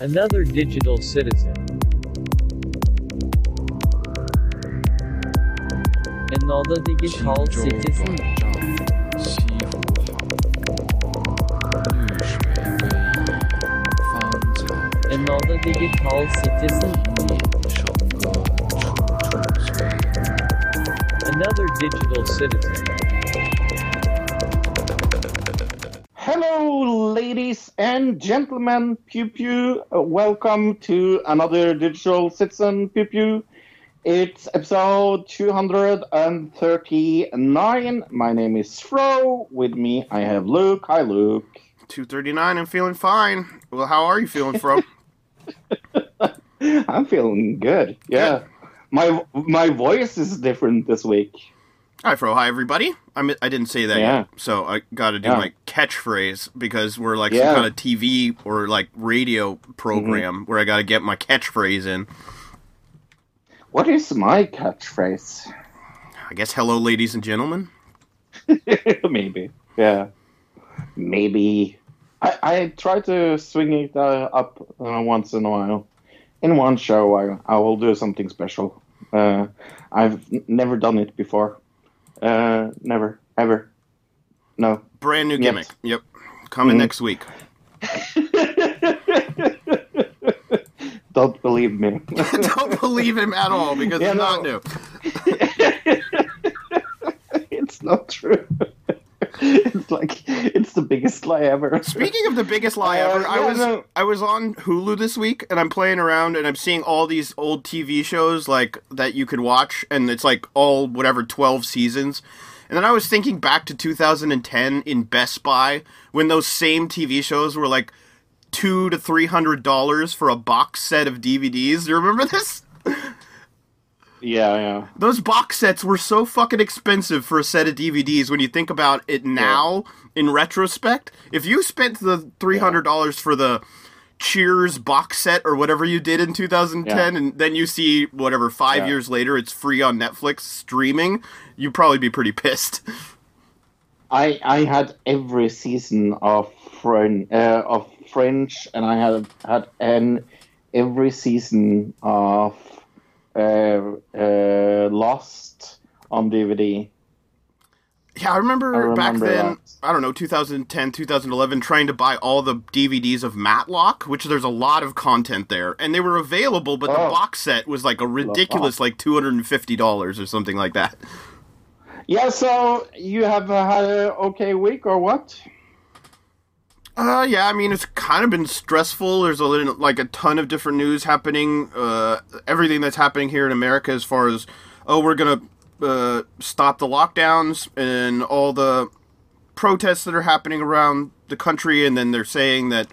Another digital citizen. Another digital citizen. Another digital citizen. Another digital citizen. Hello, ladies and gentlemen. Pew Pew. Uh, welcome to another Digital Citizen Pew Pew. It's episode 239. My name is Fro. With me, I have Luke. Hi, Luke. 239 I'm feeling fine. Well, how are you feeling, Fro? I'm feeling good. Yeah. My my voice is different this week. Hi, Fro. Hi, everybody. I mi- I didn't say that Yeah. yet, so I got to do Yeah. my catchphrase because we're like Yeah. some kind of TV or like radio program where I got to get my catchphrase in. What is my catchphrase? I guess hello, ladies and gentlemen. Maybe. Yeah. Maybe. I, I try to swing it uh, up uh, once in a while. In one show, I, I will do something special. Uh, I've n- never done it before. Uh, never. Ever. No. Brand new gimmick. Yep. Coming Mhm. next week. Don't believe me. Don't believe him at all because Yeah, it's not new. it's not true. it's like, it's the biggest lie ever. Speaking of the biggest lie Uh, ever, I was no. I was on Hulu this week and I'm playing around and I'm seeing all these old TV shows like that you could watch and it's like all whatever 12 seasons. And then I was thinking back to 2010 in Best Buy when those same TV shows were like 2 to 300 dollars for a box set of DVDs. Do you remember this? Yeah, yeah. Those box sets were so fucking expensive for a set of DVDs when you think about it now in retrospect. If you spent the $300 for the Cheers box set or whatever you did in 2010 Yeah. and then you see whatever 5 Yeah. years later it's free on Netflix streaming, you'd probably be pretty pissed. I I had every season of French, uh, of French, and I had had an every season of Lost on DVD. Yeah, I remember, I back then, that. I don't know, 2010, 2011, trying to buy all the DVDs of Matlock, which there's a lot of content there. And they were available, but the Oh. box set was like a ridiculous, like $250 or something like that. Yeah, so you have uh, had an okay week or what? Uh, yeah, I mean, it's kind of been stressful. There's a little, like a ton of different news happening. Uh, everything that's happening here in America, as far as oh, we're gonna uh, stop the lockdowns and all the protests that are happening around the country, and then they're saying that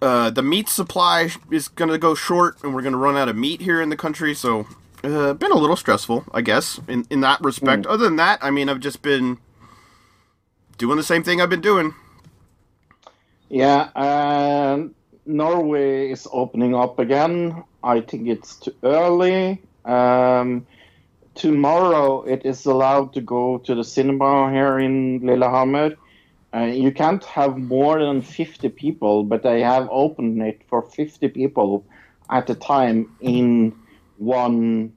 uh, the meat supply is gonna go short, and we're gonna run out of meat here in the country. So, uh, been a little stressful, I guess, in in that respect. Other than that, I mean, I've just been doing the same thing I've been doing. Yeah, um, Norway is opening up again. I think it's too early. Um, tomorrow it is allowed to go to the cinema here in Lillehammer. Uh, you can't have more than 50 people, but they have opened it for 50 people at a time in one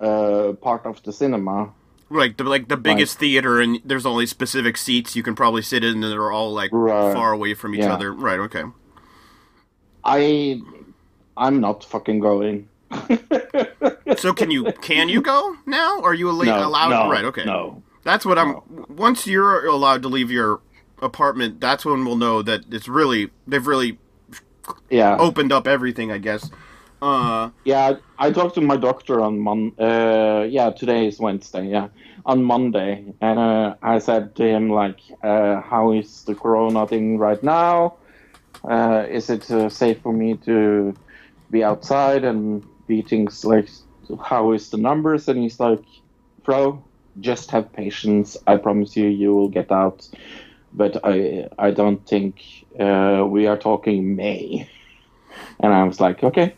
uh, part of the cinema. Like the like the biggest theater, and there's only specific seats you can probably sit in, and they're all like Right. far away from each Yeah. other. Right? Okay. I, I'm not fucking going. So can you can you go now? Are you no, allowed? no, right. Okay. No. That's what I'm. Once you're allowed to leave your apartment, that's when we'll know that it's really they've really Yeah. opened up everything. I guess. Uh, Yeah, I talked to my doctor on Mon. Uh, yeah, today is Wednesday. Yeah, on Monday, and uh, I said to him like, uh, "How is the Corona thing right now? Uh, is it uh, safe for me to be outside and be things like? How is the numbers?" And he's like, "Bro, just have patience. I promise you, you will get out." But I, I don't think we are talking May. And I was like, okay,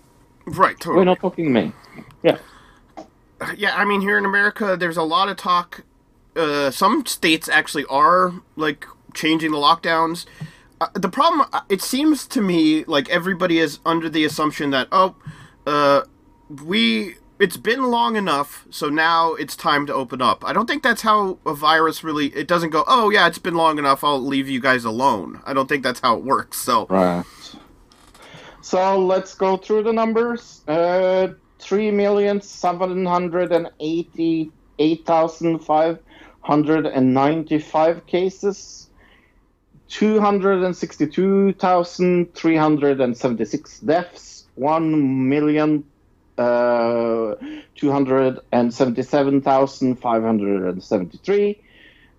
right. we're not talking May. Yeah. Yeah, I mean, here in America, there's a lot of talk. Uh, some states actually are like changing the lockdowns. uh, the problem. uh, It seems to me like everybody is under the assumption that oh, uh, we it's been long enough, so now it's time to open up. I don't think that's how a virus really. It doesn't go. Oh yeah, it's been long enough. I'll leave you guys alone. I don't think that's how it works. So Right. So let's go through the numbers. Uh, three million seven hundred and eighty-eight thousand five hundred and ninety-five cases. Two hundred and sixty-two thousand three hundred and seventy-six deaths. One million uh, two hundred and seventy-seven thousand five hundred and seventy-three.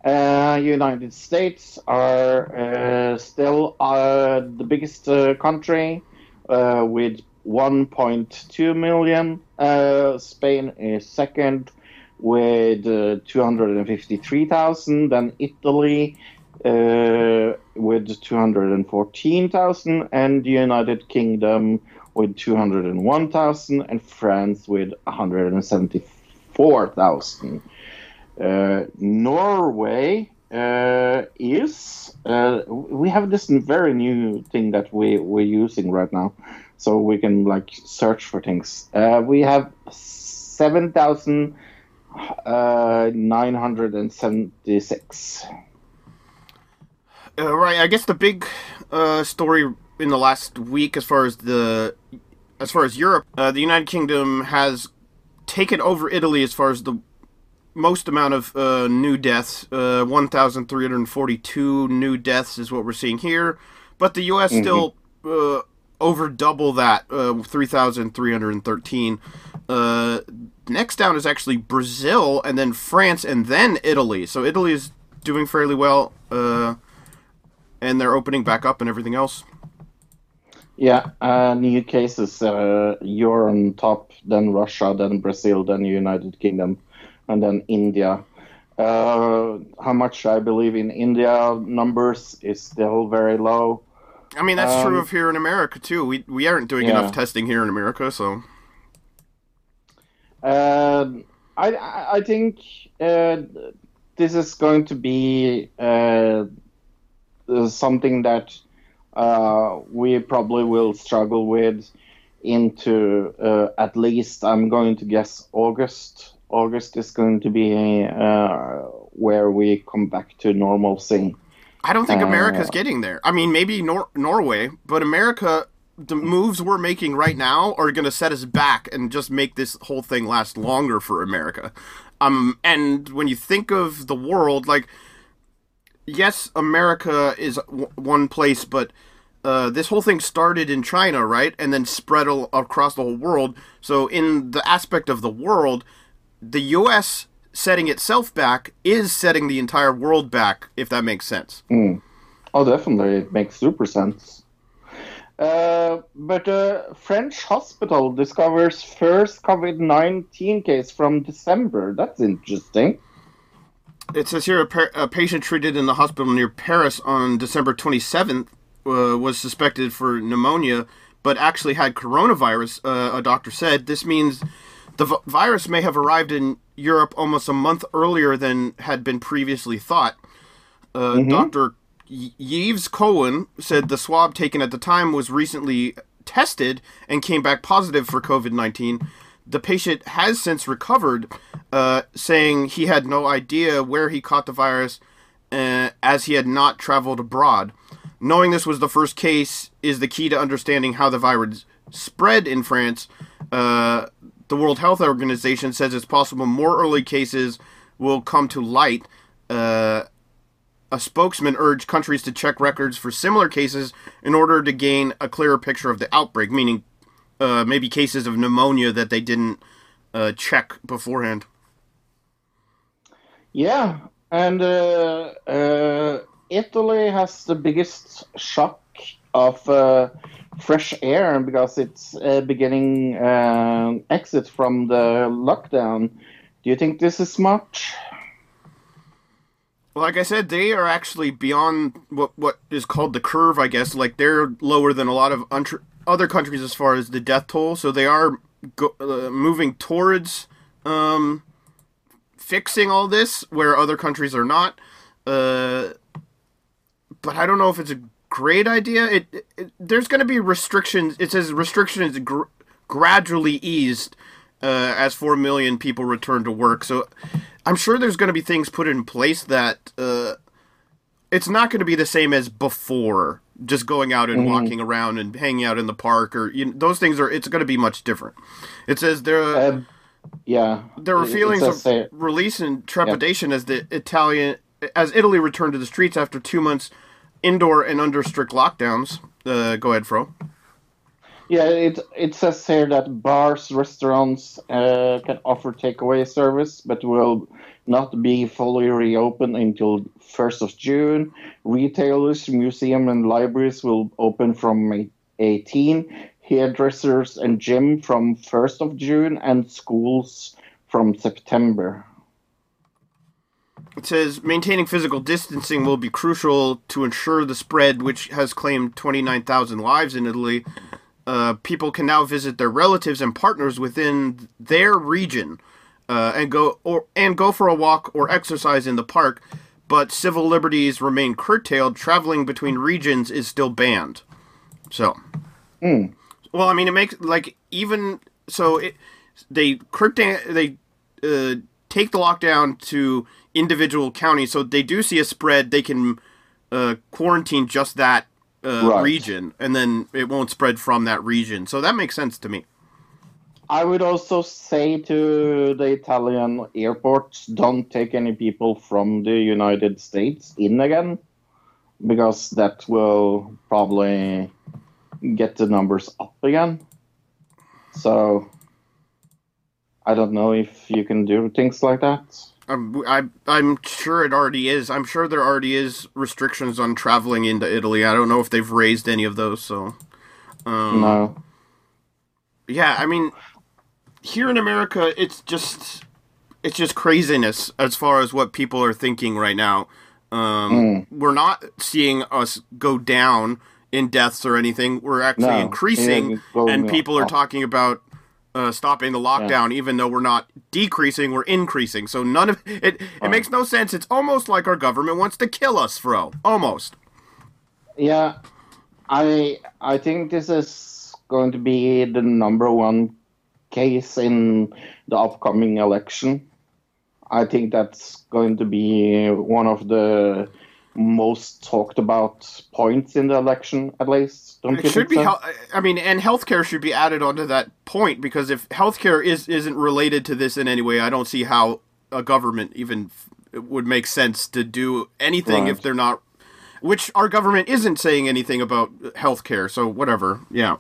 Uh, United States are uh, still uh, the biggest uh, country uh, with 1.2 million. Uh, Spain is second with uh, 253,000. Then Italy uh, with 214,000, and the United Kingdom with 201,000, and France with 174,000. Uh, Norway uh, is uh, we have this very new thing that we we're using right now, so we can like search for things. Uh, we have seven thousand uh, nine hundred and seventy six. Uh, right. I guess the big uh, story in the last week, as far as the as far as Europe, the United Kingdom has taken over Italy as far as the most amount of uh, new deaths. Uh, One thousand three hundred forty-two new deaths is what we're seeing here, but the U.S. still uh, over double that, uh, three thousand three hundred thirteen. Uh, next down is actually Brazil, and then France, and then Italy. So Italy is doing fairly well. Uh, and they're opening back up and everything else. Yeah, uh, new cases. Uh, you're on top, then Russia, then Brazil, then United Kingdom, and then India. Uh, how much I believe in India numbers is still very low. I mean, that's true Um, of here in America too. We we aren't doing Yeah. enough testing here in America, so Uh, I I I think uh, this is going to be uh, something that uh, we probably will struggle with into uh, at least I'm going to guess August. August is going to be uh, where we come back to normalcy. I don't think Uh, America's getting there. I mean, maybe Nor- Norway, but America, the moves we're making right now are going to set us back and just make this whole thing last longer for America. Um, and when you think of the world, like, yes, America is w- one place, but uh, this whole thing started in China, right, and then spread al- across the whole world. So, in the aspect of the world, the U.S. setting itself back is setting the entire world back, if that makes sense. Oh, definitely, it makes super sense. Uh, but a French hospital discovers first COVID nineteen case from December. That's interesting. It says here a, a patient treated in the hospital near Paris on December 27th uh, was suspected for pneumonia, but actually had coronavirus. Uh, a doctor said this means the v- virus may have arrived in Europe almost a month earlier than had been previously thought. Uh, Dr. Y- Yves Cohen said the swab taken at the time was recently tested and came back positive for COVID 19. The patient has since recovered, uh, saying he had no idea where he caught the virus uh, as he had not traveled abroad. Knowing this was the first case is the key to understanding how the virus spread in France. Uh, the World Health Organization says it's possible more early cases will come to light. Uh, a spokesman urged countries to check records for similar cases in order to gain a clearer picture of the outbreak, meaning uh, maybe cases of pneumonia that they didn't uh, check beforehand. Yeah, and uh, uh, Italy has the biggest shock of uh, fresh air because it's uh, beginning uh, exit from the lockdown. Do you think this is much? Like I said, they are actually beyond what what is called the curve. I guess like they're lower than a lot of untr- other countries as far as the death toll. So they are go- uh, moving towards um, fixing all this, where other countries are not. Uh, but I don't know if it's a great idea. It, it there's going to be restrictions. It says restrictions gr- gradually eased uh, as four million people return to work. So I'm sure there's going to be things put in place that uh, it's not going to be the same as before. Just going out and walking around and hanging out in the park, or you know, those things are. It's going to be much different. It says there. Uh, yeah. There were feelings of release and trepidation as the Italian as Italy returned to the streets after two months indoor and under strict lockdowns. Uh, go ahead, Fro. Yeah, it it says here that bars, restaurants uh, can offer takeaway service, but will not be fully reopened until first of June. Retailers, museum, and libraries will open from May 18. Hairdressers and gym from first of June, and schools from September. It says maintaining physical distancing will be crucial to ensure the spread, which has claimed 29,000 lives in Italy. Uh, people can now visit their relatives and partners within their region uh, and go or and go for a walk or exercise in the park, but civil liberties remain curtailed. Traveling between regions is still banned. So, well, I mean, it makes like even so it they curtail they uh, take the lockdown to individual counties, so they do see a spread. They can uh, quarantine just that uh, Right. region, and then it won't spread from that region. So that makes sense to me. I would also say to the Italian airports, don't take any people from the United States in again, because that will probably get the numbers up again. So I don't know if you can do things like that. I'm, I, I'm sure it already is. I'm sure there already is restrictions on traveling into Italy. I don't know if they've raised any of those. So, um, No. yeah, I mean, here in America, it's just it's just craziness as far as what people are thinking right now. Um, We're not seeing us go down in deaths or anything. We're actually No, increasing, and people are talking about uh, stopping the lockdown, even though we're not decreasing, we're increasing. So none of it. It makes no sense. It's almost like our government wants to kill us, Fro. Almost. Yeah, I I think this is going to be the number one case in the upcoming election. I think that's going to be one of the most talked about points in the election, at least. Don't It should be. so? hel- I mean, and healthcare should be added onto that point because if healthcare is isn't related to this in any way, I don't see how a government even f- would make sense to do anything if they're not. Which our government isn't saying anything about healthcare, so whatever. Yeah.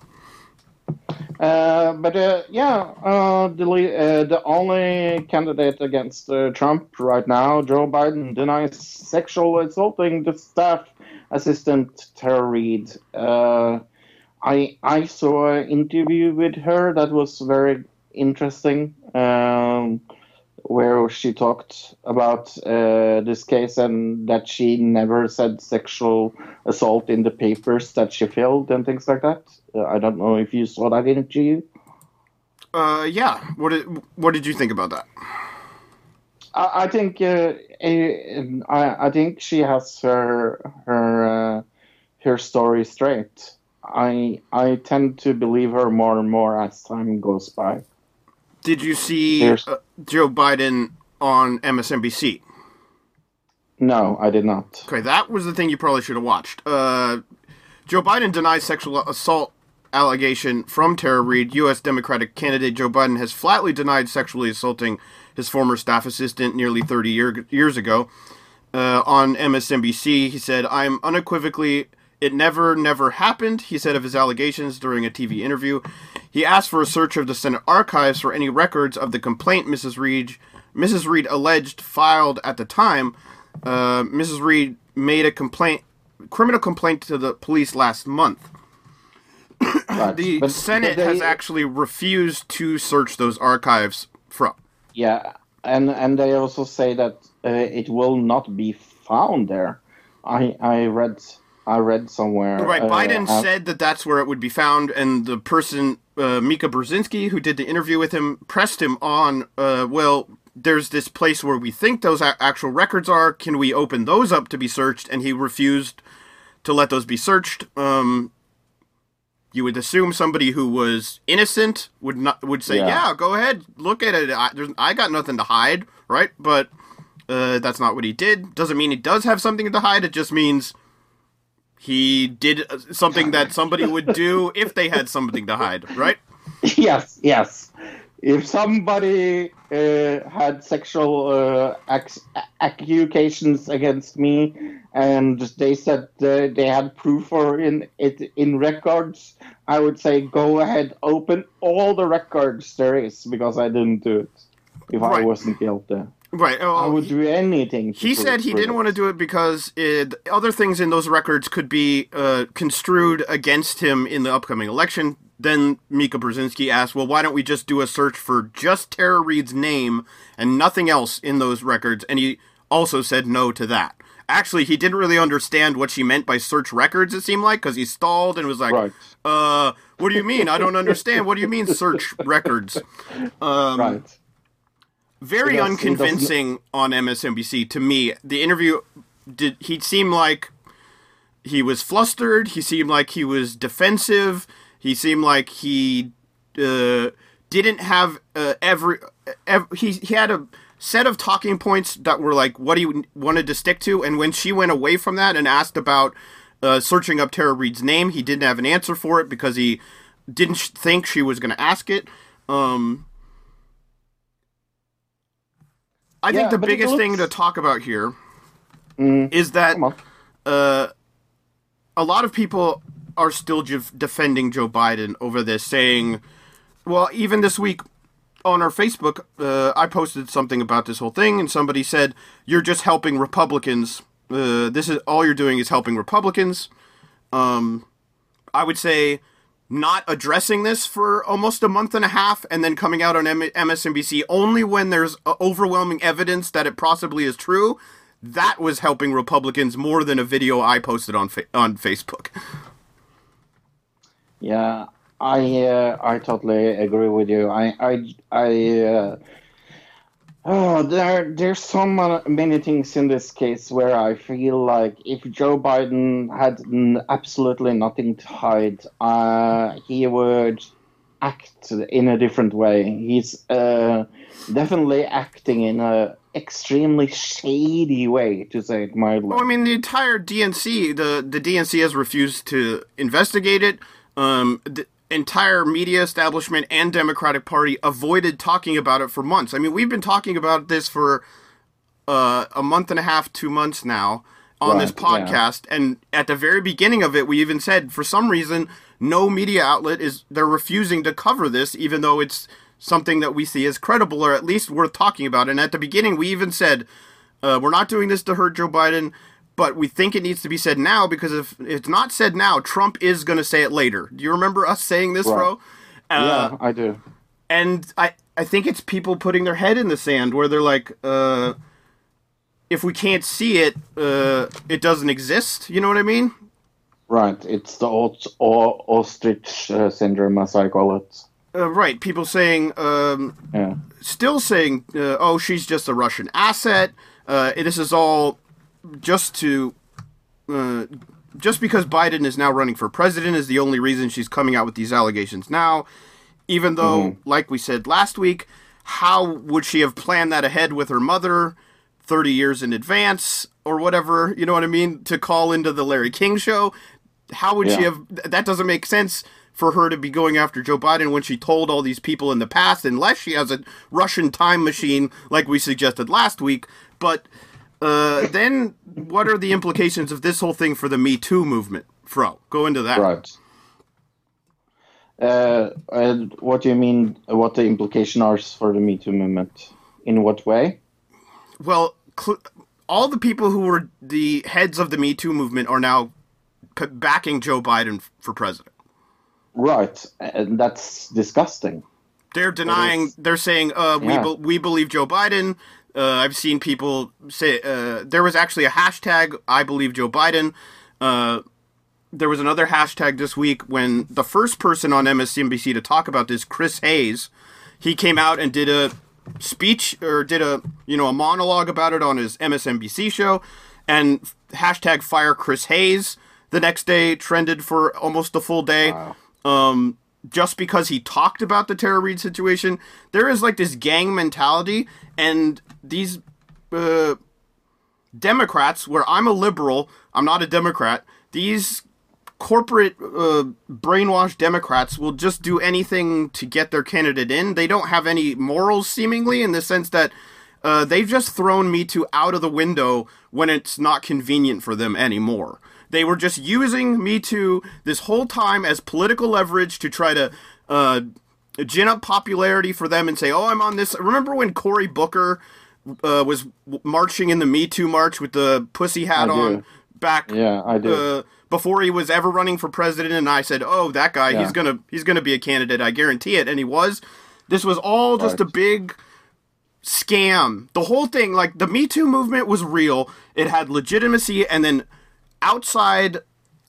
Uh, but uh, yeah, uh, the, uh, the only candidate against uh, Trump right now, Joe Biden, denies sexual assaulting the staff assistant Tara Reade. Uh, I I saw an interview with her that was very interesting, um, where she talked about uh, this case and that she never said sexual assault in the papers that she filled and things like that. Uh, I don't know if you saw that interview. Uh, yeah. What did What did you think about that? I, I think uh, I, I think she has her her uh, her story straight. I I tend to believe her more and more as time goes by. Did you see uh, Joe Biden on MSNBC? No, I did not. Okay, that was the thing you probably should have watched. Uh, Joe Biden denies sexual assault allegation from Tara Reade. U.S. Democratic candidate Joe Biden has flatly denied sexually assaulting his former staff assistant nearly 30 year, years ago. Uh, on MSNBC, he said, I'm unequivocally, it never, never happened, he said of his allegations during a TV interview. He asked for a search of the Senate archives for any records of the complaint Mrs. Reade, Mrs. Reade alleged filed at the time. Uh, Mrs. Reade made a complaint, criminal complaint to the police last month. Right. The But- Senate they- has actually refused to search those archives from. Yeah, and and they also say that uh, it will not be found there. I I read I read somewhere. Right, uh, Biden uh, said that that's where it would be found, and the person, uh, Mika Brzezinski, who did the interview with him, pressed him on, uh, well, there's this place where we think those a- actual records are. Can we open those up to be searched? And he refused to let those be searched. Um, you would assume somebody who was innocent would not would say, Yeah. "Yeah, go ahead, look at it. I, there's, I got nothing to hide, right?" But uh, that's not what he did. Doesn't mean he does have something to hide. It just means he did uh, something that somebody would do if they had something to hide, right? yes, yes. If somebody uh, had sexual uh, ac- accusations against me, and they said uh, they had proof for in it in records, I would say go ahead, open all the records there is because I didn't do it. If I wasn't guilty, Right. Oh, I would do anything. He said he didn't want to do it because it, other things in those records could be uh, construed against him in the upcoming election. Then Mika Brzezinski asked, "Well, why don't we just do a search for just Tara Reade's name and nothing else in those records?" And he also said no to that. Actually, he didn't really understand what she meant by search records. It seemed like because he stalled and was like, Right. "Uh, what do you mean? I don't understand. What do you mean search records?" Um, right. Very does- unconvincing on MSNBC to me. The interview did he seemed like he was flustered. He seemed like he was defensive. He seemed like he uh, didn't have uh, every. ev- he he had a set of talking points that were like what he wanted to stick to, and when she went away from that and asked about uh, searching up Tara Reade's name, he didn't have an answer for it because he didn't sh- think she was going to ask it. Um, I Yeah, think the biggest thing to talk about here Mm, is that uh, a lot of people are still defending Joe Biden over this, saying, well, even this week on our Facebook, uh, I posted something about this whole thing, and somebody said, you're just helping Republicans. Uh, this is all you're doing is helping Republicans. Um, I would say not addressing this for almost a month and a half and then coming out on M- MSNBC only when there's uh, overwhelming evidence that it possibly is true. That was helping Republicans more than a video I posted on fa- on Facebook. Yeah, I uh, I totally agree with you. I I I. Uh, oh, there there's so many things in this case where I feel like if Joe Biden had absolutely nothing to hide, uh, he would act in a different way. He's uh, definitely acting in a extremely shady way, to say it mildly. Well, I mean, the entire DNC, the the DNC has refused to investigate it. Um, the entire media establishment and Democratic Party avoided talking about it for months. I mean, we've been talking about this for uh, a month and a half, two months now on this Right, yeah. podcast, and at the very beginning of it, we even said for some reason no media outlet is they're refusing to cover this, even though it's something that we see as credible or at least worth talking about. And at the beginning, we even said uh, we're not doing this to hurt Joe Biden, but we think it needs to be said now because if it's not said now, Trump is going to say it later. Do you remember us saying this, Right. Fro? Uh, yeah, I do. and I, I think it's people putting their head in the sand where they're like, uh, if we can't see it, uh, it doesn't exist. You know what I mean? Right, it's the Au- ostrich uh, syndrome, as I call it. Uh, right. People saying, um, Yeah, still saying, uh, oh, she's just a Russian asset. Uh, this is all just to, uh, just because Biden is now running for president is the only reason she's coming out with these allegations now. Even though, like we said last week, how would she have planned that ahead with her mother 30 years in advance or whatever? You know what I mean? To call into the Larry King show. How would she have? That doesn't make sense for her to be going after Joe Biden when she told all these people in the past, unless she has a Russian time machine like we suggested last week. But uh, then, what are the implications of this whole thing for the Me Too movement? Fro, go into that. right. Uh, and what do you mean? What the implication are for the Me Too movement? In what way? Well, cl- all the people who were the heads of the Me Too movement are now p- backing Joe Biden f- for president. Right, and that's disgusting. They're denying. They're saying uh, we Yeah. be- we believe Joe Biden. Uh, I've seen people say uh, there was actually a hashtag I believe Joe Biden. Uh, there was another hashtag this week when the first person on MSNBC to talk about this, Chris Hayes, he came out and did a speech or did a you know a monologue about it on his MSNBC show, and hashtag fire Chris Hayes. the next day trended for almost a full day. Um, just because he talked about the Tara Reade situation, there is like this gang mentality, and these uh, Democrats, where I'm a liberal, I'm not a Democrat. These corporate uh, brainwashed Democrats will just do anything to get their candidate in. They don't have any morals, seemingly, in the sense that uh, they've just thrown Me Too out of the window when it's not convenient for them anymore. They were just using Me Too this whole time as political leverage to try to uh, gin up popularity for them and say, "Oh, I'm on this." Remember when Cory Booker uh, was marching in the Me Too march with the pussy hat I do. on back? Yeah, I do. Uh, before he was ever running for president, and I said, "Oh, that guy, Yeah. he's gonna he's gonna be a candidate. I guarantee it." And he was. This was all just a big scam. The whole thing, like the Me Too movement, was real. It had legitimacy, and then outside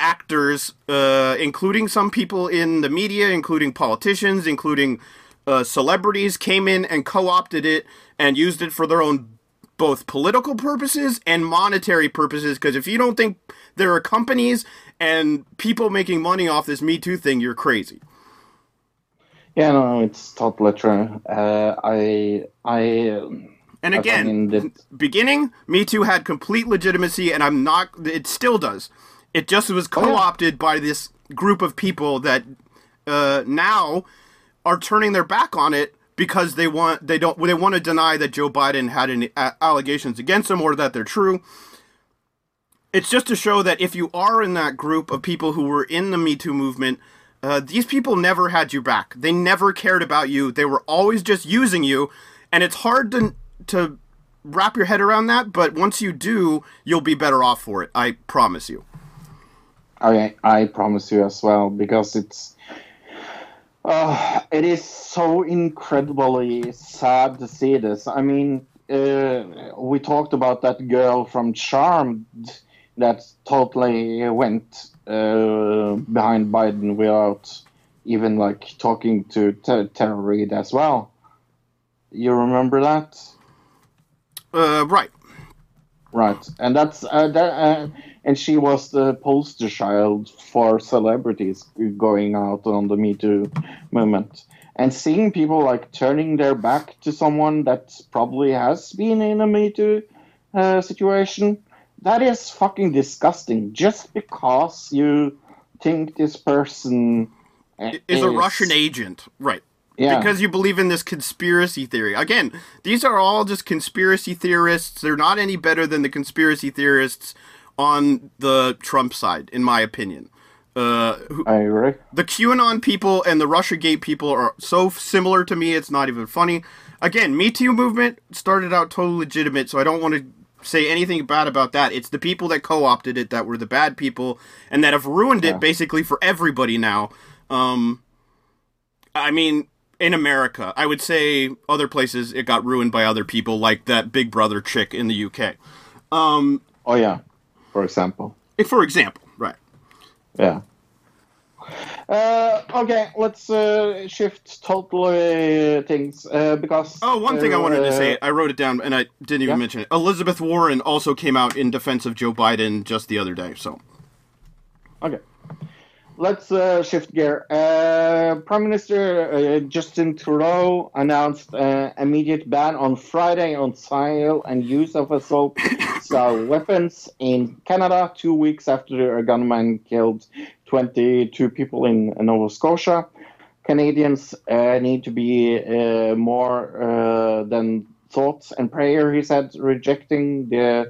actors, uh, including some people in the media, including politicians, including uh, celebrities, came in and co-opted it and used it for their own both political purposes and monetary purposes. Because if you don't think there are companies and people making money off this Me Too thing, you're crazy. Yeah, no, it's totally true. Uh, I, I, And I again, mean, that- beginning, Me Too had complete legitimacy, and I'm not. It still does. It just was co-opted by this group of people that uh, now are turning their back on it because they want they don't they want to deny that Joe Biden had any allegations against him or that they're true. It's just to show that if you are in that group of people who were in the Me Too movement, uh, these people never had your back. They never cared about you. They were always just using you, and it's hard to to wrap your head around that. But once you do, you'll be better off for it. I promise you. I, I promise you as well, because it's, uh, it is so incredibly sad to see this. I mean, uh, we talked about that girl from Charmed that totally went uh, behind Biden without even like talking to T- Tara Reade as well. You remember that? Uh, right. Right, and that's uh, that, uh, and she was the poster child for celebrities going out on the Me Too movement, and seeing people like turning their back to someone that probably has been in a Me Too uh, situation, that is fucking disgusting. Just because you think this person uh, Is a Russian agent, right? yeah, because you believe in this conspiracy theory. Again, these are all just conspiracy theorists. They're not any better than the conspiracy theorists on the Trump side, in my opinion. Uh, who, I agree. the QAnon people and the Russiagate people are so similar to me, it's not even funny. Again, Me Too movement started out totally legitimate, so I don't want to say anything bad about that. It's the people that co opted it that were the bad people and that have ruined it basically for everybody now. Um, I mean, in America, I would say other places it got ruined by other people, like that Big Brother chick in the UK. Um, Oh yeah, for example. for example, right. Yeah. Uh, okay, let's uh, shift totally things uh, because. Oh, one thing I wanted to uh, say, I wrote it down and I didn't even Yeah. mention it. Elizabeth Warren also came out in defense of Joe Biden just the other day. So, Okay. Let's uh, shift gear. Uh, Prime Minister uh, Justin Trudeau announced uh, immediate ban on Friday on sale and use of assault style weapons in Canada, two weeks after a gunman killed 22 people in Nova Scotia. Canadians uh, need to be uh, more uh, than thoughts and prayer, he said, rejecting the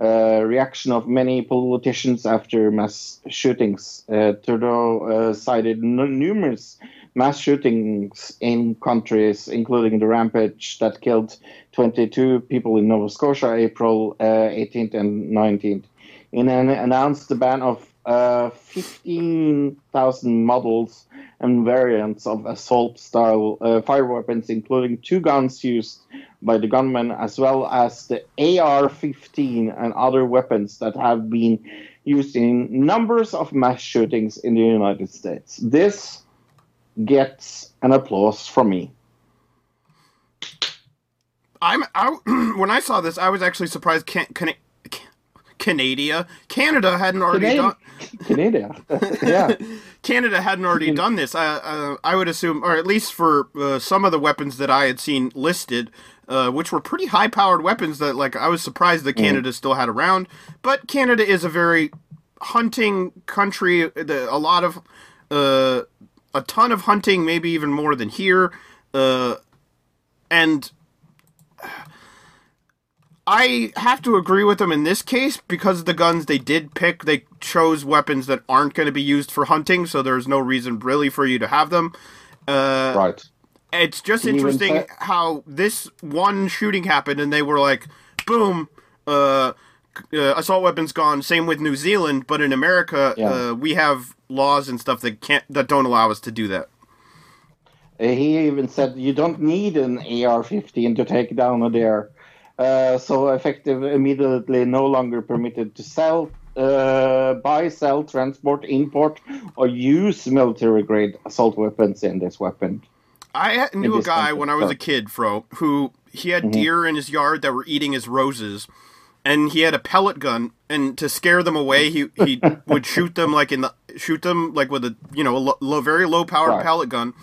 uh, reaction of many politicians after mass shootings. Uh, Trudeau uh, cited n- numerous mass shootings in countries, including the rampage that killed 22 people in Nova Scotia, April uh, 18th and 19th. In an announced the ban of uh, 15,000 models and variants of assault-style uh, fire weapons, including two guns used by the gunmen, as well as the AR-15 and other weapons that have been used in numbers of mass shootings in the United States. This gets an applause from me. I'm I, when I saw this, I was actually surprised. Can, can, Canada. Canada hadn't already Canada. done. Canada. yeah. Canada hadn't already done this. I, uh, I would assume, or at least for uh, some of the weapons that I had seen listed, uh, which were pretty high-powered weapons that, like, I was surprised that Canada still had around. But Canada is a very hunting country. The, a lot of, uh, a ton of hunting, maybe even more than here. Uh, and I have to agree with them in this case because the guns they did pick, they chose weapons that aren't going to be used for hunting, so there's no reason really for you to have them. Uh, Right. It's just Can interesting how this one shooting happened, and they were like, "Boom, uh, uh, assault weapons gone." Same with New Zealand, but in America, Yeah. uh, we have laws and stuff that can't that don't allow us to do that. Uh, He even said you don't need an AR-15 to take down a deer. Uh, so effective immediately no longer permitted to sell, uh, buy, sell, transport, import, or use military-grade assault weapons in this weapon. I knew a guy when I was a kid, Fro, who he Mm-hmm. had deer in his yard that were eating his roses, and he had a pellet gun, and to scare them away, he he would shoot them like in the shoot them like with a you know a low, very low powered Right. pellet gun.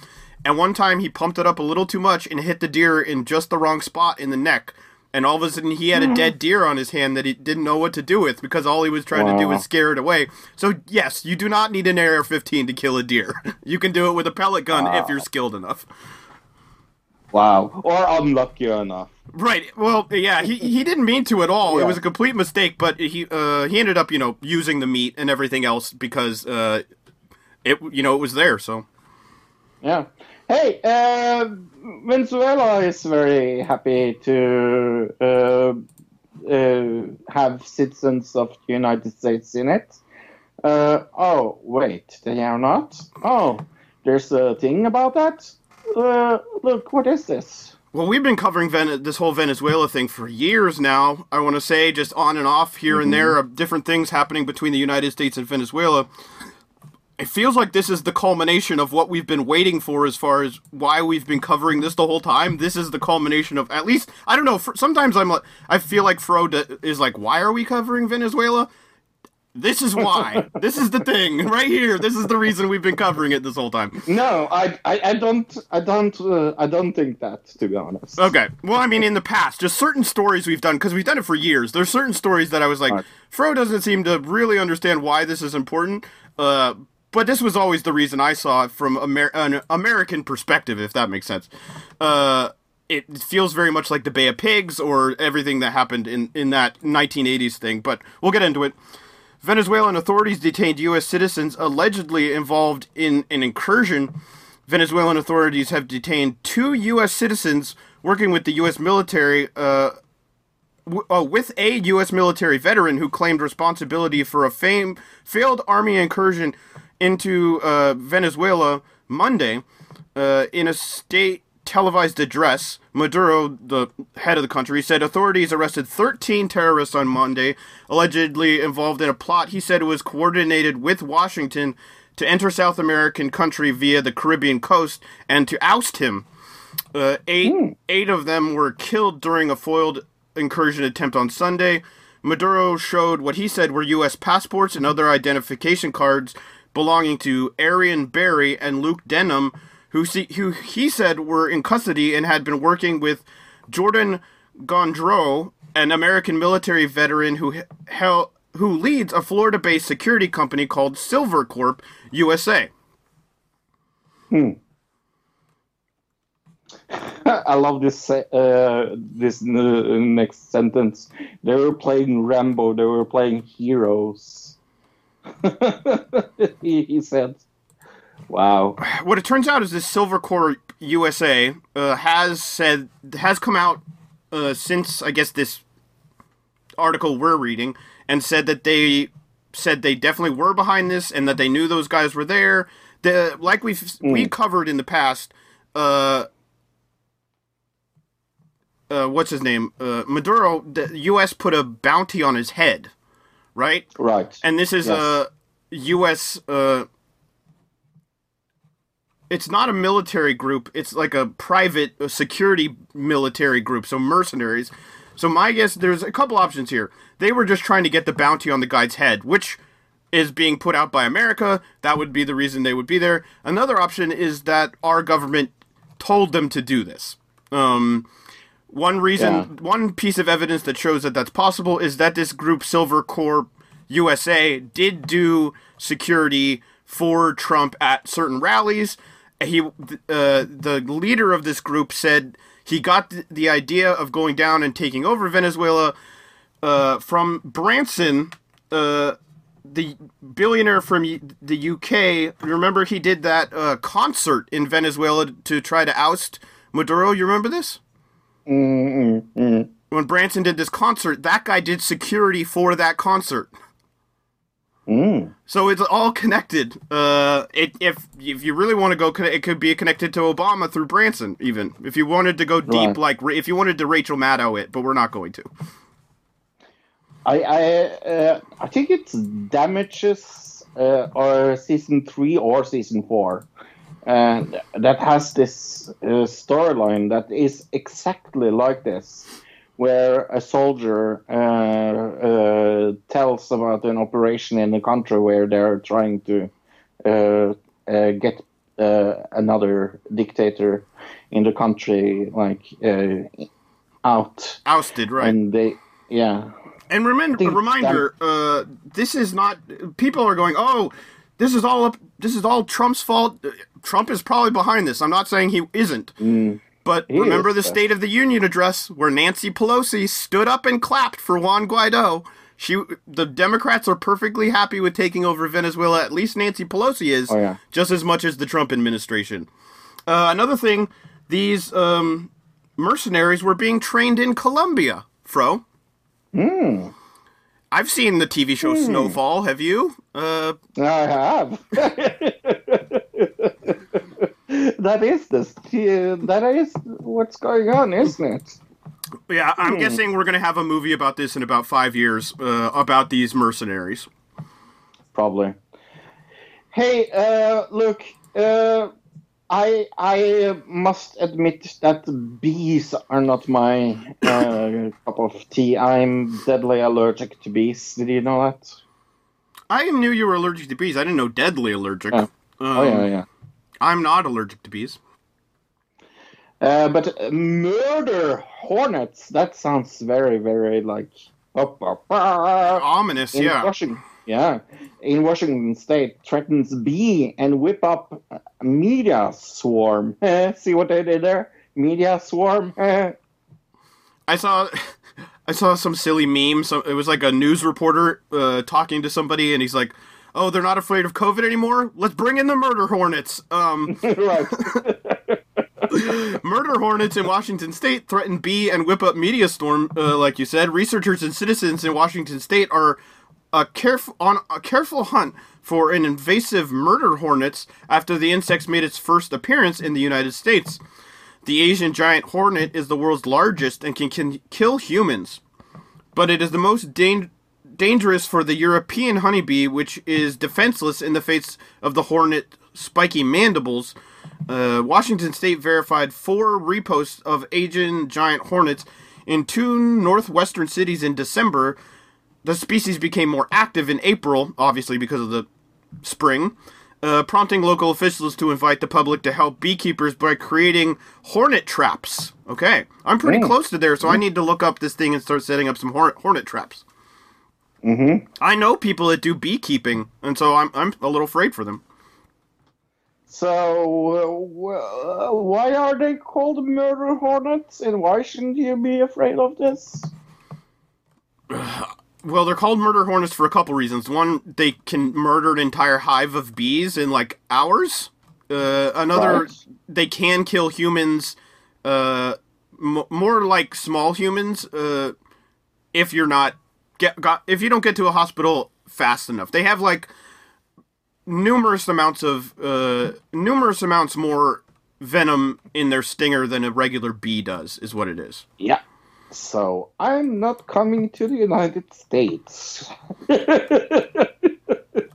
And one time he pumped it up a little too much and hit the deer in just the wrong spot in the neck. And all of a sudden he had a dead deer on his hand that he didn't know what to do with because all he was trying to do Wow. was scare it away. So yes, you do not need an AR-15 to kill a deer. You can do it with a pellet gun if you're skilled enough. Wow. Or unlucky enough. Right. Well, yeah, he he didn't mean to at all. It was a complete mistake, but he uh he ended up, you know, using the meat and everything else because uh it you know, it was there, so Yeah. Hey, uh, Venezuela is very happy to uh, uh, have citizens of the United States in it. Uh, oh, wait, they are not? Oh, there's a thing about that? Uh, look, what is this? Well, we've been covering Ven- this whole Venezuela thing for years now. I want to say just on and off here and there of different things happening between the United States and Venezuela. It feels like this is the culmination of what we've been waiting for as far as why we've been covering this the whole time. This is the culmination of at least I don't know, for, sometimes I'm like I feel like Fro is like why are we covering Venezuela? This is why. this is the thing right here. This is the reason we've been covering it this whole time. No, I, I, I don't, I don't, uh, I don't think that, to be honest. Okay. Well, I mean, in the past, just certain stories we've done because we've done it for years. There's certain stories that I was like, Right. Fro doesn't seem to really understand why this is important. Uh, but this was always the reason I saw it from Amer- an American perspective, if that makes sense. Uh, it feels very much like the Bay of Pigs or everything that happened in in that 1980s thing. But we'll get into it. Venezuelan authorities detained U.S. citizens allegedly involved in an incursion. Venezuelan authorities have detained two U.S. citizens working with the U.S. military, uh, w- uh, with a U.S. military veteran who claimed responsibility for a fame, failed army incursion into uh, Venezuela Monday. Uh, in a state televised address, Maduro, the head of the country, said authorities arrested 13 terrorists on Monday, allegedly involved in a plot he said was coordinated with Washington to enter South American country via the Caribbean coast and to oust him. Uh, eight, eight of them were killed during a foiled incursion attempt on Sunday. Maduro showed what he said were U.S. passports and other identification cards belonging to Airan Berry and Luke Denman, who, see, who he said were in custody and had been working with Jordan Goudreau, an American military veteran who who leads a Florida-based security company called Silvercorp USA. I love this uh, this n- next sentence. They were playing Rambo. They were playing heroes. he, he said, "Wow, what it turns out is this Silvercorp USA uh, has said has come out uh, since I guess this article we're reading and said that they said they definitely were behind this and that they knew those guys were there. The like we've we covered in the past. Uh, uh, what's his name? Uh, Maduro. The U.S. put a bounty on his head, right? right." And this is Yes. a U.S. Uh, it's not a military group. It's like a private uh, security military group. So mercenaries. So my guess, there's a couple options here. They were just trying to get the bounty on the guy's head, which is being put out by America. That would be the reason they would be there. Another option is that our government told them to do this. Um, one reason, Yeah. one piece of evidence that shows that that's possible is that this group, Silvercorp USA, did do security for Trump at certain rallies. He, uh, the leader of this group, said he got the idea of going down and taking over Venezuela uh, from Branson, uh, the billionaire from the UK. Remember, he did that uh, concert in Venezuela to try to oust Maduro. You remember this? Mm, mm, mm. When Branson did this concert, that guy did security for that concert. Mm. So it's all connected. Uh, it, if if you really want to go, it could be connected to Obama through Branson. Even if you wanted to go deep, Right. like if you wanted to Rachel Maddow it, but we're not going to. I I uh, I think it's damages uh, or season three or season four, and that has this uh, storyline that is exactly like this, where a soldier uh, uh, tells about an operation in a country where they're trying to uh, uh, get uh, another dictator in the country like uh, out, Ousted, right? and they yeah. And remember, a reminder: uh, this is not. People are going, "Oh, this is all up. This is all Trump's fault." Trump is probably behind this. I'm not saying he isn't, but He remember is, the State of the Union address where Nancy Pelosi stood up and clapped for Juan Guaido. She, the Democrats are perfectly happy with taking over Venezuela. At least Nancy Pelosi is, Oh, yeah. just as much as the Trump administration. Uh, another thing, these um, mercenaries were being trained in Colombia, Fro. I've seen the TV show Snowfall. Have you? Uh, I have. that is this. That is what's going on, isn't it? yeah, I'm guessing we're gonna have a movie about this in about five years uh, about these mercenaries. Probably. Hey, uh, look. Uh, I I must admit that bees are not my uh, cup of tea. I'm deadly allergic to bees. Did you know that? I knew you were allergic to bees. I didn't know deadly allergic. Oh. Um, oh yeah, yeah. I'm not allergic to bees. Uh, but murder hornets. That sounds very, very like up, up, up. Ominous, in yeah. Washington, yeah, in Washington State threatens bee and whip up media swarm. See what they did there? Media swarm. I saw, I saw some silly meme. So it was like a news reporter uh, talking to somebody, and he's like, "Oh, they're not afraid of COVID anymore. Let's bring in the murder hornets." Um, right. Murder hornets in Washington state threaten bee and whip up media storm, uh, like you said. Researchers and citizens in Washington state are a careful on a careful hunt for an invasive murder hornets after the insects made its first appearance in the United States. The Asian giant hornet is the world's largest and can, can kill humans, but it is the most dan- dangerous for the European honeybee, which is defenseless in the face of the hornet spiky mandibles. Uh, Washington State verified four reposts of Asian giant hornets in two northwestern cities in December. The species became more active in April, obviously because of the spring, uh, prompting local officials to invite the public to help beekeepers by creating hornet traps. Okay, I'm pretty Mm. close to there, so I need to look up this thing and start setting up some hornet, hornet traps. Mm-hmm. I know people that do beekeeping, and so I'm I'm a little afraid for them. So, uh, why are they called murder hornets, and why shouldn't you be afraid of this? Well, they're called murder hornets for a couple reasons. One, they can murder an entire hive of bees in like hours. Uh, another, Right. they can kill humans, uh, m- more like small humans. Uh, if you're not get got if you don't get to a hospital fast enough, they have like numerous amounts of uh, numerous amounts more venom in their stinger than a regular bee does. Is what it is. Yeah. So, I'm not coming to the United States.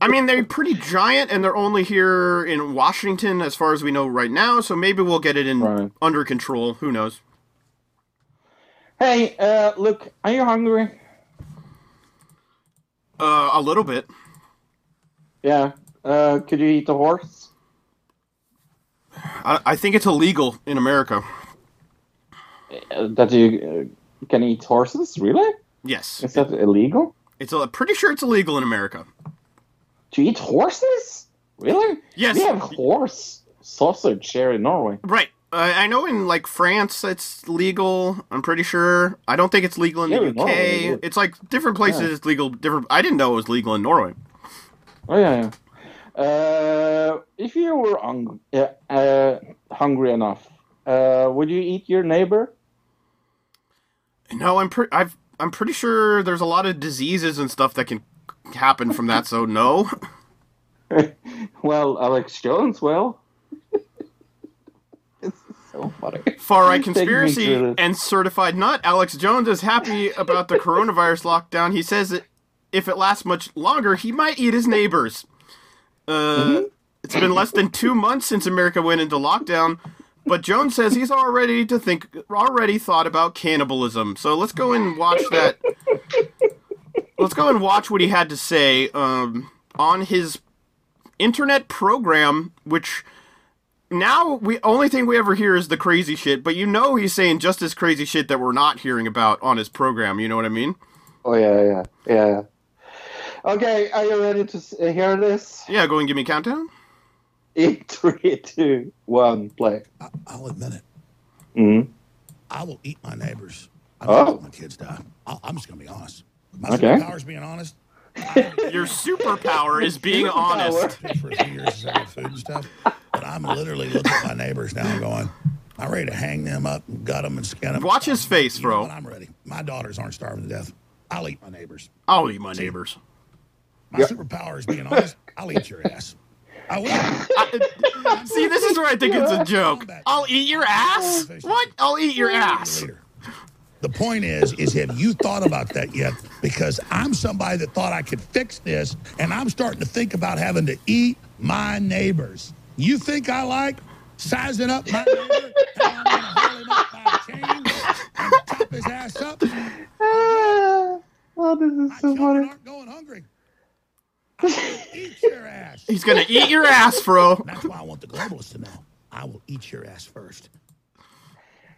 I mean, they're pretty giant, and they're only here in Washington, as far as we know right now. So maybe we'll get it in Right. under control. Who knows? Hey, uh, look, are you hungry? Uh, a little bit. Yeah. Uh, could you eat a horse? I, I think it's illegal in America. Uh, that you uh, can eat horses? Really? Yes, Is that illegal? it's a, pretty sure it's illegal in America. To eat horses? Really? Yes. We have horse sausage here in Norway. Right. Uh, I know in like France it's legal. I'm pretty sure. I don't think it's legal in Yeah, the in Norway it UK. It's like different places. Yeah. It's legal. Different. I didn't know it was legal in Norway. Oh yeah. yeah. Uh, if you were hung- uh, uh, hungry enough, uh, would you eat your neighbor? No, I'm pretty. I've. I'm pretty sure there's a lot of diseases and stuff that can happen from that. So no. well, Alex Jones will. it's so funny. Far right conspiracy and certified nut. Alex Jones is happy about the coronavirus lockdown. He says that if it lasts much longer, he might eat his neighbors. Uh, Mm-hmm. It's been less than two months since America went into lockdown, but Jones says he's already to think already thought about cannibalism. So let's go and watch that. let's go and watch what he had to say um, on his internet program, which now we only thing we ever hear is the crazy shit, but you know he's saying just as crazy shit that we're not hearing about on his program. You know what I mean? Oh yeah, yeah, yeah. Okay, are you ready to uh, hear this? Yeah, go and give me a countdown. In three, two, one, play. I, I'll admit it. Mm. I will eat my neighbors. I Oh. don't let my kids die. I, I'm just gonna be honest. My Okay. superpower's being honest. Your superpower is being Superpower. honest. For a few years, I got food and stuff. But I'm literally looking at my neighbors now, and going, "I'm ready to hang them up, and gut them, and skin them." Watch his face, You bro. what? I'm ready. My daughters aren't starving to death. I'll eat my neighbors. I'll eat my neighbors. My superpower is being honest. I'll eat your ass. I will. See, this is where I think it's a joke. I'll eat your ass. What? I'll eat your ass. The point is, is have you thought about that yet? Because I'm somebody that thought I could fix this, and I'm starting to think about having to eat my neighbors. You think I like sizing up my neighbor, and I'm gonna hold up by a chain and chop his ass up? Oh, this is so children funny. aren't going hungry. I will eat your ass. He's gonna eat your ass, bro. That's why I want the globalists to know. I will eat your ass first.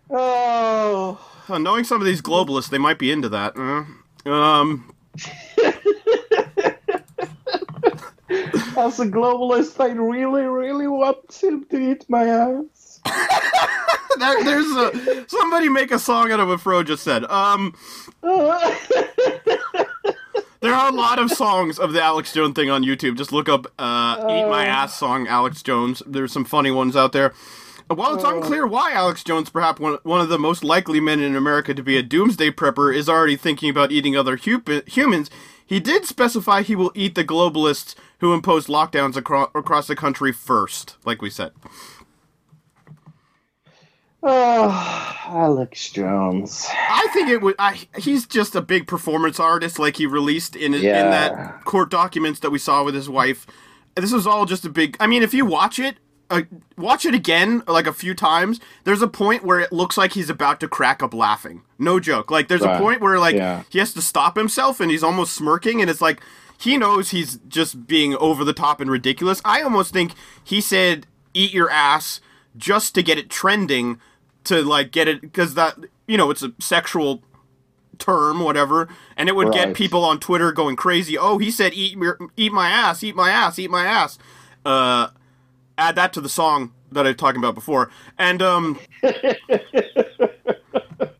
Oh, Uh, knowing some of these globalists, they might be into that. Uh, um, as a globalist, I really, really want him to eat my ass. there, there's a somebody make a song out of what Fro just said. Um, there are a lot of songs of the Alex Jones thing on YouTube. Just look up uh, "Eat My uh. Ass" song Alex Jones. There's some funny ones out there. Uh, while it's uh. unclear why Alex Jones, perhaps one, one of the most likely men in America to be a doomsday prepper, is already thinking about eating other hu- humans, he did specify he will eat the globalists who imposed lockdowns acro- across the country first, like we said. Oh, Alex Jones. I think it would. I, he's just a big performance artist, like he released in in that court documents that we saw with his wife. This was all just a big. I mean, if you watch it, uh, watch it again like a few times. There's a point where it looks like he's about to crack up laughing. No joke. Like there's a point where like Yeah. he has to stop himself and he's almost smirking, and it's like he knows he's just being over the top and ridiculous. I almost think he said "eat your ass" just to get it trending to like get it because that you know it's a sexual term whatever and it would get people on twitter going crazy oh he said eat eat my ass eat my ass eat my ass. Uh add that to the song that i was talking about before. And um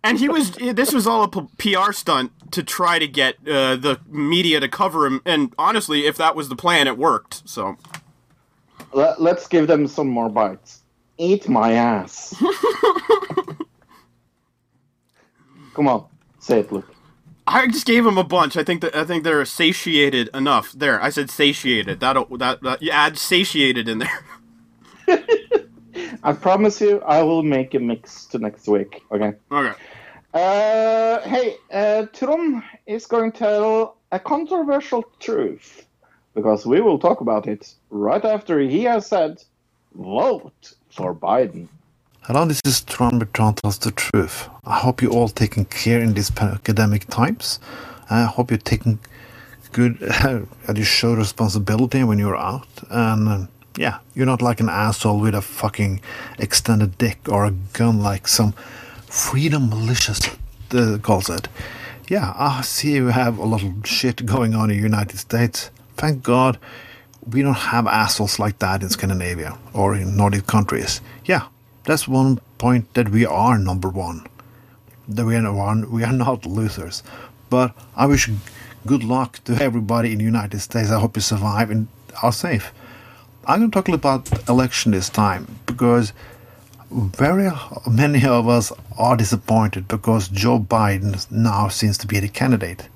and he was this was all a p- pr stunt to try to get uh, the media to cover him and honestly if that was the plan it worked so. Let, let's give them some more bites. Eat my ass. Come on, say it, Luke. I just gave him a bunch. I think that I think they're satiated enough. There, I said satiated. That that, that you add satiated in there. I promise you, I will make a mix to next week. Okay. Okay. Uh, hey, uh, Trond is going to tell a controversial truth because we will talk about it right after he has said, "Vote for Biden." Hello, this is Tron Bertrand tells the truth. I hope you're all taking care in these pandemic times. I hope you're taking good, that you show responsibility when you're out. And uh, yeah, you're not like an asshole with a fucking extended dick or a gun like some freedom malicious uh, calls it. Yeah, I see you have a lot of shit going on in the United States. Thank God we don't have assholes like that in Scandinavia or in Nordic countries. Yeah, that's one point that we are number one. That we are one, we are not losers. But I wish good luck to everybody in the United States. I hope you survive and are safe. I'm going to talk about election this time because very many of us are disappointed because Joe Biden now seems to be the candidate.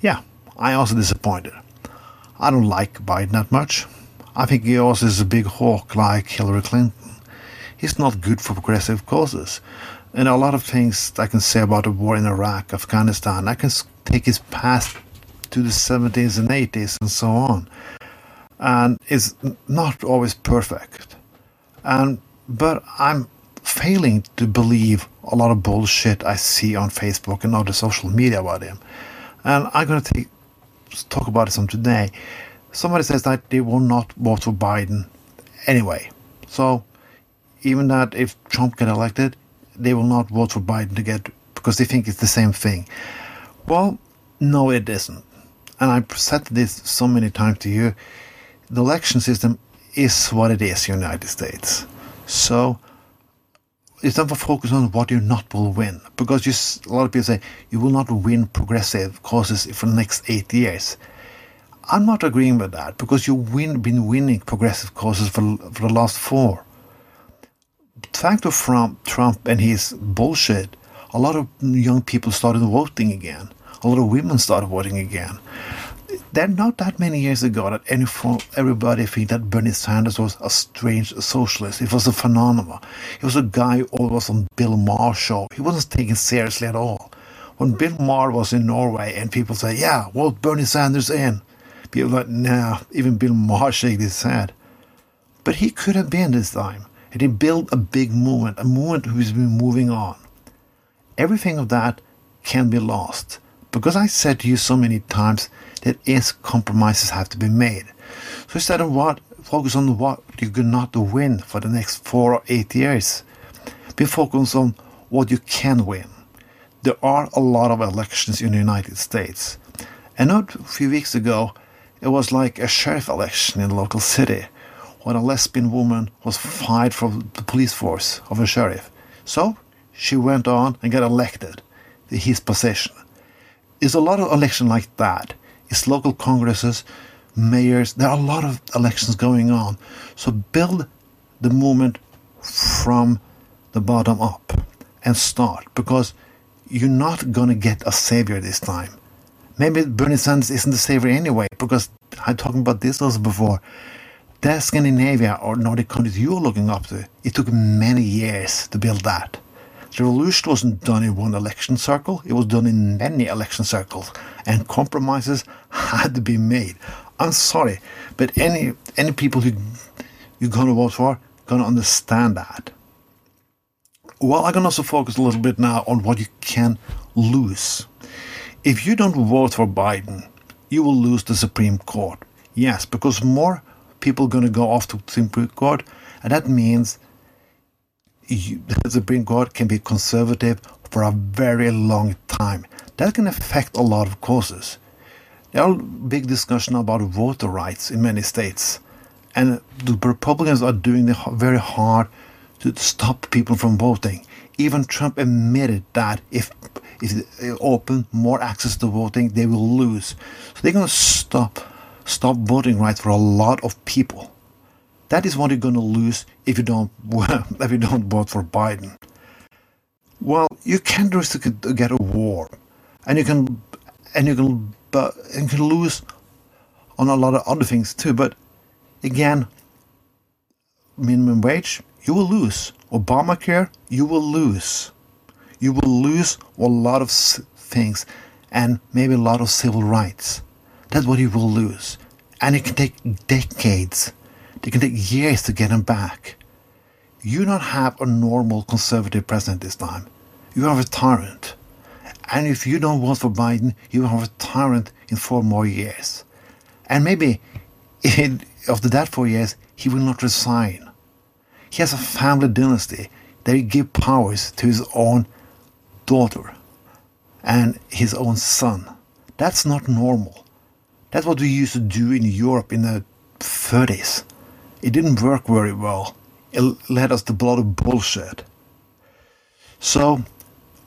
Yeah, I also disappointed. I don't like Biden that much. I think he also is a big hawk like Hillary Clinton. He's not good for progressive causes. And a lot of things I can say about the war in Iraq, Afghanistan, I can take his past to the 70s and 80s and so on. And it's not always perfect. And but I'm failing to believe a lot of bullshit I see on Facebook and other social media about him. And I'm going to take, talk about some today. Somebody says that they will not vote for Biden anyway. So even that if Trump get elected, they will not vote for Biden to get because they think it's the same thing. Well, no, it isn't. And I've said this so many times to you. The election system is what it is United States. So it's not focus on what you not will win because a lot of people say you will not win progressive causes for the next eight years. I'm not agreeing with that because you've win, been winning progressive causes for, for the last four. Thanks to Trump, Trump and his bullshit, a lot of young people started voting again. A lot of women started voting again that not that many years ago that any everybody think that Bernie Sanders was a strange socialist. It was a phenomenon. He was a guy who always on Bill Maher show. He wasn't taken seriously at all. When Bill Maher was in Norway and people say, yeah, well, Bernie Sanders in. People like, nah, even Bill Maher shake his head. But he could have been this time. And he built a big movement, a movement who's been moving on. Everything of that can be lost. Because I said to you so many times, that yes, compromises have to be made. So instead of what, focus on what you cannot win for the next four or eight years. Be focused on what you can win. There are a lot of elections in the United States. And not a few weeks ago, it was like a sheriff election in a local city when a lesbian woman was fired from the police force of a sheriff. So she went on and got elected to his position. It's a lot of election like that it's local congresses, mayors. There are a lot of elections going on. So build the movement from the bottom up and start because you're not going to get a savior this time. Maybe Bernie Sanders isn't the savior anyway because I talked about this also before. That Scandinavia or Nordic countries you're looking up to, it took many years to build that. The revolution wasn't done in one election circle, it was done in many election circles, and compromises had to be made. I'm sorry, but any any people who you're gonna vote for gonna understand that. Well, I can also focus a little bit now on what you can lose. If you don't vote for Biden, you will lose the Supreme Court. Yes, because more people are going to go off to the Supreme Court, and that means you, the Supreme Court can be conservative for a very long time. That can affect a lot of causes. There are big discussion about voter rights in many states, and the Republicans are doing it very hard to stop people from voting. Even Trump admitted that if if they open more access to voting, they will lose. So they're going to stop stop voting rights for a lot of people. That is what you're going to lose if you don't if you don't vote for Biden. Well, you can risk to get a war, and you can and you can but you can lose on a lot of other things too. But again, minimum wage, you will lose. Obamacare, you will lose. You will lose a lot of things, and maybe a lot of civil rights. That's what you will lose, and it can take decades it can take years to get him back. you don't have a normal conservative president this time. You have a tyrant. And if you don't vote for Biden, you have a tyrant in four more years. And maybe in, after that four years, he will not resign. He has a family dynasty that he give powers to his own daughter and his own son. That's not normal. That's what we used to do in Europe in the 30s. It didn't work very well. It led us to a lot of bullshit. So,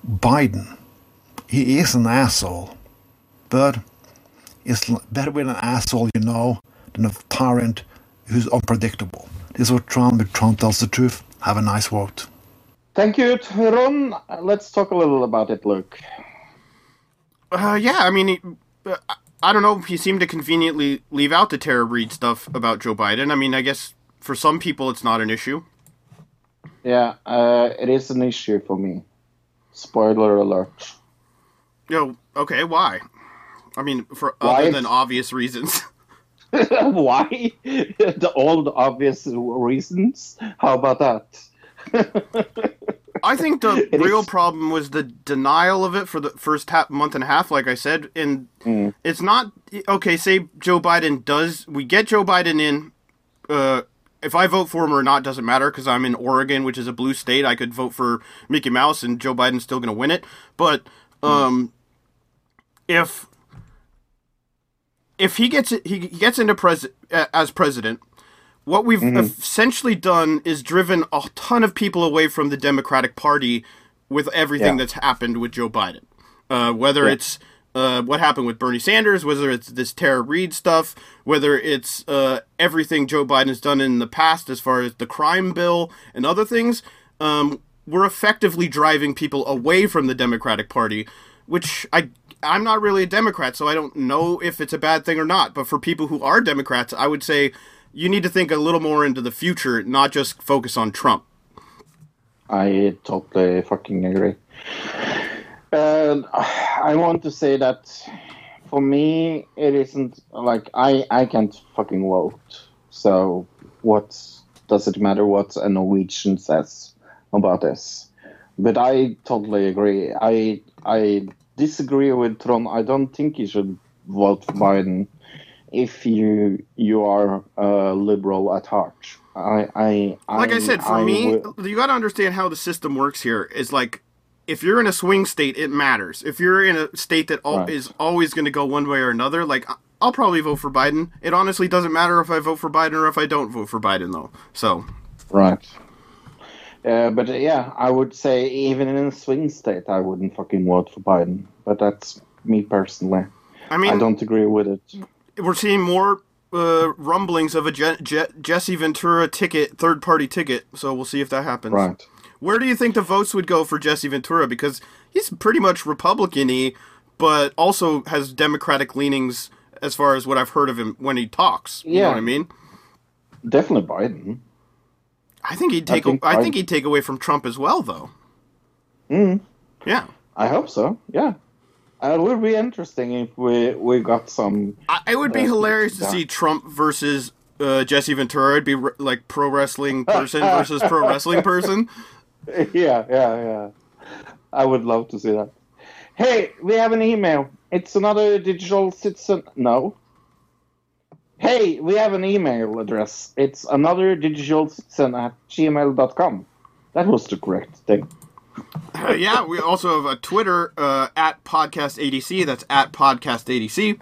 Biden, he is an asshole, but it's better with an asshole you know than a tyrant who's unpredictable. This is what Trump, if Trump tells the truth. Have a nice vote. Thank you, Ron. Let's talk a little about it, Luke. Uh, yeah, I mean, he, uh, I don't know. He seemed to conveniently leave out the Tara Reade stuff about Joe Biden. I mean, I guess for some people it's not an issue. Yeah, uh, it is an issue for me. Spoiler alert. Yo, okay, why? I mean, for Why? other than obvious reasons. Why? the old obvious reasons. How about that? I think the real is- problem was the denial of it for the first half, month and a half, like I said. And Mm. it's not okay. Say Joe Biden does, we get Joe Biden in. Uh, if I vote for him or not doesn't matter because I'm in Oregon, which is a blue state. I could vote for Mickey Mouse, and Joe Biden's still going to win it. But um, if if he gets he gets into pres as president. What we've essentially done is driven a ton of people away from the Democratic Party with everything Yeah. that's happened with Joe Biden. Uh, whether it's uh, what happened with Bernie Sanders, whether it's this Tara Reade stuff, whether it's uh, everything Joe Biden's done in the past as far as the crime bill and other things, um, we're effectively driving people away from the Democratic Party, which I I'm not really a Democrat, so I don't know if it's a bad thing or not. But for people who are Democrats, I would say you need to think a little more into the future, not just focus on Trump. I totally fucking agree. And I want to say that for me, it isn't like I I can't fucking vote. So what does it matter what a Norwegian says about this? But I totally agree. I I disagree with Tron. I don't think he should vote for Biden if you you are a liberal at heart. I I Like I I'm- said, for I me, will- you got to understand how the system works here. Is like if you're in a swing state, it matters. If you're in a state that al- Right. is always going to go one way or another, like I- I'll probably vote for Biden. It honestly doesn't matter if I vote for Biden or if I don't vote for Biden, though. So Right. Uh, but uh, yeah, I would say even in a swing state, I wouldn't fucking vote for Biden. But that's me personally. I mean, I don't agree with it. We're seeing more uh, rumblings of a Je- Je- Jesse Ventura ticket, third party ticket. So we'll see if that happens. Right. Where do you think the votes would go for Jesse Ventura? Because he's pretty much Republican-y, but also has Democratic leanings as far as what I've heard of him when he talks. You know Yeah. what I mean? Definitely Biden. I think he'd I take. think I think he'd take away from Trump as well, though. Mm, Yeah, I hope so. Yeah. Uh, it would be interesting if we we got some. I, it would be Yeah. hilarious to see Trump versus uh, Jesse Ventura. It'd be re- like pro wrestling person versus pro wrestling person. yeah, yeah, yeah. I would love to see that. Hey, we have an email. It's another digital citizen. No. Hey, we have an email address. It's another digital citizen at gmail.com. That was the correct thing. Yeah, we also have a Twitter uh, at podcast ADC. That's at podcast ADC.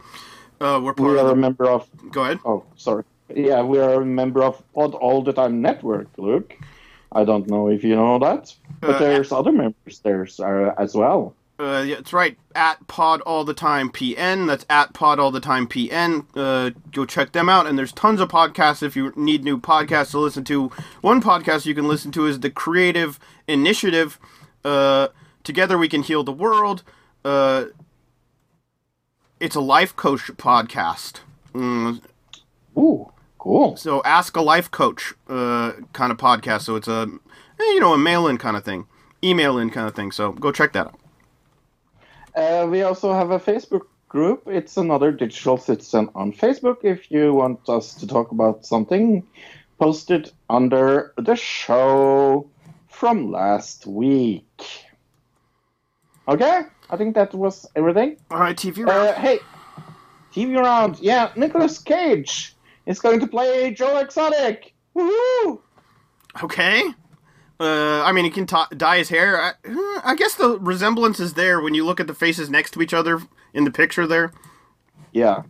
Uh, we're part We of. are a member of. go ahead. Oh, sorry. Yeah, we are a member of Pod All the Time Network, Luke. I don't know if you know that, but Uh, there's other members there uh, as well. Uh, yeah, that's right. At Pod All the Time PN. That's at Pod All the Time PN. Uh, go check them out. And there's tons of podcasts if you need new podcasts to listen to. One podcast you can listen to is the Creative Initiative. Uh, Together we can heal the world. Uh, it's a life coach podcast. Mm, Ooh, cool. so ask a life coach uh, kind of podcast. So it's a eh, you know a mail in kind of thing, email in kind of thing. So go check that out. Uh, we also have a Facebook group. It's another digital citizen on Facebook. If you want us to talk about something post it under the show from last week. Okay, I think that was everything. All right, TV Uh, round. hey, TV round. Yeah, Nicolas Cage is going to play Joe Exotic. Woohoo! Okay. Uh, I mean, he can ta dye his hair. I, uh, I guess the resemblance is there when you look at the faces next to each other in the picture there. Yeah,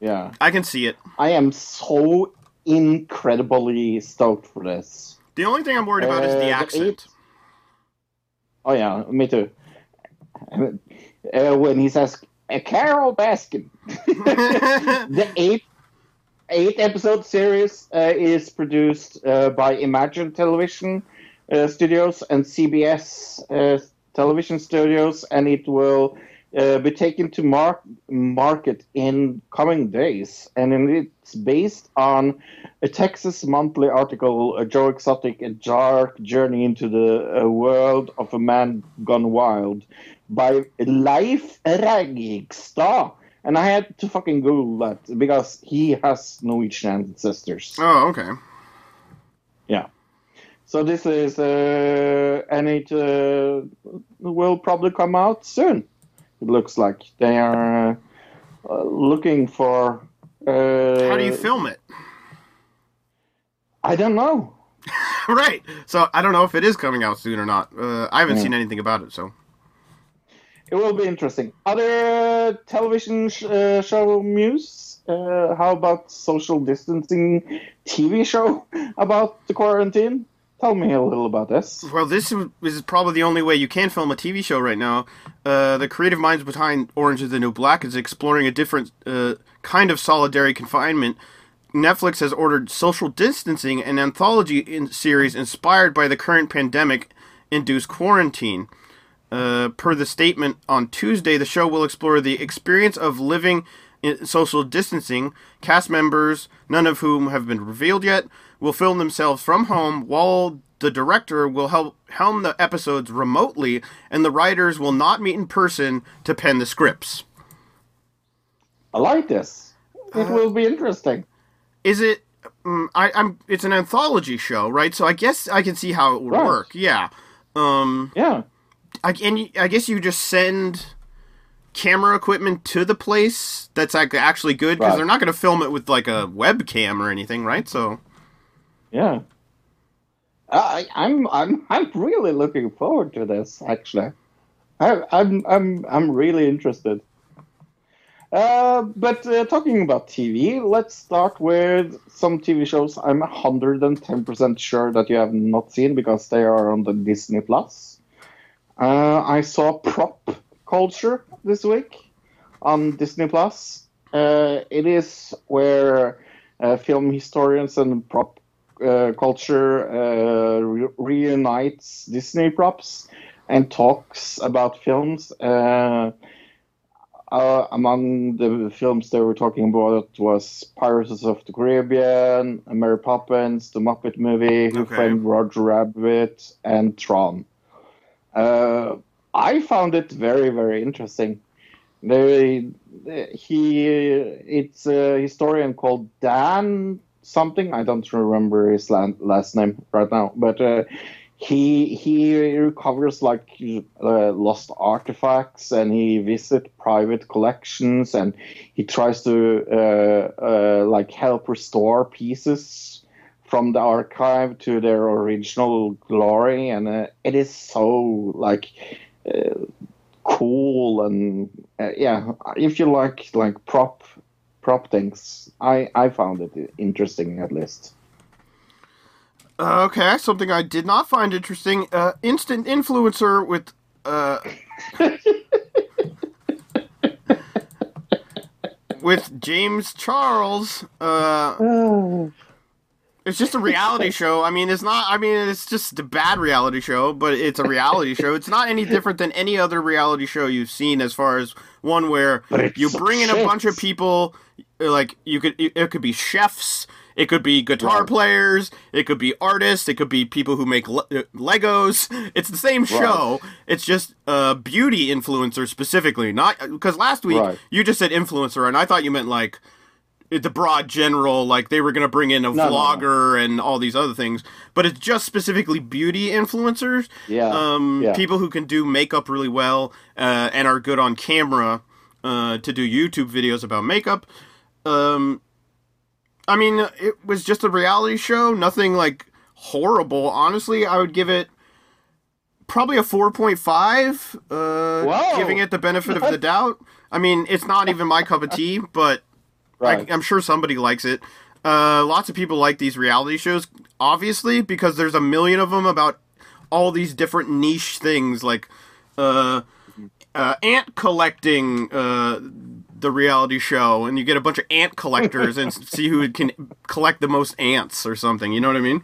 yeah. I can see it. I am so incredibly stoked for this. The only thing I'm worried about is Uh, the the accent. eight- Oh yeah, me too. Uh, when he says uh, Carole Baskin, the eight eight episode series uh, is produced uh, by Imagine Television uh, Studios and CBS uh, Television Studios, and it will uh, be taken to mar- market in coming days. And it's based on a Texas Monthly article, uh, Joe Exotic, a dark journey into the uh, world of a man gone wild, by Leif Reigstad. And I had to fucking Google that because he has Norwegian ancestors. oh, okay. Yeah. So this is, uh, and it uh, will probably come out soon. It looks like they are uh, looking for. Uh, How do you film it? I don't know. right. So I don't know if it is coming out soon or not. Uh, I haven't Yeah. seen anything about it, so. It will be interesting. Other television sh- uh, show news. Uh, how about social distancing TV show about the quarantine? Tell me a little about this. Well, this is- probably the only way you can film a TV show right now. Uh, the creative minds behind Orange is the New Black is exploring a different uh, kind of solitary confinement. Netflix has ordered Social Distancing, an anthology in- series inspired by the current pandemic induced quarantine. Uh, per the statement on Tuesday, the show will explore the experience of living in social distancing. Cast members, none of whom have been revealed yet, will film themselves from home, while the director will help helm the episodes remotely, and the writers will not meet in person to pen the scripts. I like this. It will be interesting. Is it? Um, I, I'm. It's an anthology show, right? So I guess I can see how it would Right. work. Yeah. Um. Yeah. I, and I guess you just send camera equipment to the place that's actually good because Right. they're not going to film it with like a webcam or anything, right? So Yeah. I, I'm I'm I'm really looking forward to this. Actually, I, I'm I'm I'm really interested. Uh, but uh, talking about TV, let's start with some TV shows I'm 110% sure that you have not seen because they are on the Disney Plus. Uh, I saw Prop Culture this week on Disney Plus. Uh, it is where uh, film historians and prop uh, culture uh, re- reunites Disney props and talks about films. Uh, uh, among the films they were talking about was Pirates of the Caribbean, Mary Poppins, The Muppet Movie, Who Okay. Framed Roger Rabbit, and Tron. Uh, I found it very, very interesting. They, he, it's a historian called Dan something. I don't remember his last name right now, but uh, he he recovers like uh, lost artifacts and he visit private collections and he tries to uh, uh, like help restore pieces from the archive to their original glory and uh, it is so like uh, cool and yeah if you like like prop prop things i i found it interesting at least okay, something I did not find interesting: uh, instant influencer with. Uh, with James Charles, uh, it's just a reality show. I mean, it's not. I mean, it's just a bad reality show, but it's a reality show. It's not any different than any other reality show you've seen, as far as one where you bring in a bunch of people. Like you could, it could be chefs. It could be guitar Right. players. It could be artists. It could be people who make le- Legos. It's the same show. It's just uh, beauty influencer specifically, not because last week Right. you just said influencer, and I thought you meant like the broad general, like they were going to bring in a No, no, no. vlogger and all these other things, but it's just specifically beauty influencers. Yeah, Um, yeah. people who can do makeup really well uh, and are good on camera uh, to do YouTube videos about makeup. Um, I mean, it was just a reality show, nothing like horrible. Honestly, I would give it probably a 4.5, uh, giving it the benefit of the doubt. I mean, it's not even my cup of tea, but Right. I, I'm sure somebody likes it. Uh, lots of people like these reality shows, obviously, because there's a million of them about all these different niche things, like uh, uh, ant collecting. Uh, the reality show, and you get a bunch of ant collectors and see who can collect the most ants or something. You know what I mean?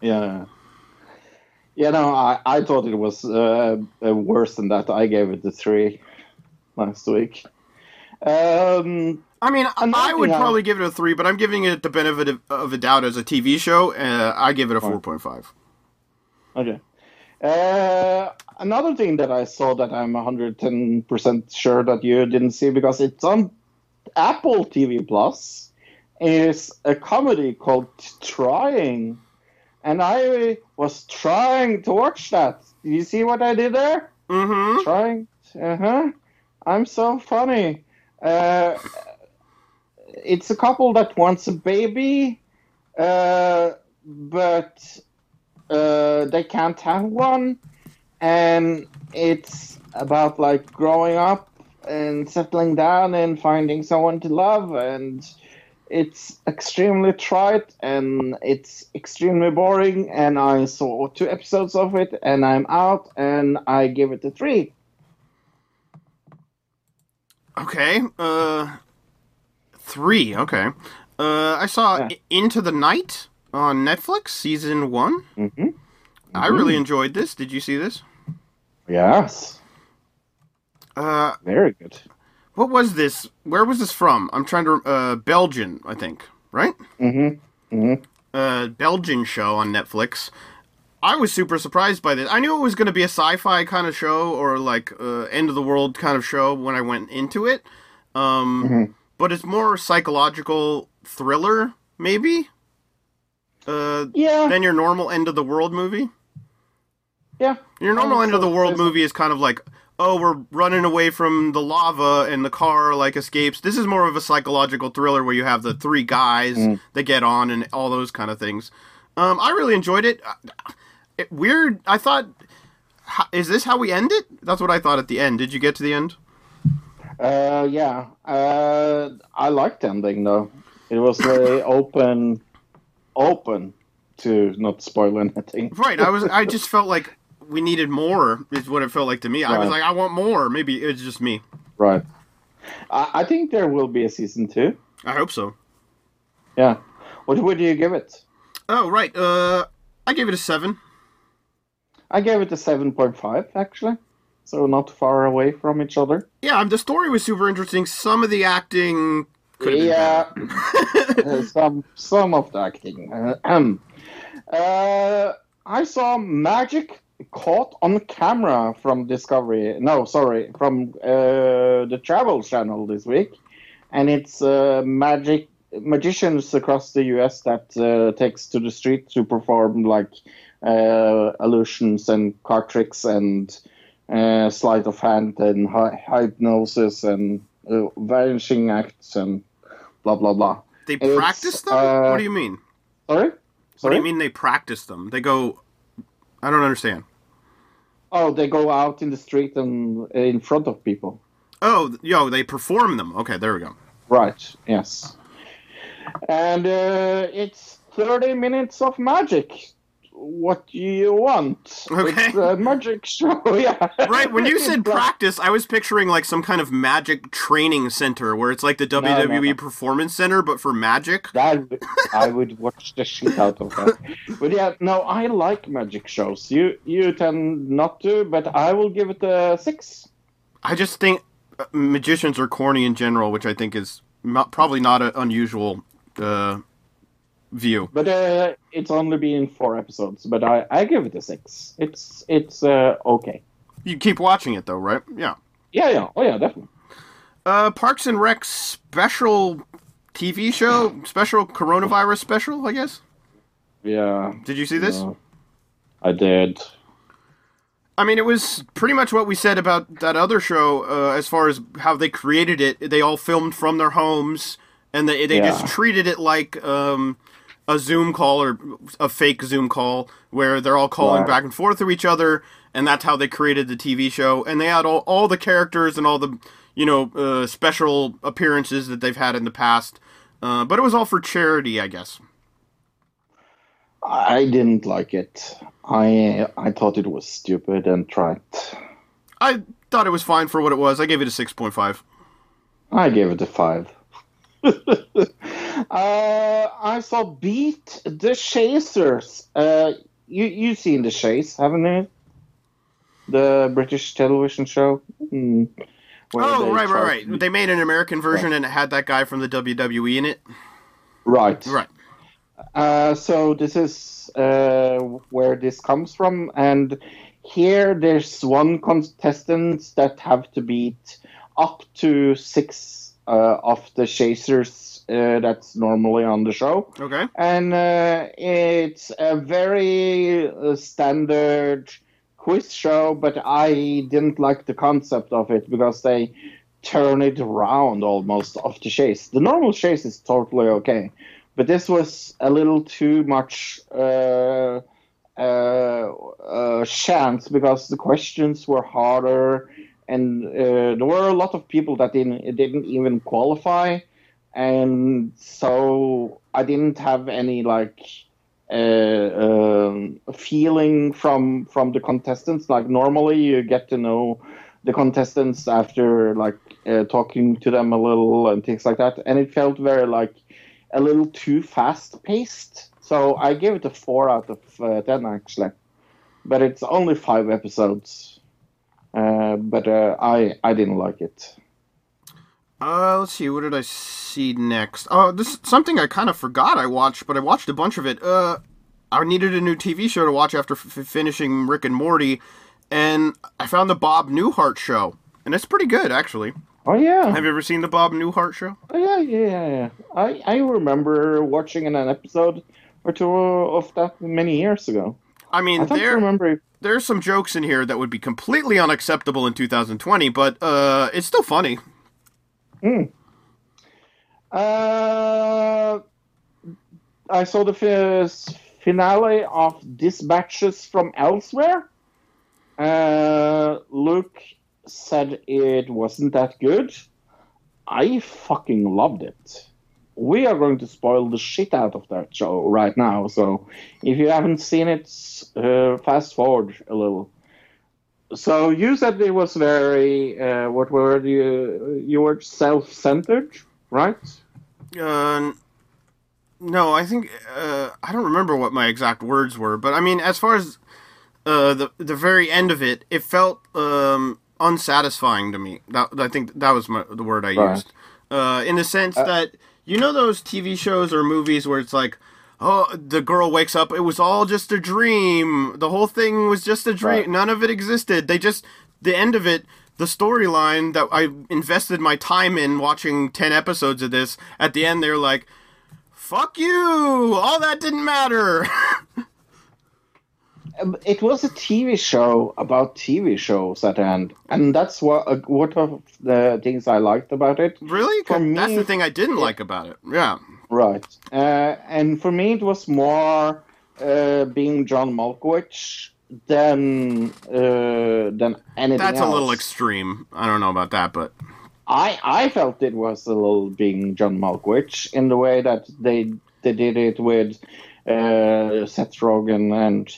Yeah. Yeah, no, I, I thought it was uh, uh, worse than that. I gave it a three last week. Um, I mean, Another I would I- probably give it a three, but I'm giving it the benefit of, of a doubt as a TV show. Uh, I give it a four point five. okay. Uh, another thing that I saw that I'm 110% sure that you didn't see because it's on Apple TV Plus is a comedy called Trying. And I was trying to watch that. Do you see what I did there? Mm-hmm. trying. Uh huh. I'm so funny. Uh, it's a couple that wants a baby, uh, but uh, they can't have one, and it's about like growing up and settling down and finding someone to love. And it's extremely trite and it's extremely boring. And i saw two episodes of it and i'm out and i give it a three. Okay. Uh, three. Okay. Uh, I saw Yeah. Into the Night on Netflix, season one. mm-hmm. I really enjoyed this. Did you see this? yes Uh, very good what was this? Where was this from? I'm trying to. Uh, Belgian, I think. Right? mm-hmm. uh, Belgian show on Netflix. I was super surprised by this. I knew it was going to be a sci-fi kind of show or like uh, end of the world kind of show when I went into it. Um, But it's more psychological thriller, maybe, uh, yeah than your normal end of the world movie. yeah Your normal end of the world movie is kind of like, oh, we're running away from the lava and the car like escapes. This is more of a psychological thriller where you have the three guys Mm. that get on and all those kind of things. Um, I really enjoyed it. It. Weird. I thought, ho- is this how we end it? That's what I thought at the end. Did you get to the end? Uh yeah uh i liked ending though it was very open open to not spoil anything Right. I was. I just felt like we needed more. Is what it felt like to me. I was like, I want more. Maybe it's just me. right I, I think there will be a season two I hope so. yeah what would you give it Oh right. Uh, I gave it a seven. I gave it a 7.5 actually, so not far away from each other. Yeah, the story was super interesting. Some of the acting could have been yeah, uh, some some of the acting. Uh, um, uh, I saw magic caught on camera from Discovery. No, sorry, from uh, the Travel Channel this week, and it's uh, magic magicians across the U.S. that uh, takes to the street to perform like uh, illusions and card tricks and uh, sleight of hand and hy- hypnosis and uh, vanishing acts and blah blah blah. They It's, practice them? uh, what do you mean? Sorry, What do you mean they practice them? They go. I don't understand. Oh, they go out in the street and uh, in front of people. Oh, yo, they perform them. Okay, there we go. Right. Yes. And uh, it's thirty minutes of magic. What do you want? Okay. It's a magic show. yeah. Right, when you said practice, I was picturing like some kind of magic training center where it's like the WWE no, no. Performance Center, but for magic. That I would watch the shit out of that. But yeah, no, I like magic shows. You you tend not to, but I will give it a six. I just think uh, magicians are corny in general, which I think is not, probably not an unusual uh, view. But uh, it's only been four episodes. But I, I give it a six. It's it's uh, okay. You keep watching it though, right? Yeah. Yeah, yeah, oh yeah, definitely. Uh, Parks and Rec special TV show special coronavirus special. I guess. Yeah. Did you see this? yeah. I did. I mean, it was pretty much what we said about that other show uh, as far as how they created it. They all filmed from their homes, and they they just treated it like um, a Zoom call or a fake Zoom call where they're all calling Right. back and forth to each other, and that's how they created the TV show. And they had all, all the characters and all the you know uh, special appearances that they've had in the past. Uh, but it was all for charity, I guess. I didn't like it. I I thought it was stupid and trite. I thought it was fine for what it was. I gave it a six point five. I gave it a five. uh, I saw Beat the Chasers. Uh, you you've seen the Chase, haven't you? The British television show. Where Oh, right, right, to- right. They made an American version and it had that guy from the WWE in it. Right. Right. Uh, so this is uh, where this comes from, and here there's one contestant that have to beat up to six of the chasers uh, that's normally on the show, Okay. and uh, it's a very uh, standard quiz show, but I didn't like the concept of it because they turn it around almost of the chase. The normal chase is totally okay, but this was a little too much uh, uh, uh, chance because the questions were harder, and uh, there were a lot of people that didn't didn't even qualify, and so I didn't have any like uh, um, feeling from from the contestants. Like normally, you get to know the contestants after like uh, talking to them a little and things like that, and it felt very like a little too fast paced. So I gave it a four out of uh, ten actually, but it's only five episodes. Uh, but uh, I I didn't like it. Uh, let's see. What did I see next? Oh, this something I kind of forgot I watched, but I watched a bunch of it. Uh, I needed a new TV show to watch after f- finishing Rick and Morty, and I found the Bob Newhart show, and it's pretty good actually. Oh yeah. Have you ever seen the Bob Newhart show? Oh, yeah, yeah, yeah, yeah. I, I remember watching an episode or two of that many years ago. I mean, I there remember. there's some jokes in here that would be completely unacceptable in 2020, but uh, it's still funny. Uh, I saw the fi- finale of Dispatches from Elsewhere. Uh, Luke said it wasn't that good. I fucking loved it. We are going to spoil the shit out of that show right now, so if you haven't seen it, uh, fast forward a little. So you said it was very, uh, what were you you were self-centered, right? Uh, no, I think uh, I don't remember what my exact words were, but I mean, as far as uh, the the very end of it, it felt um, unsatisfying to me. That I think that was my, the word I Right. used. Uh, in the sense that you know those TV shows or movies where it's like, oh, the girl wakes up, it was all just a dream. The whole thing was just a dream. Right. None of it existed. They just the end of it. The storyline that I invested my time in watching 10 episodes of this, at the end they're like, fuck you! All that didn't matter! Um, It was a TV show about TV shows at the end, and that's what uh, what of the things I liked about it. really? For me, That's the thing I didn't like about it. Yeah. Right, uh, and for me it was more uh, being John Malkovich than uh, than anything That's a little extreme. I don't know about that, but I I felt it was a little being John Malkovich in the way that they they did it with uh, Seth Rogen and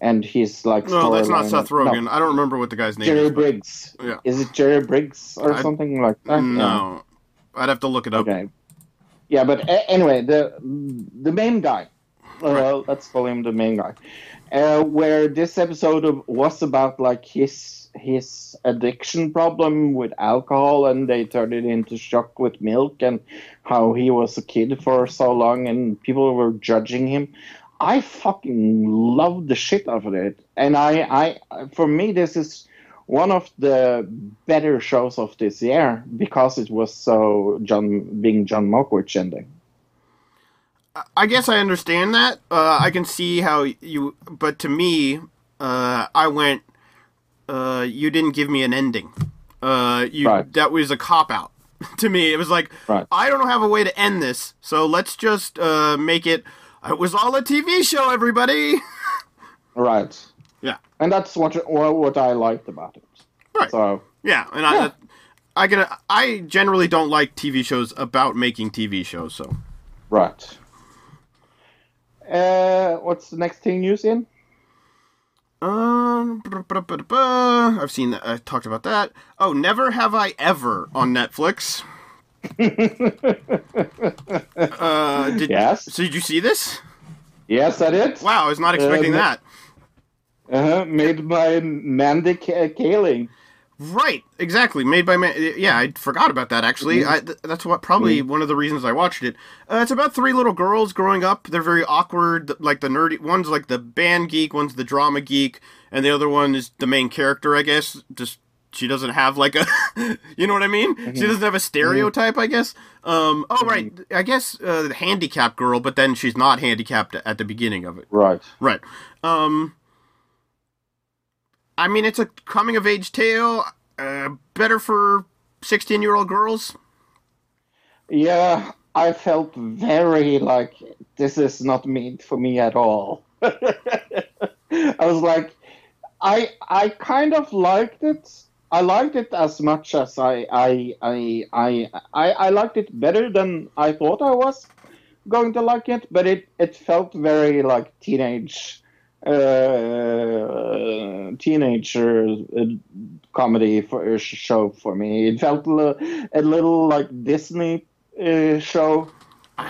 and he's like no, that's not. Seth Rogen. No, I don't remember what the guy's name Jerry is. but- Briggs. Yeah. Is it Jerry Briggs or I- something like that? No. I'd have to look it up. Okay. Yeah, but a- anyway, the the main guy. Uh, Right. Let's call him the main guy. Uh, where this episode of, was about like his his addiction problem with alcohol, and they turned it into shock with milk, and how he was a kid for so long, and people were judging him. I fucking love the shit out of it, and I, I, for me, this is one of the better shows of this year because it was so John being John Malkovich ending. I guess I understand that. Uh, I can see how you, but to me, uh, I went. Uh, you didn't give me an ending. Uh, you Right. that was a cop out to me. It was like Right. I don't have a way to end this, so let's just uh, make it. It was all a TV show, everybody. Right. Yeah. And that's what what I liked about it. Right. So Yeah, and I, Yeah. I get. I generally don't like TV shows about making TV shows. So right. Uh, what's the next thing news in? Um. I've seen that. I talked about that. Oh, Never Have I Ever on Netflix. uh, did, Yes. So did you see this? Yes, I did. Wow, I was not expecting Um, that. Uh-huh, made by Mandy K- Kaling. Right, exactly. Made by man. Yeah, I forgot about that. Actually, Mm-hmm. I, th- that's what probably one of the reasons I watched it. Uh, it's about three little girls growing up. They're very awkward. Like the nerdy one's like the band geek, one's the drama geek, and the other one is the main character. I guess just she doesn't have like a, you know what I mean? Mm-hmm. She doesn't have a stereotype. I guess. Um. Oh right. I guess uh, the handicapped girl, but then she's not handicapped at the beginning of it. Right. Right. Um. I mean, it's a coming of age tale. Uh, better for sixteen-year-old girls. Yeah, I felt very like this is not meant for me at all. I was like, I I kind of liked it. I liked it as much as I I I I I, I liked it better than I thought I was going to like it, but it it felt very like teenage uh, teenager uh, comedy for, show for me. It felt a little, a little like Disney uh, show.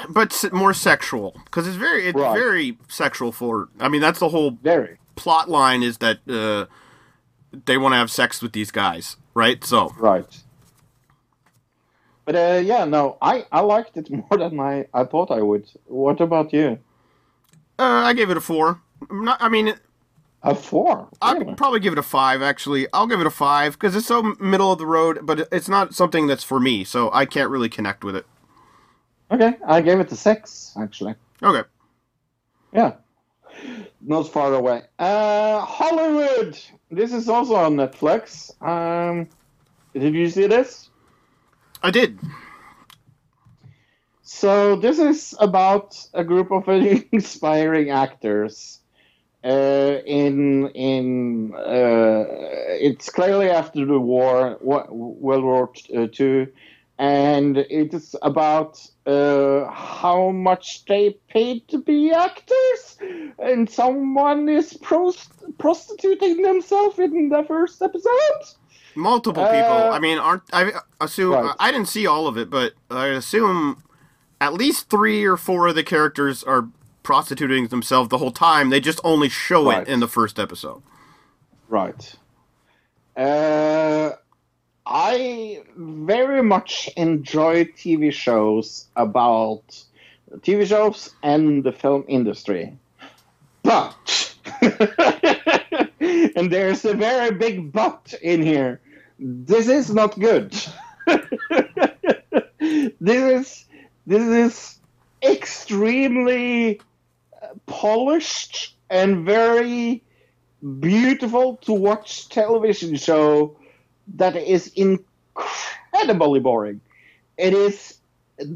but more sexual because it's very it's Right. very sexual for i mean that's the whole Very plot line is that uh, they want to have sex with these guys right so right. But uh, yeah, no, I, I liked it more than I, I thought I would. What about you? uh, i gave it a four I'm not, i mean A four. Really? probably give it a five actually i'll give it a five because it's so middle of the road but it's not something that's for me so i can't really connect with it Okay, I gave it a six actually. okay Yeah, not far away. Uh, Hollywood. This is also on Netflix. Um, did you see this? i did So this is about a group of inspiring actors. Uh, in in uh, it's clearly after the war, World War uh, Two, and it is about uh, how much they paid to be actors, and someone is pros- prostituting themselves in the first episode. multiple Uh, people i mean aren't i assume Right. i didn't see all of it but i assume at least three or four of the characters are prostituting themselves the whole time they just only show Right. it in the first episode Right. Uh, I very much enjoy TV shows about TV shows and the film industry. But, and there's a very big but in here. This is not good. this is this is extremely polished and very beautiful to watch television show that is incredibly boring. It is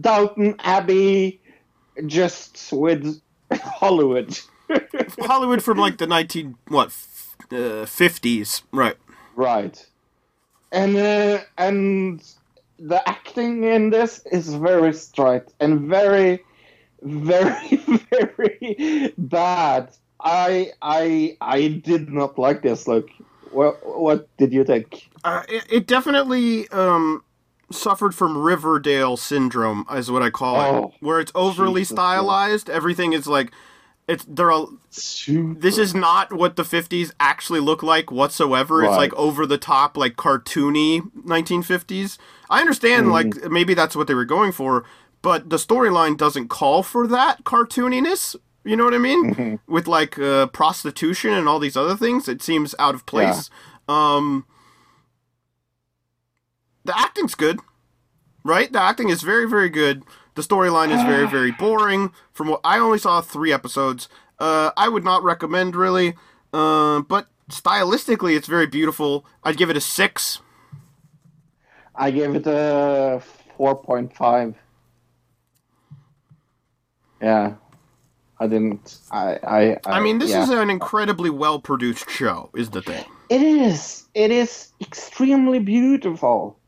Downton Abbey just with Hollywood. hollywood from like the 19 what f- uh, 50s right right. And uh, and the acting in this is very straight and very very very bad. I I I did not like this look. What what did you think? uh, it, it definitely um suffered from riverdale syndrome is what i call Oh, it where it's overly Jesus, stylized. Everything is like it's they're all this is not what the 50s actually look like whatsoever. It's like over the top like cartoony 1950s i understand Mm-hmm. like maybe that's what they were going for but the storyline doesn't call for that cartooniness you know what i mean Mm-hmm. with like uh, prostitution and all these other things it seems out of place um the acting's good, right? The acting is very, very good. The storyline is very, very boring. From what I only saw three episodes, uh, I would not recommend really. Uh, but stylistically, it's very beautiful. I'd give it a six. I gave it a four point five. Yeah, I didn't. I. I. I mean, this yeah. is an incredibly well produced show, is the thing. It is. It is extremely beautiful.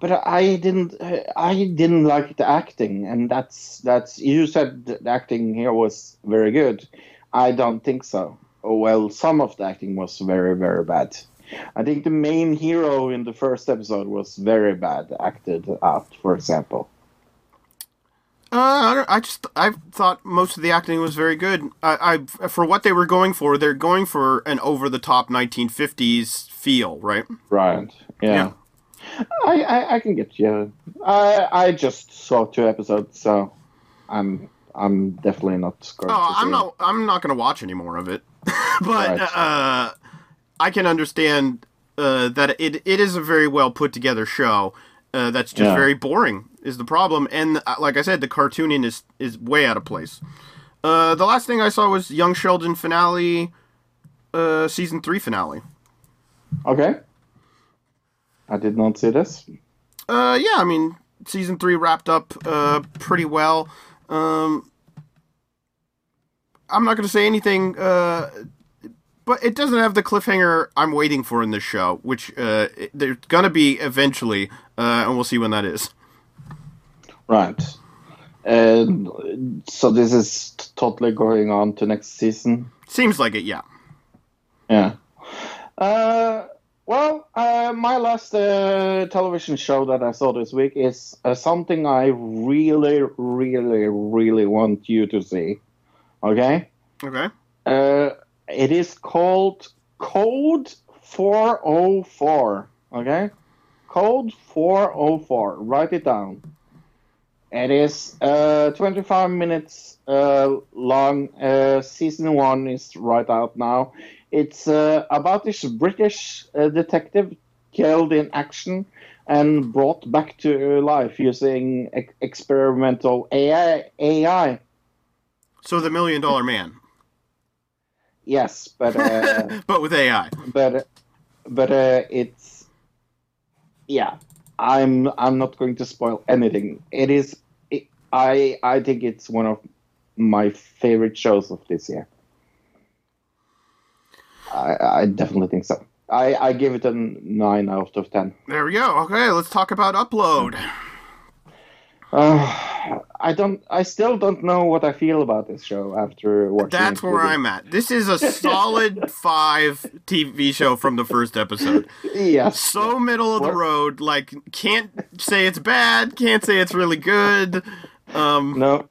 But I didn't. I didn't like the acting, and that's that's. You said the acting here was very good. I don't think so. Oh, well, some of the acting was very very bad. I think the main hero in the first episode was very bad acted out. For example. Uh, I, don't, I just I thought most of the acting was very good. I, I for what they were going for, they're going for an over the top 1950s feel, right? Right. Yeah. I, I I can get you. I I just saw two episodes, so I'm I'm definitely not Oh, I'm not I'm not going to watch any more of it. but Right. uh, I can understand uh, that it it is a very well put together show. Uh, that's just Yeah. very boring is the problem, and uh, like I said, the cartooning is is way out of place. Uh, the last thing I saw was Young Sheldon finale, uh, season three finale. Okay. I did not see this. Uh, yeah, I mean, season three wrapped up uh, pretty well. Um, I'm not going to say anything, uh, but it doesn't have the cliffhanger I'm waiting for in this show, which uh, there's going to be eventually, uh, and we'll see when that is. Right. And so this is totally going on to next season. Seems like it, yeah. Yeah. Uh, well, uh, my last uh, television show that I saw this week is uh, something I really, really, really want you to see. Okay? Okay. Uh, it is called Code 404. Okay? Code 404. Write it down. It is uh, 25 minutes uh, long. Uh, season one is right out now. It's uh, about this British uh, detective killed in action and brought back to life using ex- experimental AI. AI. So the Million Dollar Man, Yes, but uh, but with AI. but but uh, it's yeah. I'm I'm not going to spoil anything. It is. I I think it's one of my favorite shows of this year. I I definitely think so. I I give it a nine out of ten. There we go. Okay, let's talk about Upload. Uh, I don't. I still don't know what I feel about this show after watching. It. That's where I'm at. This is a solid five TV show from the first episode. Yes. so middle of the road. Like, can't say it's bad, can't say it's really good. Um, No.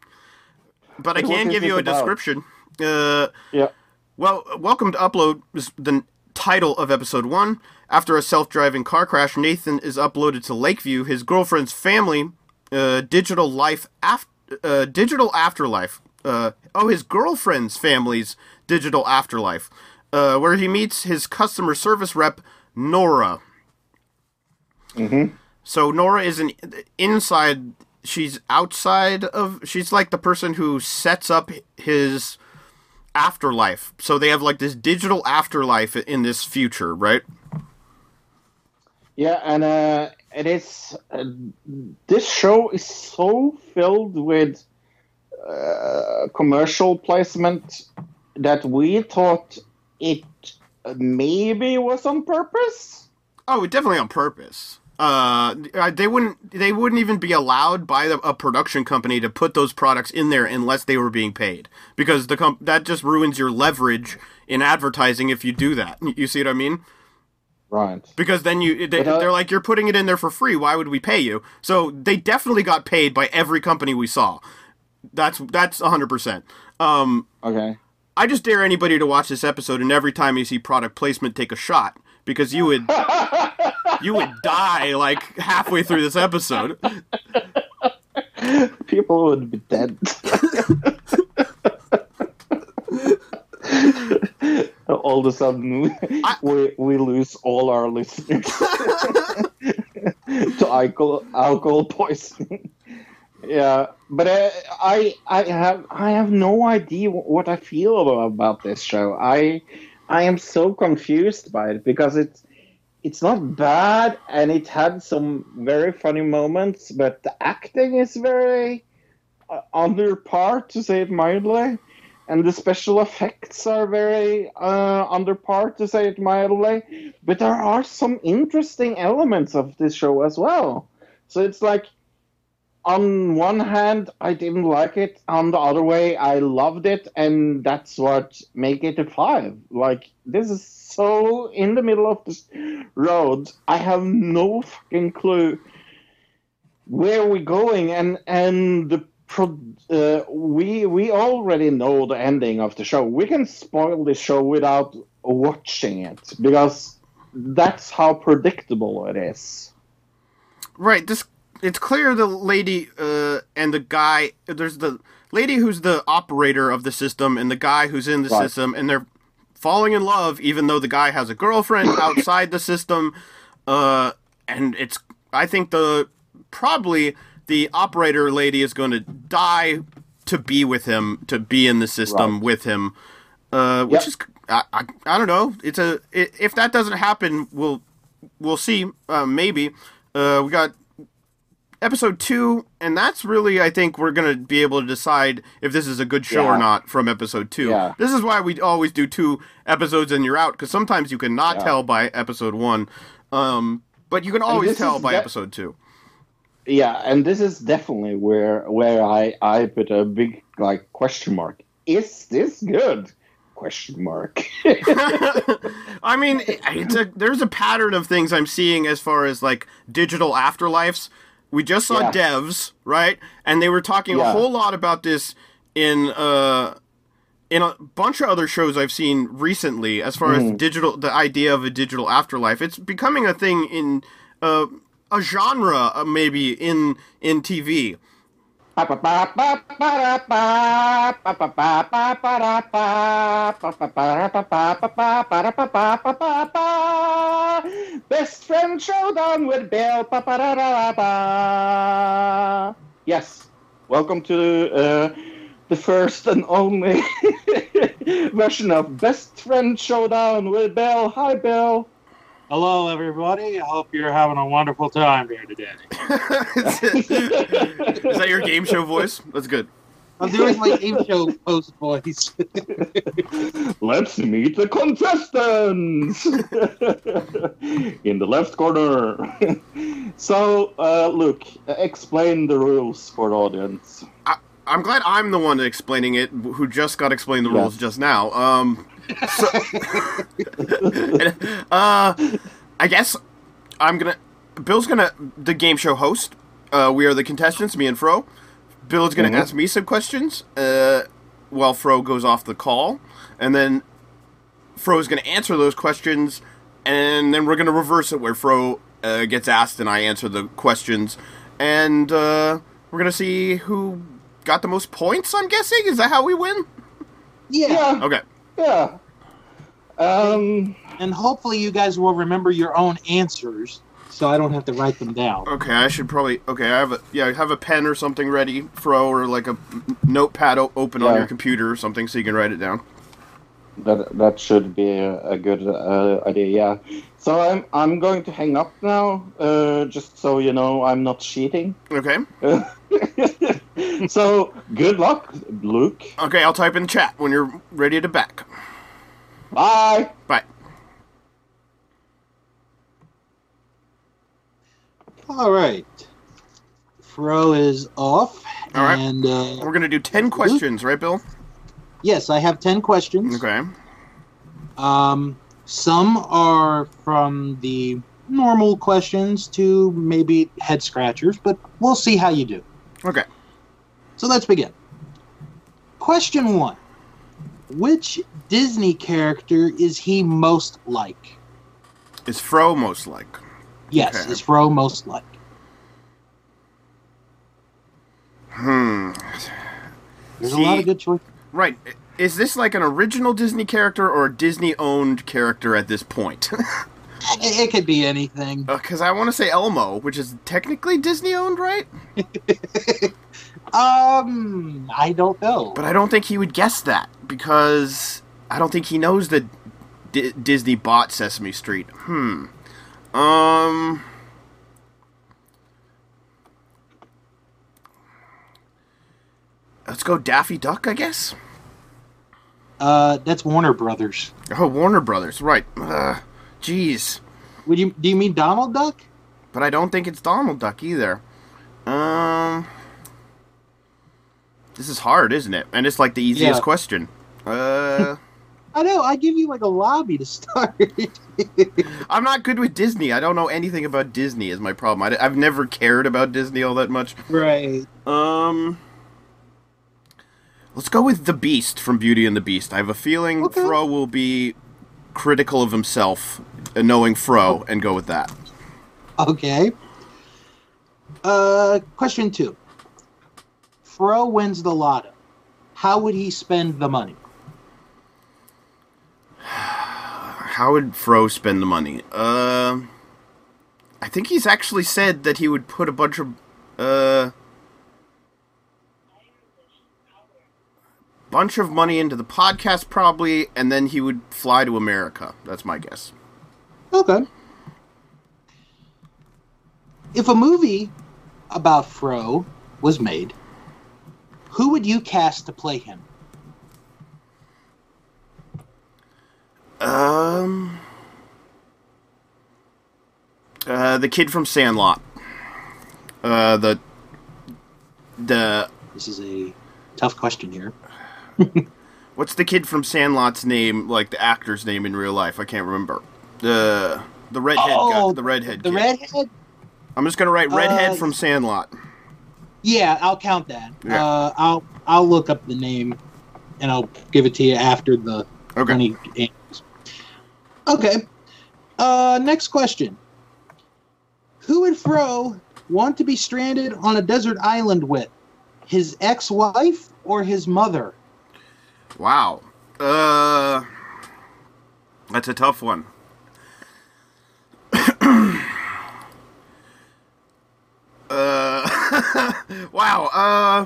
but I can give you a about? description. Uh, Yeah. well, welcome to Upload is the title of episode one. After a self-driving car crash, Nathan is uploaded to Lakeview, his girlfriend's family, uh, digital life af- uh, digital afterlife. Uh, oh, his girlfriend's family's digital afterlife, uh, where he meets his customer service rep, Nora. Mm-hmm. So Nora is an inside. She's outside of. She's like the person who sets up his afterlife. So they have like this digital afterlife in this future, right? Yeah, and uh, it is. Uh, this show is so filled with uh, commercial placement that we thought it maybe was on purpose. Oh, definitely on purpose. Uh, they wouldn't. They wouldn't even be allowed by the, a production company to put those products in there unless they were being paid, because the comp- that just ruins your leverage in advertising if you do that. You see what I mean? Right. Because then you they, But, uh, they're like you're putting it in there for free. Why would we pay you? So they definitely got paid by every company we saw. That's that's 100%. Um Okay. I just dare anybody to watch this episode and every time you see product placement take a shot because you would you would die like halfway through this episode. People would be dead. all of a sudden I- we we lose all our listeners to alcohol alcohol poisoning. Yeah, but uh, I I have I have no idea what I feel about, about this show. I I am so confused by it because it's it's not bad and it had some very funny moments, but the acting is very uh, under par to say it mildly, and the special effects are very uh, under par to say it mildly. But there are some interesting elements of this show as well. So it's like on one hand, I didn't like it. On the other way, I loved it, and that's what make it a five. Like this is so in the middle of this road. I have no fucking clue where we're going, and and the pro- uh, we we already know the ending of the show. We can spoil the show without watching it because that's how predictable it is. Right. This it's clear the lady uh, and the guy. There's the lady who's the operator of the system and the guy who's in the Right. system, and they're falling in love, even though the guy has a girlfriend outside the system. Uh, and it's I think the probably the operator lady is going to die to be with him, to be in the system Right. with him. Uh, which Yep. is I, I I don't know. It's a i if that doesn't happen, we'll we'll see. Uh, maybe uh, we got episode two, and that's really I think we're gonna be able to decide if this is a good show or not from episode two. Yeah. This is why we always do two episodes and you're out because sometimes you can not Yeah. tell by episode one, um, but you can always tell by de- episode two. Yeah, and this is definitely where where I I put a big like question mark. Is this good? Question mark. I mean, it's a, there's a pattern of things I'm seeing as far as like digital afterlives. We just saw Yeah. Devs, right? And they were talking a whole lot about this in uh in a bunch of other shows I've seen recently as far Mm. as digital the idea of a digital afterlife. It's becoming a thing in uh, a genre uh, maybe in in TV. Best friend showdown with Bill. Yes, welcome to uh, the first and only version of Best Friend Showdown with Bill. Hi, Bill. Hello, everybody. I hope you're having a wonderful time here today. Is that your game show voice? That's good. I'm doing my game show post voice. Let's meet the contestants in the left corner. so, uh, Luke, explain the rules for the audience. I'm glad I'm the one explaining it, who just got explained the Yeah. rules just now. Um, so, uh, I guess I'm gonna. Bill's gonna the game show host. Uh, we are the contestants, me and Fro. Bill's gonna Mhm. ask me some questions. Uh, while Fro goes off the call, and then Fro's gonna answer those questions, and then we're gonna reverse it where Fro uh, gets asked and I answer the questions, and uh, we're gonna see who got the most points. I'm guessing is that how we win? yeah. Yeah, Okay. Yeah. Um, And hopefully you guys will remember your own answers so I don't have to write them down. Okay, I should probably. Okay, I have a yeah, have a pen or something ready, Fro, or like a notepad o- open on your computer or something, so you can write it down. that that should be a, a good uh, idea. Yeah. So I'm I'm going to hang up now, uh, just so you know I'm not cheating. Okay. so good luck, Luke. Okay, I'll type in chat when you're ready to back. Bye. Bye. All right. Fro is off. All right. And uh, We're gonna do ten questions, right, Bill? yes, I have 10 questions. Okay. Um, some are from the normal questions to maybe head scratchers, but we'll see how you do. Okay. So let's begin. Question one Which Disney character is he most like? Is Fro most like? Yes, Okay. is Fro most like? Hmm. There's See- a lot of good choices. Right. is this like an original Disney character or a Disney owned character at this point? It, it could be anything. Because I want to say Elmo, which is technically Disney owned, right? Um, I don't know. But I don't think he would guess that because I don't think he knows that D- Disney bought Sesame Street. Hmm. Um. Let's go Daffy Duck, I guess. Uh, that's Warner Brothers. Oh, Warner Brothers, right? Uh, Jeez, Would you do you mean Donald Duck? but I don't think it's Donald Duck either. Um, this is hard, isn't it? And it's like the easiest Yeah. question. Uh. I know. I give you like a lobby to start. I'm not good with Disney. I don't know anything about Disney. Is my problem. I, have never cared about Disney all that much. right. Um, let's go with the Beast from Beauty and the Beast. I have a feeling Okay. Fro will be critical of himself, uh, knowing Fro, and go with that. Okay. Uh, question two. Fro wins the lotto. How would he spend the money? How would Fro spend the money? Uh, I think he's actually said that he would put a bunch of uh bunch of money into the podcast probably and then he would fly to America. That's my guess. Okay. If a movie about Fro was made, who would you cast to play him? Um uh the kid from Sandlot. Uh the the This is a tough question here. what's the kid from Sandlot's name like the actor's name in real life? I can't remember. The the redhead guy, Oh, the redhead The kid. redhead? I'm just gonna write redhead Uh, from Sandlot. Yeah, I'll count that. Yeah. Uh, I'll I'll look up the name, and I'll give it to you after the Okay. when he answers. Okay. Uh, next question. Who would Fro want to be stranded on a desert island with? His ex-wife or his mother? Wow. Uh That's a tough one. uh Wow. Uh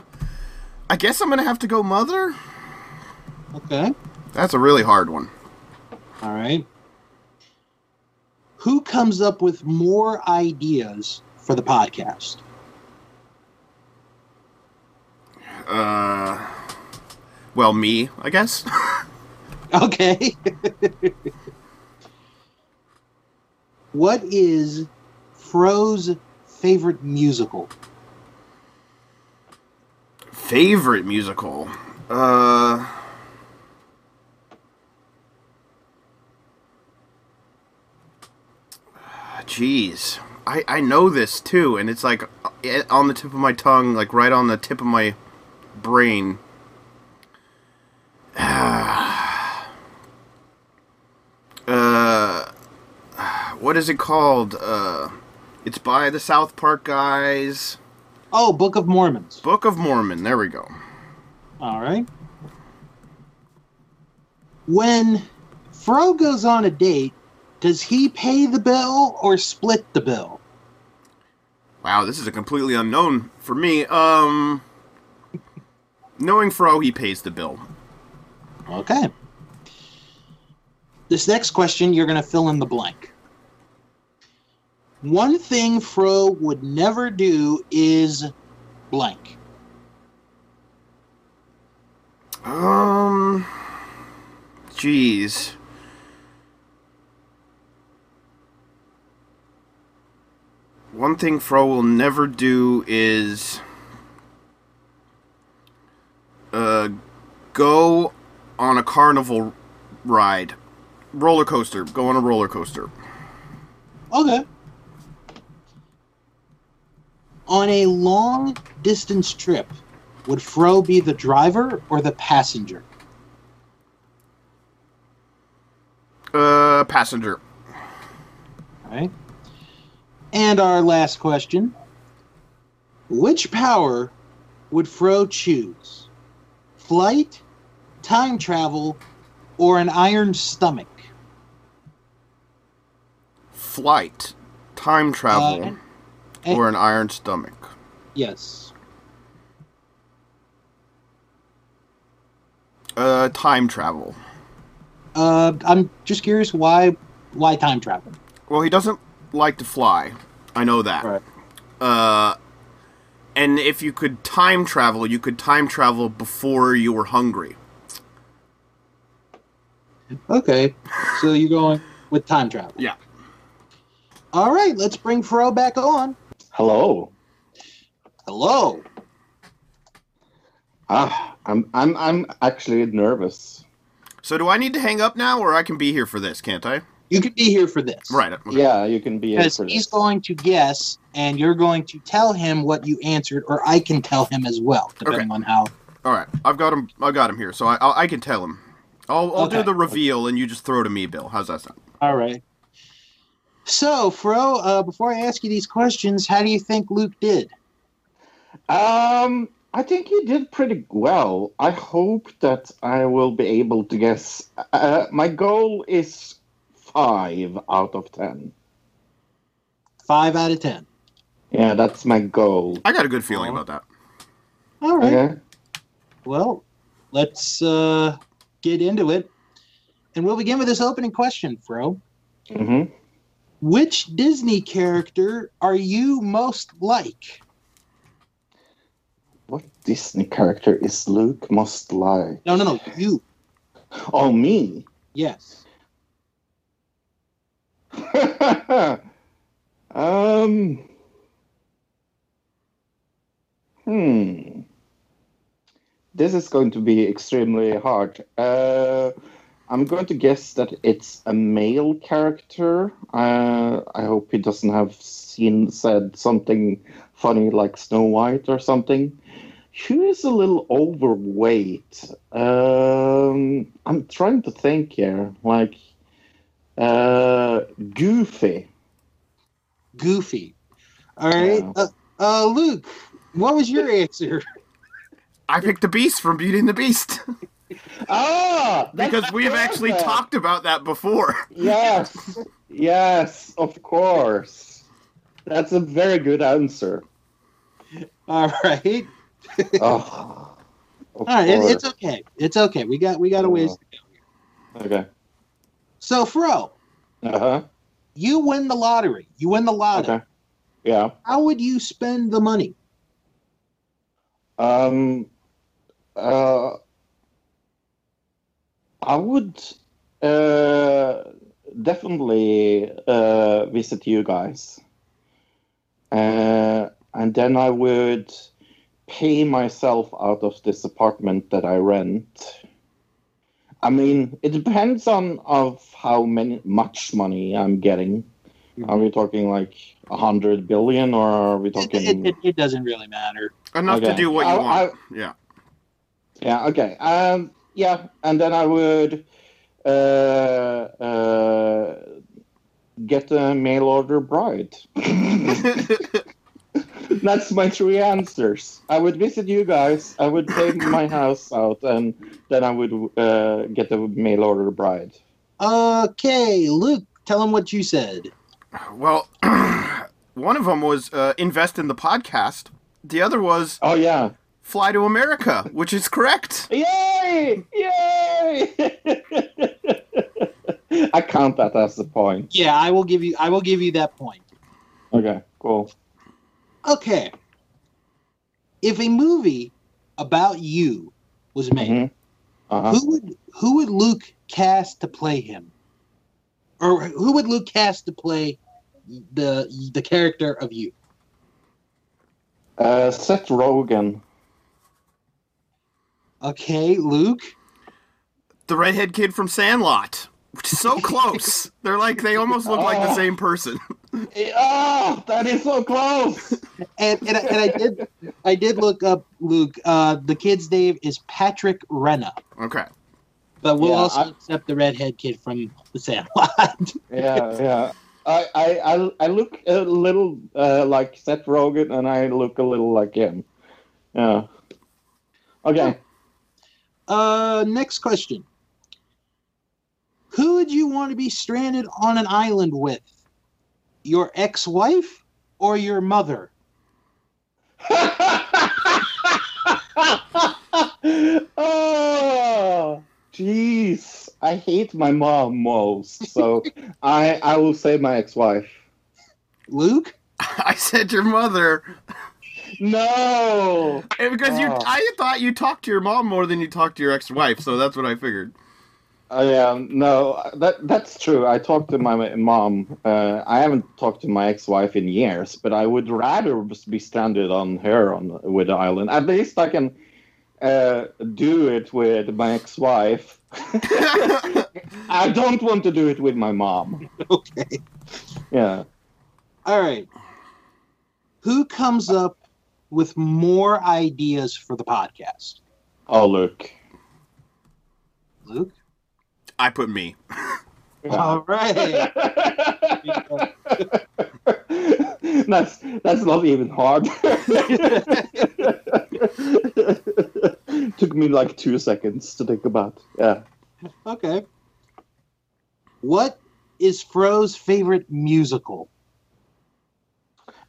I guess I'm going to have to go mother. Okay. That's a really hard one. All right. Who comes up with more ideas for the podcast? Uh well, me, I guess. Okay. what is Fro's favorite musical? Favorite musical. Uh Jeez. I, I know this too, and it's like on the tip of my tongue, like right on the tip of my brain. uh, what is it called? Uh, it's by the South Park guys. Oh, Book of Mormons. Book of Mormon. There we go. All right. When Fro goes on a date, does he pay the bill or split the bill? Wow, this is a completely unknown for me. Um, knowing Fro, he pays the bill. Okay. This next question, you're going to fill in the blank. One thing Fro would never do is blank. Um, jeez. One thing Fro will never do is uh go on a carnival ride. Roller coaster. Go on a roller coaster. Okay. On a long distance trip, would Fro be the driver or the passenger? Uh passenger. All right. And our last question Which power would Fro choose? Flight, time travel, or an iron stomach? Flight, time travel, Uh, and- or an iron stomach. Yes. Uh, time travel. Uh, I'm just curious why why time travel? Well, he doesn't like to fly. I know that. Right. Uh, and if you could time travel, you could time travel before you were hungry. Okay, so you're going with time travel. Yeah. All right, let's bring Fro back on. Hello. Hello. Ah, I'm I'm I'm actually nervous. So do I need to hang up now, or I can be here for this? Can't I? You can be here for this. Right. okay. Yeah, you can be in Because for he's this. going to guess, and you're going to tell him what you answered, or I can tell him as well, depending Okay. on how. All right. I've got him. I got him here, so I I, I can tell him. I'll I'll do Okay. the reveal, and you just throw to me, Bill. How's that sound? All right. So, Fro, uh, before I ask you these questions, how do you think Luke did? Um, I think you did pretty well. I hope that I will be able to guess. Uh, my goal is five out of ten. Five out of ten. Yeah, that's my goal. I got a good feeling about that. All right. Okay. Well, let's uh, get into it. And we'll begin with this opening question, Fro. hmm Which Disney character are you most like? What Disney character is Luke most like? No, no, no. You. Oh, me. Yes. um. Hmm. This is going to be extremely hard. Uh, I'm going to guess that it's a male character. Uh, I hope he doesn't have seen said something funny like Snow White or something. Who is a little overweight? Um, I'm trying to think here. Like, uh, Goofy. Goofy. All right. Yeah. Uh, uh, Luke, what was your answer? I picked the Beast from Beauty and the Beast Ah, because we've actually perfect. talked about that before. Yes, yes, of course. That's a very good answer. All right. oh, All right, It, it's okay. It's okay. We got we got a ways to go. okay. So, Fro, Uh huh. you win the lottery. You win the lotto. Okay. Yeah. How would you spend the money? Um. Uh. I would uh definitely uh visit you guys. Uh, and then I would pay myself out of this apartment that I rent. I mean, it depends on of how many much money I'm getting. Are we talking like a hundred billion, or are we talking? it, it, it doesn't really matter. Enough to do what you I- want. I- yeah. Yeah. Okay. Um. Yeah, and then I would uh, uh, get a mail order bride. That's my three answers. I would visit you guys. I would pay my house out, and then I would uh, get a mail order bride. Okay, Luke, tell him what you said. Well, one of them was uh, invest in the podcast. The other was Oh yeah! Fly to America, which is correct. Yay! Yay! I count that as a point. Yeah, I will give you. I will give you that point. Okay, cool. Okay. If a movie about you was made, Mhm. Uh-huh. who would who would Luke cast to play him, or who would Luke cast to play the the character of you? Uh, Seth Rogen. Okay, Luke. The redhead kid from Sandlot, so close. They're like they almost look like the Oh. same person. Oh, that is so close. And and, I- and I did I did look up Luke. Uh, the kid's name is Patrick Renna, Okay. but we'll Yeah, also I- accept the redhead kid from the Sandlot. yeah, yeah. I, I, I, I look a little uh, like Seth Rogen, and I look a little like him. Yeah. Okay. Uh, next question. Who would you want to be stranded on an island with? Your ex-wife or your mother? oh, jeez. I hate my mom most, so I I will say my ex-wife. Luke? I said your mother No. Eh, because you. Oh. I thought you talked to your mom more than you talked to your ex-wife, so that's what I figured. Oh yeah, no, that that's true. I talked to my mom. Uh, I haven't talked to my ex-wife in years, but I would rather be stranded on her on with the island. At least I can uh, do it with my ex-wife. I don't want to do it with my mom. Okay. Yeah. All right. Who comes up with more ideas for the podcast? Oh look. Luke? I put me. All right. that's that's not even hard. Took me like two seconds to think about. Yeah. Okay. What is Fro's favorite musical?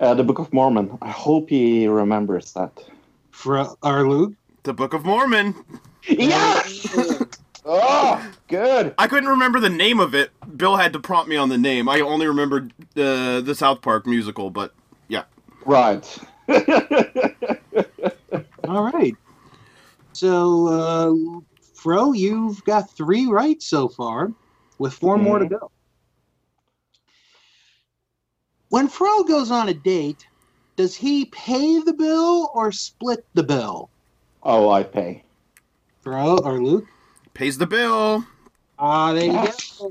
Uh, the Book of Mormon. I hope he remembers that. Fro our Luke? The Book of Mormon. Yes. oh, good. I couldn't remember the name of it. Bill had to prompt me on the name. I only remembered uh, the South Park musical, but yeah. Right. All right. So, uh, Fro, you've got three right so far, with 4 more to go. When Fro goes on a date, does he pay the bill or split the bill? oh, I pay. Fro or Luke? Pays the bill. Ah, there you go.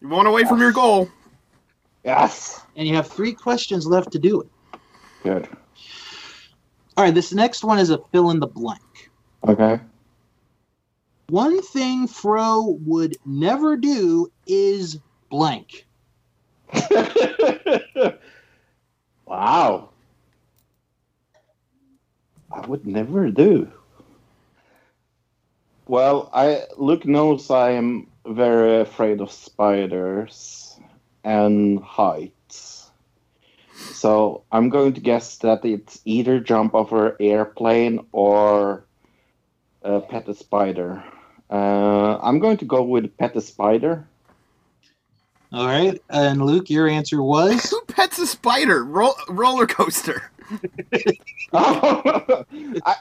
You want away from your goal. Yes. And you have three questions left to do it. Good. All right, this next one is a fill in the blank. Okay. One thing Fro would never do is blank. wow. I would never do. Well, I Luke knows I am very afraid of spiders and heights. So I'm going to guess that it's either jump an airplane or uh, pet a spider. Uh, I'm going to go with pet a spider. All right, and Luke, your answer was Who pets a spider? Ro- roller coaster. I,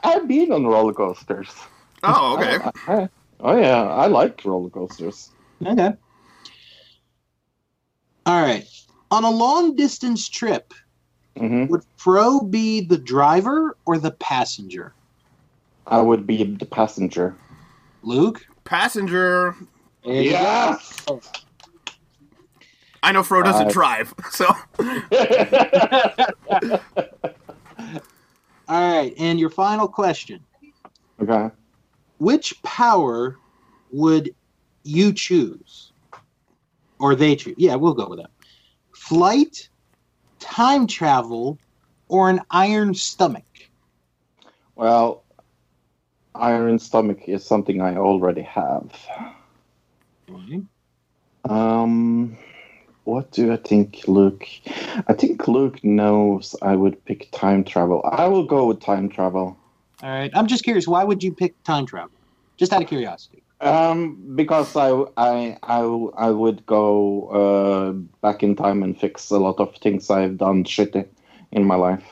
I've been on roller coasters. Oh, okay. I- I- oh yeah, I like roller coasters. okay. All right, on a long distance trip, hmm would Fro be the driver or the passenger? I would be the passenger. Luke. Passenger. There you Yes. I know Fro doesn't Uh, drive, so All right, and your final question. okay. Which power would you choose? Or they choose? Yeah, we'll go with that. Flight, time travel, or an iron stomach? Well, iron stomach is something I already have. Um, what do I think, Luke? I think Luke knows I would pick time travel. I will go with time travel. All right. I'm just curious, why would you pick time travel? Just out of curiosity. Um, because I, I, I, I would go uh, back in time and fix a lot of things I've done shitty in my life.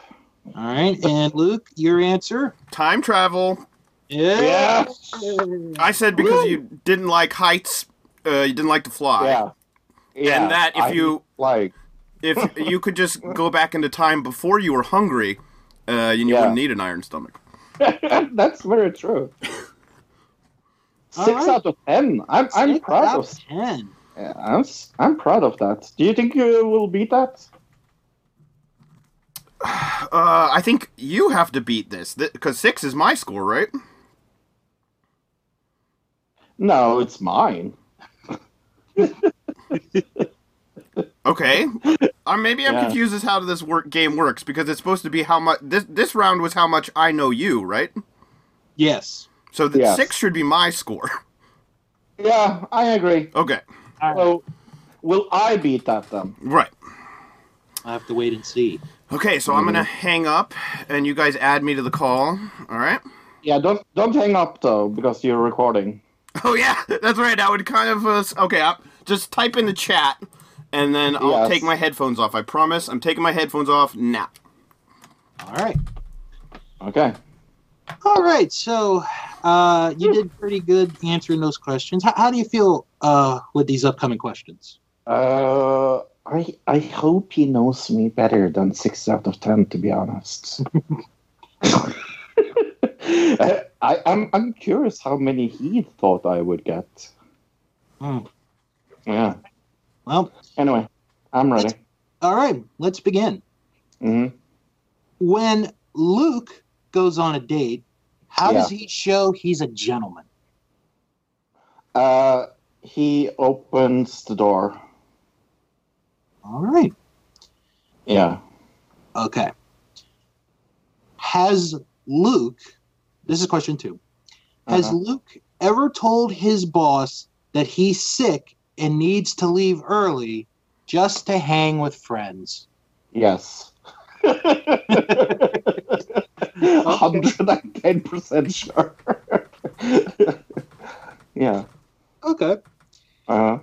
All right. And Luke, your answer? time travel. Yeah. yeah. I said because you didn't like heights, uh, you didn't like to fly. Yeah. Yeah. And that if I you like, if you could just go back into time before you were hungry, uh, you Yeah. wouldn't need an iron stomach. that's very true. Six right. out of ten. I'm, I'm proud out of. of ten. Yeah, I'm, s- I'm proud of that. Do you think you will beat that? Uh, I think you have to beat this because six is my score, right? No, it's mine. Okay. Uh, maybe I'm Yeah. confused as how this work game works because it's supposed to be how much this this round was how much I know you, right? Yes. So the Yes. six should be my score. Yeah, I agree. Okay. So, will I beat that then? Right. I have to wait and see. Okay, so I'm gonna hang up, and you guys add me to the call. All right. Yeah, don't don't hang up though because you're recording. Oh yeah, that's right. That would kind of uh, okay. i just type in the chat, and then I'll Yes. take my headphones off. I promise. I'm taking my headphones off now. All right. Okay. All right. So uh, you did pretty good answering those questions. How, how do you feel uh, with these upcoming questions? Uh, I I hope he knows me better than six out of ten, to be honest. I, I I'm I'm curious how many he thought I would get. Hmm. Yeah. Well, Anyway, I'm ready. all right. Let's begin. hmm When Luke goes on a date, how does he show he's a gentleman? Uh, he opens the door. All right. Yeah. Okay. Has Luke, this is question two, has Uh-huh. Luke ever told his boss that he's sick and needs to leave early just to hang with friends? Yes. Hundred and ten percent sure. yeah. Okay. Uh-huh.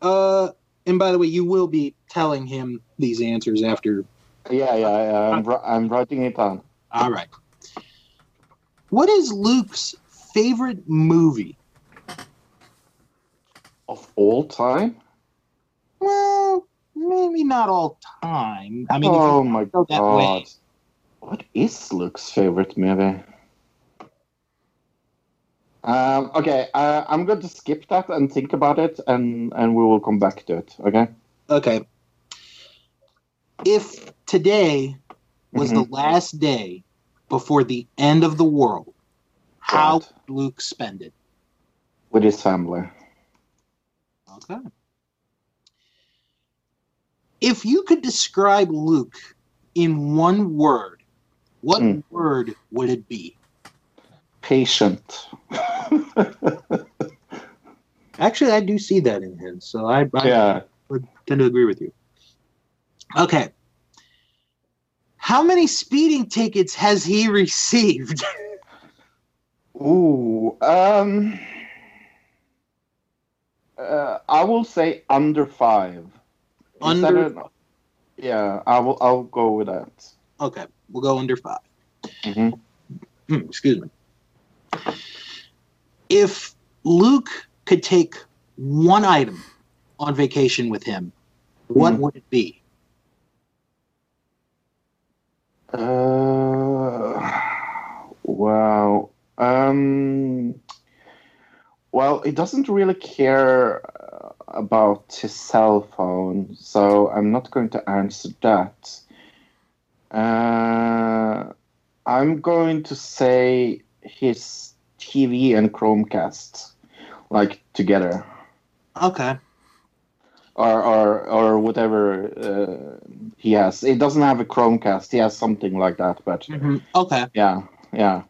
Uh, and by the way, you will be telling him these answers after. yeah, yeah, yeah. I'm, I'm writing it down. All right. What is Luke's favorite movie? Of all time? Well, maybe not all time. I mean, oh my go god. way. What is Luke's favorite movie? Um, okay, uh, I'm going to skip that and think about it, and, and we will come back to it. Okay. Okay. If today was Mhm. the last day before the end of the world, how would Luke spend it? With his family. Okay. If you could describe Luke in one word, what Hmm. word would it be? Patient. Actually, I do see that in him, so I, I yeah. would tend to agree with you. Okay. How many speeding tickets has he received? Ooh. Um. Uh, I will say under five. Under- yeah, I will. I'll go with that. Okay, we'll go under 5 Mhm. Hmm, excuse me. If Luke could take one item on vacation with him, what Hmm. would it be? Uh, wow. Um, well, he doesn't really care uh, about his cell phone, so I'm not going to answer that. Uh, I'm going to say his TV and Chromecast, like together, Okay. or or or whatever uh, he has. He doesn't have a Chromecast. He has something like that, but Mhm. Okay. yeah, yeah.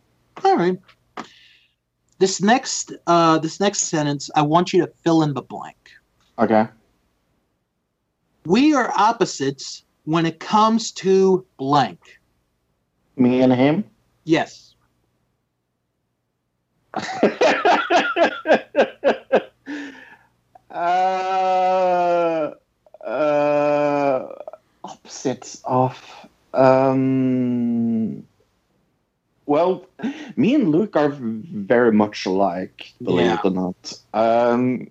All right. This next uh this next sentence, I want you to fill in the blank. Okay. We are opposites when it comes to blank. Me and him. Yes. uh, uh, opposites of. Um, well, me and Luke are very much alike, believe Yeah. it or not. Um,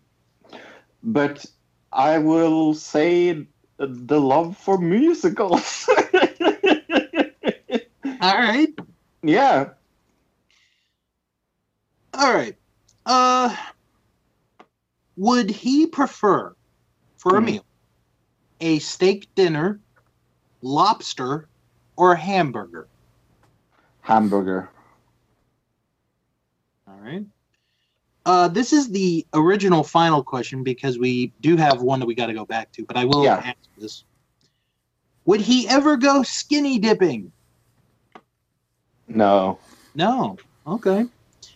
but I will say the love for musicals. All right. yeah. All right. Uh would he prefer for a Hmm. meal a steak dinner, lobster, or a hamburger? Hamburger. All right. Uh, this is the original final question because we do have one that we got to go back to, but I will Yeah. answer this. Would he ever go skinny dipping? No. No. Okay.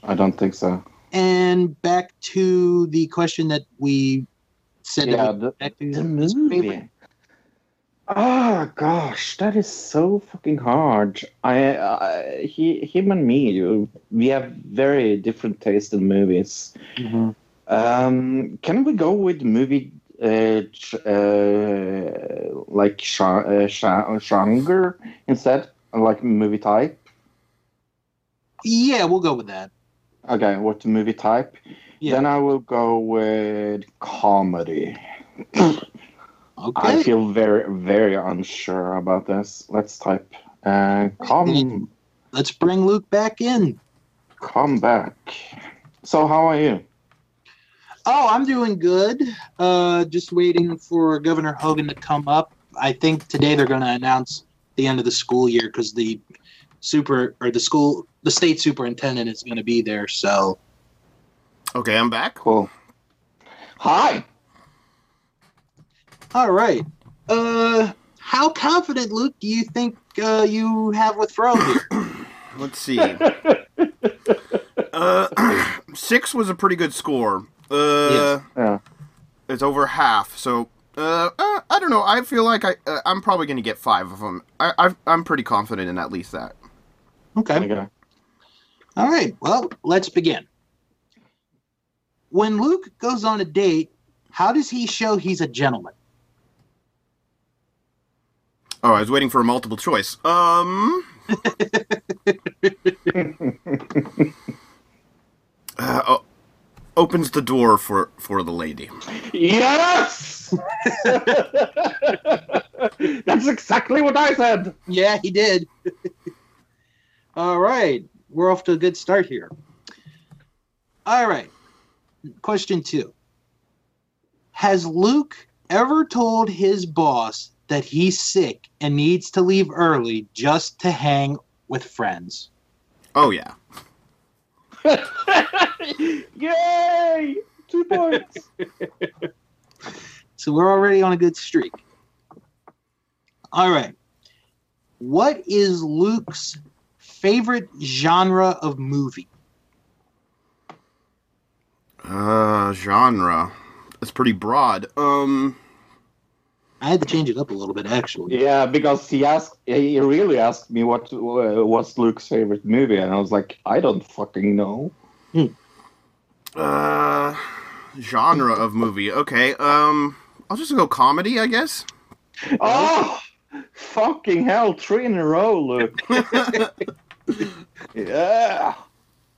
I don't think so. And back to the question that we said. that Yeah, we- the, back to the movie. Oh gosh, that is so fucking hard. I, I he, him and me, we have very different taste in movies. Mhm. Um, can we go with movie uh, ch- uh, like sha- uh, sha- genre instead, like movie type? Yeah, we'll go with that. Okay, what movie type? Yeah. Then I will go with comedy. Okay. I feel very, very unsure about this. Let's type. Uh, come, Let's bring Luke back in. come back. So, how are you? Oh, I'm doing good. Uh, just waiting for Governor Hogan to come up. I think today they're going to announce the end of the school year because the super or the school, the state superintendent is going to be there. So, Okay, I'm back. Cool. Hi. All right. Uh, how confident, Luke, do you think uh, you have with Fro here? Let's see. uh, six was a pretty good score. Uh, Yeah. it's over half. So, uh, uh, I don't know. I feel like I, uh, I'm probably going to get five of them. I, I've, I'm pretty confident in at least that. Okay. Okay. All right. Well, let's begin. When Luke goes on a date, how does he show he's a gentleman? Oh, I was waiting for a multiple choice. Um. uh, oh, opens the door for for the lady. Yes. That's exactly what I said. Yeah, he did. All right. We're off to a good start here. All right. Question two Has Luke ever told his boss that he's sick and needs to leave early just to hang with friends? Oh yeah. Yay! Two points. So we're already on a good streak. All right. What is Luke's favorite genre of movie? Uh, genre. That's pretty broad. Um. I had to change it up a little bit, actually. yeah, because he asked, he really asked me what uh, what's Luke's favorite movie, and I was like, I don't fucking know. Uh, genre of movie. Okay. Um, I'll just go comedy, I guess. Oh, fucking hell! Three in a row, Luke. yeah.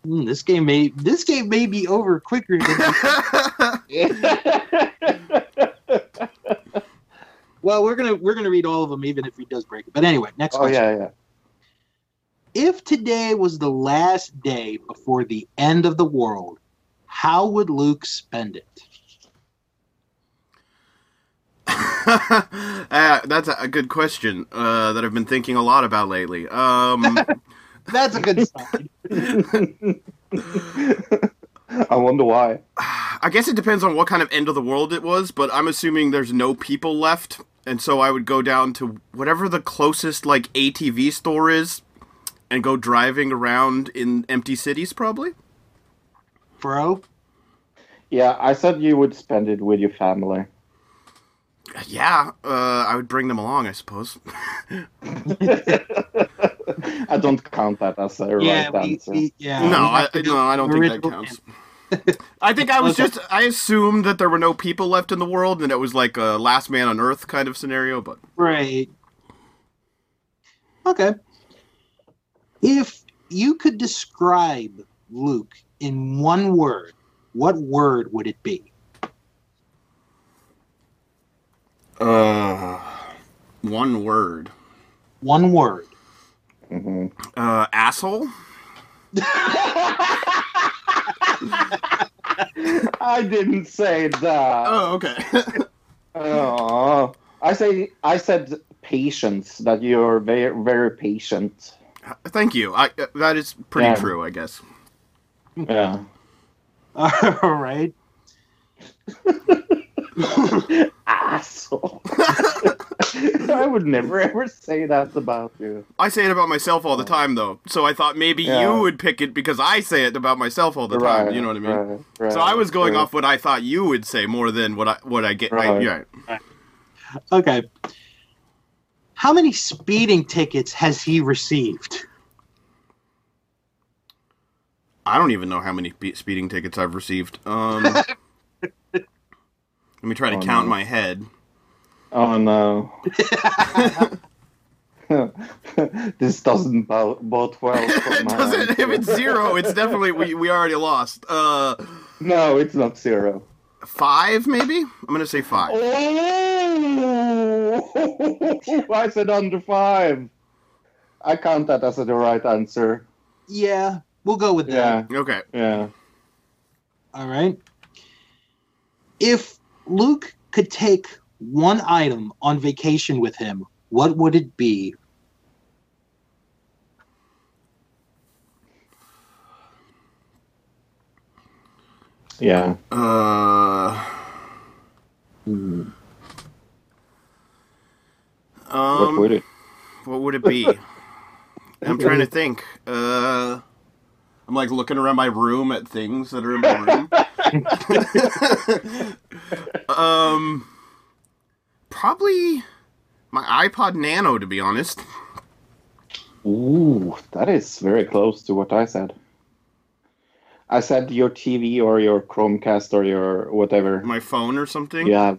Hmm, this game may this game may be over quicker than. well, we're gonna we're gonna read all of them, even if he does break it. But anyway, next oh question. yeah, yeah. If today was the last day before the end of the world, how would Luke spend it? uh, that's a, a good question uh, that I've been thinking a lot about lately. Um, That's a good sign. I wonder why. I guess it depends on what kind of end of the world it was, but I'm assuming there's no people left, and so I would go down to whatever the closest like ATV store is, and go driving around in empty cities, probably. Bro, Yeah, I said you would spend it with your family. Yeah, uh, I would bring them along, I suppose. I don't count that as a yeah, right we, answer. we, yeah. no, I, no, I don't think that original counts. I think I was Okay. just I assumed that there were no people left in the world and it was like a last man on earth kind of scenario, but Right. Okay. If you could describe Luke in one word, what word would it be? uh one word. One word. Mm-hmm. Uh asshole? I didn't say that. Oh, okay. Oh, I say I said patience. That you're very very patient. Thank you. I uh, that is pretty Yeah. true, I guess. Yeah. All right. Asshole. I I would never ever say that about you. I say it about myself all the time, though. So I thought maybe Yeah. you would pick it because I say it about myself all the time. Right, You know what I mean? right, right, so I was going right. off what I thought you would say more than what I what I get. I, Right. yeah. Okay. How many speeding tickets has he received? I don't even know how many speeding tickets I've received. Um, let me try to Oh, count no. my head. Oh no. this doesn't bode well it doesn't. If it's zero, it's definitely we, we already lost. Uh, No, it's not zero. five maybe. I'm gonna say five. Oh! I said under five. I count that as the right answer. Yeah, we'll go with that. Yeah, Okay. yeah. All right. If Luke could take one item on vacation with him, what would it be? Yeah. Uh. Um, what would it? What would it be? I'm trying to think. Uh, I'm like looking around my room at things that are in my room. um, probably my iPod Nano, to be honest. Ooh, that is very close to what I said. I said your TV or your Chromecast or your whatever. My phone or something. Yeah.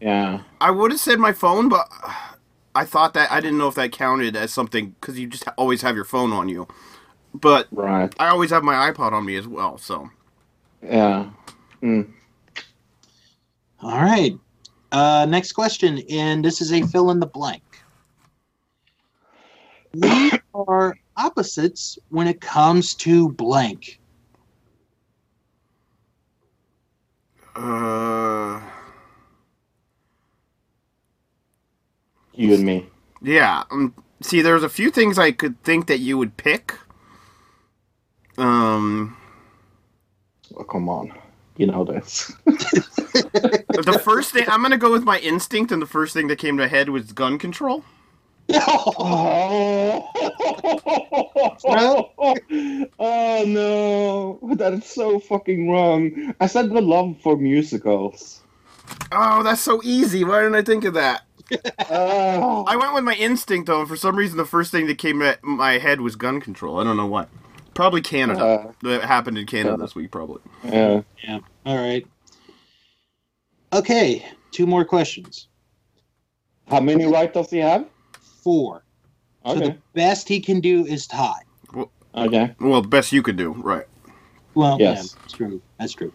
Yeah. I would have said my phone, but I thought that I didn't know if that counted as something because you just always have your phone on you. But Right. I always have my iPod on me as well, so. Yeah. Mm. All right. Uh, next question, and this is a fill in the blank. We are opposites when it comes to blank. Uh, You and me. yeah. Um, see, there's a few things I could think that you would pick. Um, Oh, come on. You know this. the first thing I'm gonna go with my instinct, and the first thing that came to head was gun control. oh. oh no. That is so fucking wrong. I said the love for musicals. Oh, that's so easy. Why didn't I think of that? Oh. I went with my instinct though, and for some reason, the first thing that came to my head was gun control. I don't know why. Probably Canada. Uh, that happened in Canada yeah. this week, probably. yeah. Yeah. All right. Okay. Two more questions. How many right does he have? Four. So Okay. the best he can do is tie. Okay. Well, best you could do, right? Well, Yes. yeah, that's true. That's true.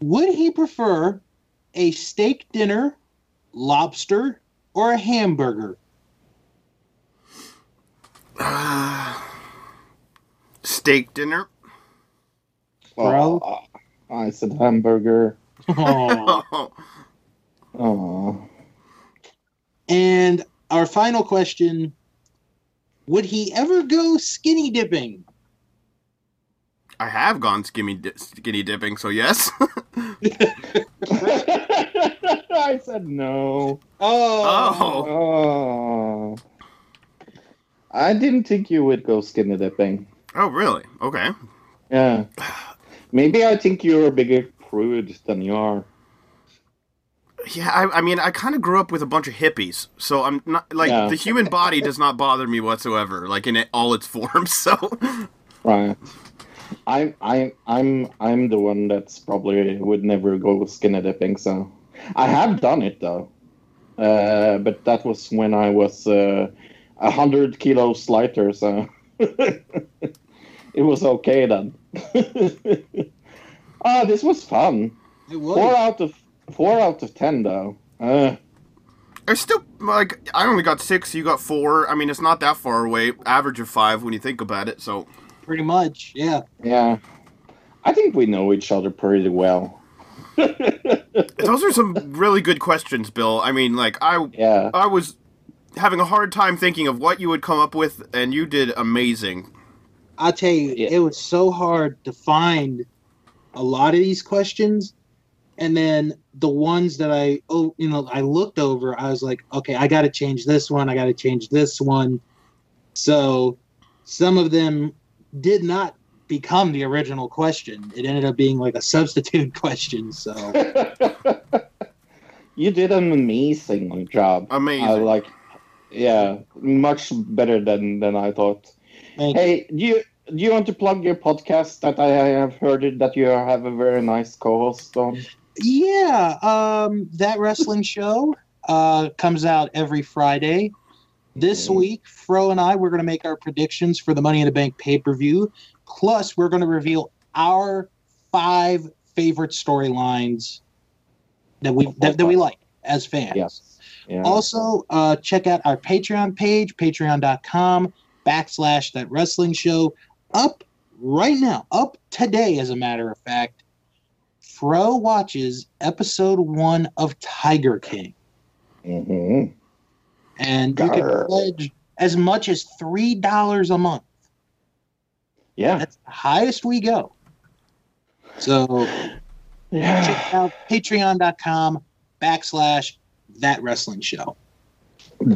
Would he prefer a steak dinner, lobster, or a hamburger? Steak dinner. Bro. Oh, I said hamburger. Oh. Oh, Oh. and our final question Would he ever go skinny dipping? I have gone skinny di- skinny dipping, so yes. I said no. Oh. oh, Oh. I didn't think you would go skinny dipping. Oh, really? Okay. Yeah. Maybe I think you're a bigger prude than you are. Yeah, I, I mean, I kind of grew up with a bunch of hippies, so I'm not like Yeah. the human body does not bother me whatsoever, like in it, all its forms. So, Right. I'm I'm I'm I'm the one that's probably would never go with skinny dipping. So I have done it though, uh, but that was when I was uh, a hundred kilos lighter. So it was okay then. Ah, this was fun. It Four out of four out of ten though. Uh, I still like. I only got six. You got four. I mean, it's not that far away. Average of five when you think about it. So, Pretty much, yeah. yeah, I think we know each other pretty well. those are some really good questions, Bill. I mean, like I Yeah. I was having a hard time thinking of what you would come up with, and you did amazing. I'll tell you, Yeah. it was so hard to find a lot of these questions and then the ones that I oh you know I looked over, I was like, okay, I got to change this one. I got to change this one. So some of them did not become the original question. It ended up being like a substitute question. So you did an amazing job. Amazing. I like, yeah, much better than than I thought. Hey, do you do you want to plug your podcast that I have heard it, that you have a very nice co-host on? Yeah, um, that wrestling show uh, comes out every Friday. This week, Fro and I we're going to make our predictions for the Money in the Bank pay per view. Plus, we're going to reveal our five favorite storylines that we that, that we like as fans. Yes. Yeah. Also, uh, check out our Patreon page, patreon.com backslash that wrestling show. Up right now, up today, as a matter of fact, Fro watches episode one of Tiger King. hmm And you can Grr. pledge as much as $3 a month. Yeah. That's the highest we go. So Yeah. check out patreon.com backslash that wrestling show.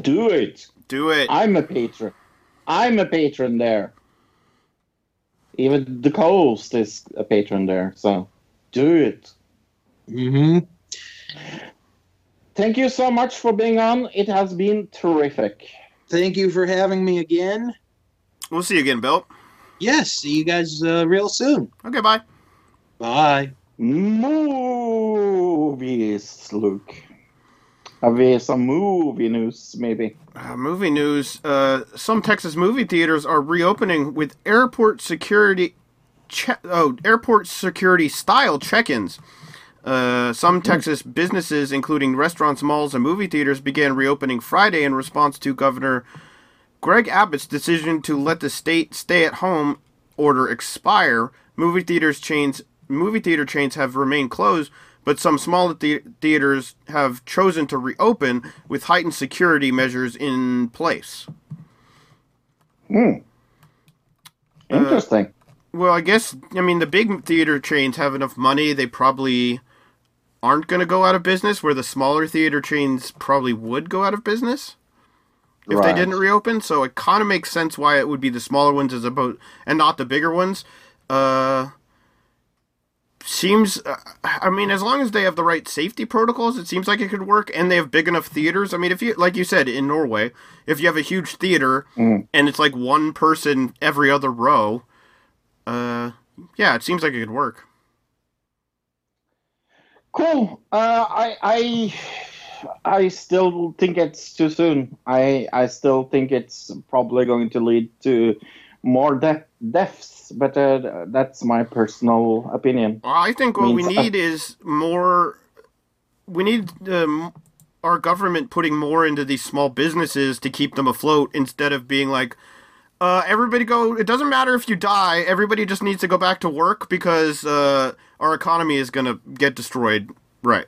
Do it. Do it. I'm a patron. I'm a patron there. Even the co-host is a patron there. So do it. Mm-hmm. Thank you so much for being on. It has been terrific. Thank you for having me again. We'll see you again, Bill. Yes, see you guys uh, real soon. Okay, bye. Bye. Movies, Luke. Have we some movie news, maybe? Uh, movie news. Uh, some Texas movie theaters are reopening with airport security. Che- oh, airport security style check-ins. Uh, some Texas businesses, including restaurants, malls, and movie theaters, began reopening Friday in response to Governor Greg Abbott's decision to let the state stay-at-home order expire. Movie theaters chains, movie theater chains have remained closed, but some smaller the- theaters have chosen to reopen with heightened security measures in place. Hmm. Interesting. Well, I guess I mean the big theater chains have enough money; they probably aren't going to go out of business. Where the smaller theater chains probably would go out of business if Right. they didn't reopen. So it kind of makes sense why it would be the smaller ones as opposed and not the bigger ones. Uh, seems. Uh, I mean, as long as they have the right safety protocols, it seems like it could work, and they have big enough theaters. I mean, if you like you said in Norway, if you have a huge theater Mm. and it's like one person every other row. Uh, yeah, it seems like it could work. Cool. Uh, I I I still think it's too soon. I I still think it's probably going to lead to more de- deaths, but uh, that's my personal opinion. Well, I think what we uh, need is more. We need um, our government putting more into these small businesses to keep them afloat instead of being like, uh, everybody go. It doesn't matter if you die. Everybody just needs to go back to work because uh, our economy is going to get destroyed. Right.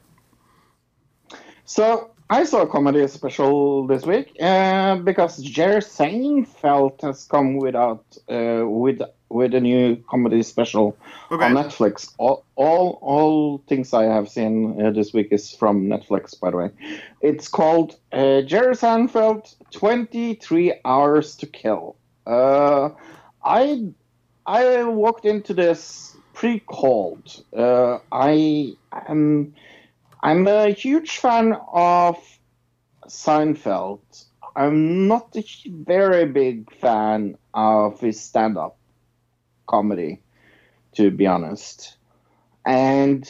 So I saw a comedy special this week uh, because Jerry Seinfeld has come without uh, with with a new comedy special Okay. on Netflix. All all all things I have seen uh, this week is from Netflix, by the way. It's called uh, Jerry Seinfeld: Twenty Three Hours to Kill. Uh, I I walked into this pre-called. Uh, I am I'm a huge fan of Seinfeld. I'm not a very big fan of his stand-up comedy, to be honest. And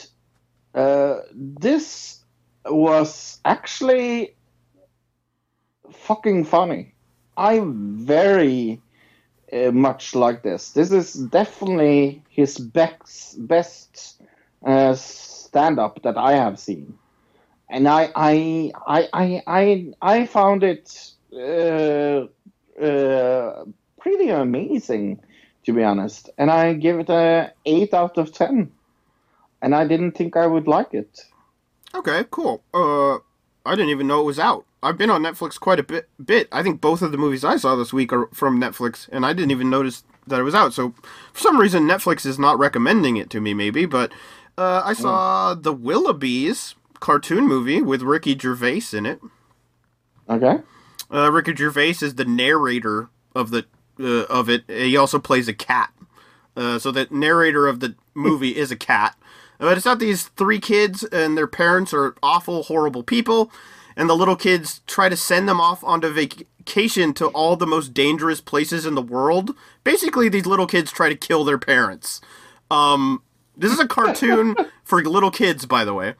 uh, this was actually fucking funny. I very uh, much like this. This is definitely his best best uh, stand-up that I have seen, and I I I I I, I found it uh, uh, pretty amazing, to be honest. And I give it a eight out of ten, and I didn't think I would like it. Okay. Cool. Uh, I didn't even know it was out. I've been on Netflix quite a bit. Bit. I think both of the movies I saw this week are from Netflix, and I didn't even notice that it was out. So for some reason, Netflix is not recommending it to me. Maybe, but Uh, I saw the Willoughbys cartoon movie with Ricky Gervais in it. Okay. Uh, Ricky Gervais is the narrator of the uh, of it. He also plays a cat. Uh, so the narrator of the movie is a cat. But it's about these three kids, and their parents are awful, horrible people. And the little kids try to send them off onto vacation to all the most dangerous places in the world. Basically, these little kids try to kill their parents. Um, this is a cartoon for little kids, by the way.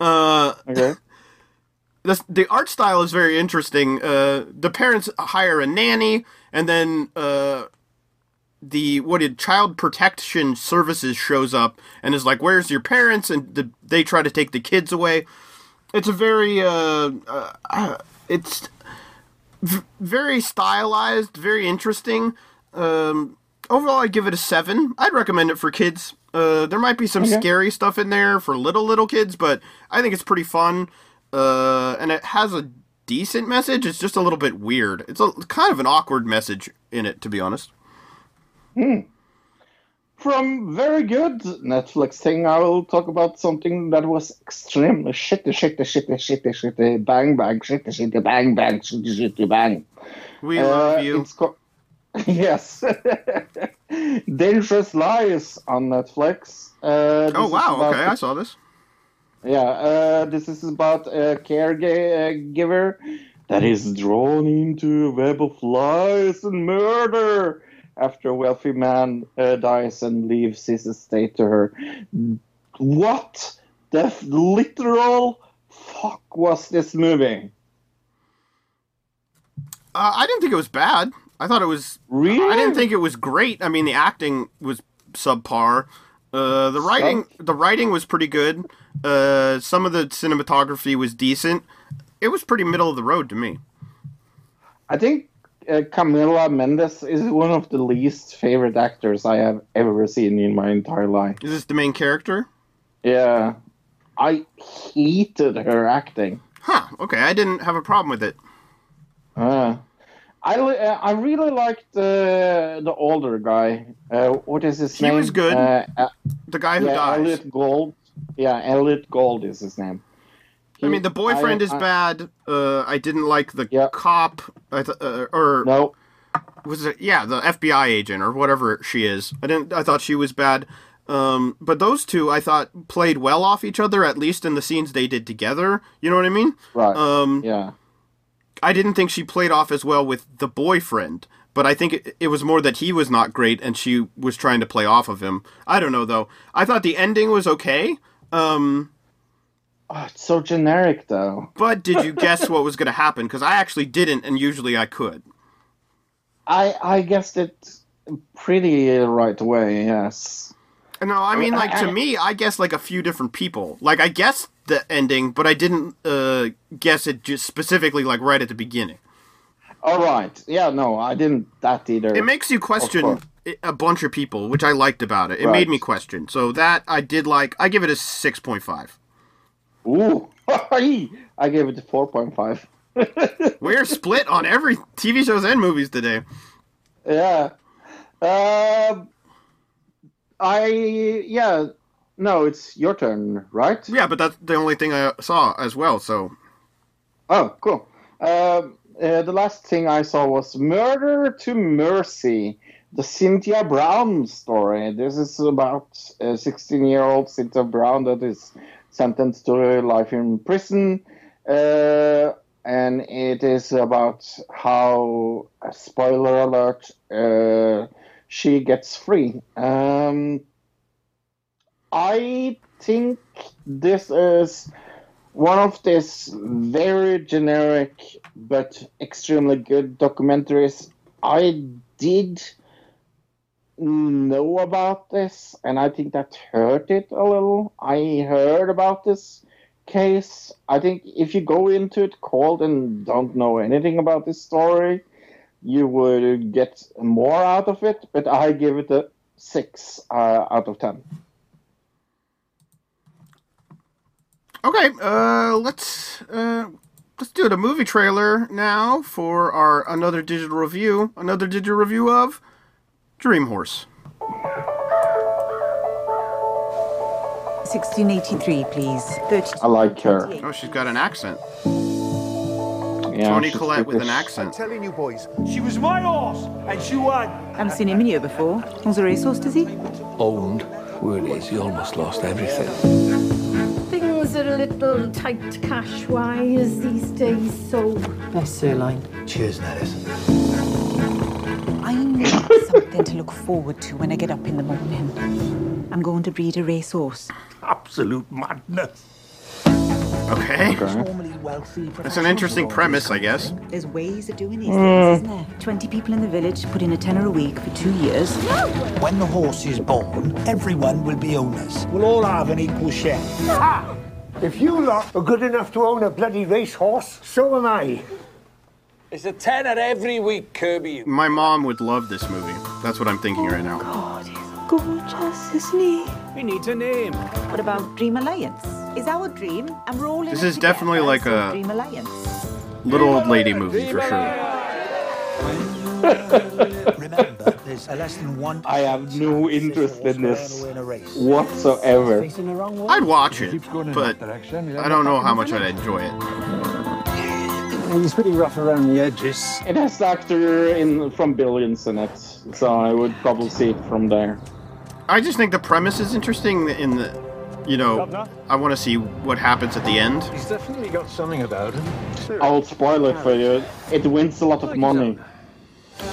Uh, Okay. the the art style is very interesting. Uh, the parents hire a nanny, and then uh, the what did child protection services shows up and is like, "Where's your parents?" And the, they try to take the kids away. It's a very uh, uh, uh, it's v- very stylized, very interesting. Um, overall, I'd give it a seven. I'd recommend it for kids. Uh, there might be some Okay. scary stuff in there for little little kids, but I think it's pretty fun. Uh, and it has a decent message. It's just a little bit weird. It's a kind of an awkward message in it, to be honest. Hmm. From very good Netflix thing, I will talk about something that was extremely shitty, shitty, shitty, shitty, shitty, bang, bang, shitty, shitty, bang, bang, shitty, shitty, bang. We Uh, love you. It's co- yes. Dangerous Lies on Netflix. Uh, Oh wow! Okay, I saw this. Yeah, uh, this is about a caregiver that is drawn into a web of lies and murder after a wealthy man uh, dies and leaves his estate to her. What the f- literal fuck was this movie? Uh, I didn't think it was bad. I thought it was. Really? I didn't think it was great. I mean, the acting was subpar. Uh, the writing, the writing was pretty good. Uh, some of the cinematography was decent. It was pretty middle of the road to me. I think uh, Camila Mendes is one of the least favorite actors I have ever seen in my entire life. Is this the main character? Yeah, I hated her acting. Huh. Okay, I didn't have a problem with it. Uh, I li- uh, I really liked the the older guy. Uh, what is his He name? was good. Uh, uh, The guy who yeah, dies. Elliott Gould. Yeah, Elliott Gould is his name. I mean, the boyfriend I- is I- bad. Uh, I didn't like the Yeah. cop. I th- uh, or No, was it? Yeah, the FBI agent or whatever she is. I didn't. I thought she was bad. Um, but those two, I thought played well off each other, at least in the scenes they did together. You know what I mean? right. Um, yeah. I didn't think she played off as well with the boyfriend, but I think it, it was more that he was not great and she was trying to play off of him. I don't know though. I thought the ending was okay. Um, Oh, it's so generic though. but did you guess what was going to happen? Because I actually didn't, and usually I could. I I guessed it pretty right away. Yes. No, I mean, I- like to me, I guess like a few different people. Like I guessed the ending, but I didn't uh, guess it just specifically like right at the beginning. All right. Yeah. No, I didn't that either. It makes you question a bunch of people, which I liked about it. It Right. made me question. So that I did like. I give it a six point five. Ooh. I gave it a four point five. We're split on every TV shows and movies today. Yeah. Um. I yeah. No, it's your turn, right? Yeah, but that's the only thing I saw as well. So Oh, cool. Um, uh, the last thing I saw was Murder to Mercy, the Cyntoia Brown story. This is about a 16 year old Cyntoia Brown that is sentenced to life in prison. Uh, and it is about how, uh, spoiler alert, uh, she gets free. Um, I think this is one of these very generic but extremely good documentaries. I did know about this, and I think that hurt it a little. I heard about this case. I think if you go into it cold and don't know anything about this story, you would get more out of it. But I give it a six uh, out of ten. Okay, uh, let's uh, let's do the movie trailer now for our another digital review. Another digital review of Dream Horse. 1683, please. 30. I like her. Oh, she's got an accent. Yeah, Toni she's Collette with an British. accent. telling you boys, she was my horse, and she won. I Haven't seen him in here before. Owns a racehorse, does he? Owned. Word is, he almost lost everything. Things are a little tight cash wise these days, so. Nice sirloin. Cheers, Nettis. I need something to look forward to when I get up in the morning. I'm going to breed a racehorse. Absolute madness. Okay. Okay. That's an interesting premise, I guess. There's ways of doing these hmm. things, isn't there? 20 people in the village put in a tenner a week for two years. When the horse is born, everyone will be owners. We'll all have an equal share. If you lot are good enough to own a bloody racehorse, so am I. It's a tenner every week, Kirby. My mom would love this movie. That's what I'm thinking right now. God, he's gorgeous, isn't he? We need a name. What about Dream Alliance? Is our dream, and we're all in This it is definitely like a- Dream Alliance. Little old lady movie for sure. Remember, there's a less than one. I have no interest in this In a race. whatsoever. I'd watch it, but I don't know how much I'd enjoy it. It's pretty rough around the edges. It has the actor in from Billions in it, so I would probably see it from there. I just think the premise is interesting. In the, you know, I want to see what happens at the end. He's definitely got something about him. I'll spoil it for you. It wins a lot of money.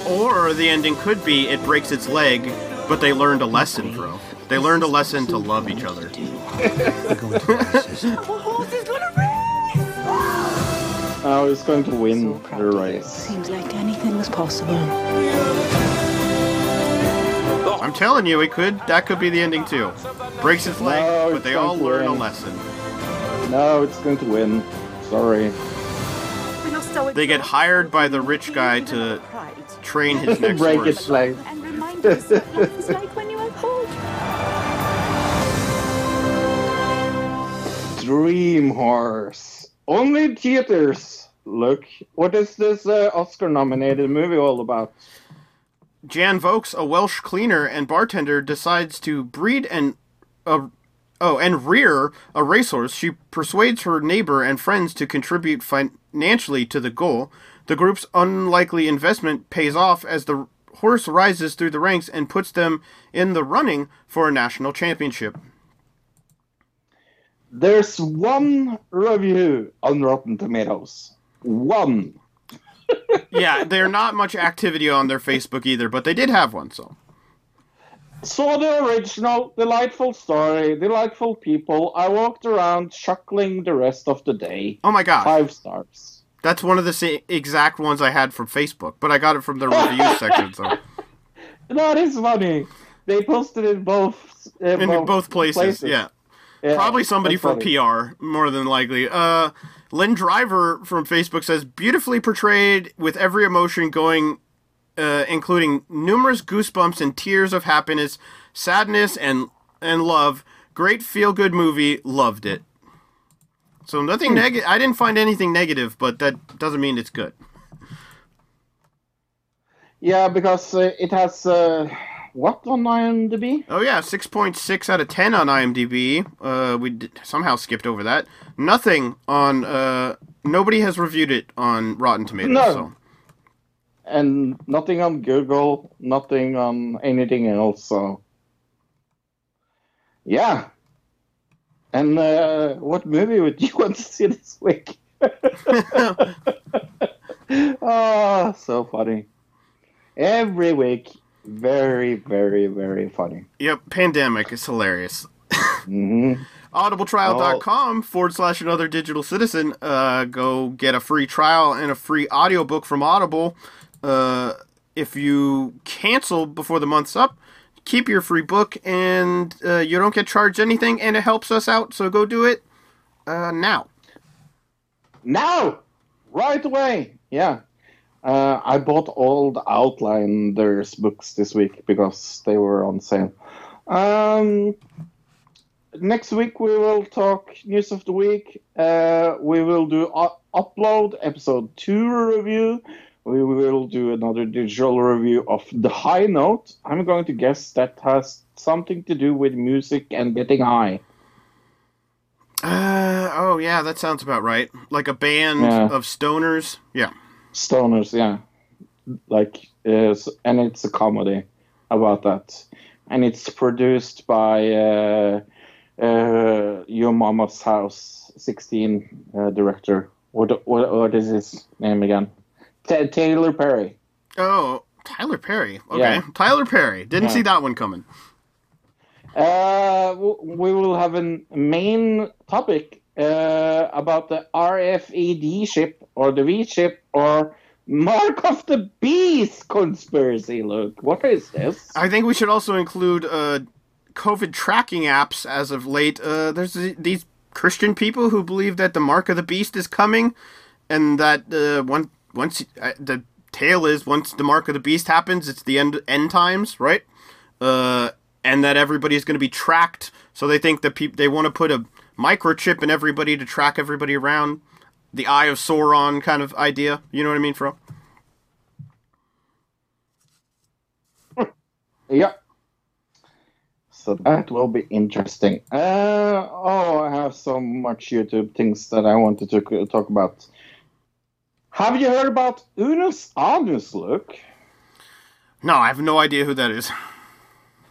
Or the ending could be it breaks its leg, but they learned a lesson, bro. They learned a lesson to love each other. We're going to races. Our horse is gonna race! Now he's going to win So proud the of race. Seems like anything was possible. I'm telling you, it could. That could be the ending too. Breaks its leg, No, but they all going to learn a lesson. No, it's going to win. Sorry. We lost our They get hired by the rich guy to pride train his next Break horse. its leg. and remind us what life is like when you have hope. Dream Horse. Only theaters. Look, what is this uh, Oscar-nominated movie all about? Jan Vokes, a Welsh cleaner and bartender, decides to breed and uh, oh and rear a racehorse. She persuades her neighbor and friends to contribute financially to the goal. The group's unlikely investment pays off as the horse rises through the ranks and puts them in the running for a national championship. There's one review on Rotten Tomatoes. One. yeah, they're not much activity on their Facebook either, but they did have one. So Saw the original, delightful story, delightful people. I walked around chuckling the rest of the day. oh my god. Five stars. That's one of the sa- exact ones I had from Facebook, but I got it from the review section. So. That is funny. They posted it both uh, in both, places, Yeah. Yeah, Probably somebody from. PR, more than likely. Uh, Lynn Driver from Facebook says, beautifully portrayed with every emotion going, uh, including numerous goosebumps and tears of happiness, sadness, and and love. Great feel good movie. Loved it. So nothing Hmm. negative. I didn't find anything negative, but that doesn't mean it's good. Yeah, because uh, it has uh, what on IMDb? Oh yeah, six point six out of ten on IMDb. Uh, we did, somehow skipped over that. Nothing on. Uh, nobody has reviewed it on Rotten Tomatoes. No. So. And nothing on Google, nothing on anything else. So, yeah. And uh, what movie would you want to see this week? oh, so funny. Every week, very, very, very funny. Yep, pandemic is hilarious. hmm audibletrial.com forward slash another digital citizen uh, go get a free trial and a free audiobook from audible uh, if you cancel before the month's up keep your free book and uh, you don't get charged anything and it helps us out so go do it uh, now Now, right away. Yeah. Uh, I bought all the Outlanders books this week because they were on sale. Um, next week we will talk news of the week. Uh, we will do u- upload episode two review. We will do another digital review of the high note. I'm going to guess that has something to do with music and getting high. Uh, oh yeah, that sounds about right. Like a band Yeah. of stoners. Yeah. Stoners, yeah. Like, uh, and it's a comedy about that, and it's produced by uh, uh, Your Mama's House 16 uh, director. What, what what is his name again? Ta Taylor Perry. Oh, Tyler Perry. Okay, Yeah. Tyler Perry. Didn't Yeah. see that one coming. Uh, we will have a main topic uh, about the RFID ship or the V ship or Mark of the Beast conspiracy. Look, what is this? I think we should also include uh, COVID tracking apps as of late. Uh, there's th- these Christian people who believe that the mark of the beast is coming, and that uh, one, once uh, the tale is once the mark of the beast happens, it's the end end times, right? Uh, and that everybody's going to be tracked. So they think that people they want to put a microchip in everybody to track everybody around. The Eye of Sauron kind of idea. You know what I mean, Fro? Yeah. So that will be interesting. Uh, oh, I have so much YouTube things that I wanted to talk about. Have you heard about Unus Annus, Look? No, I have no idea who that is.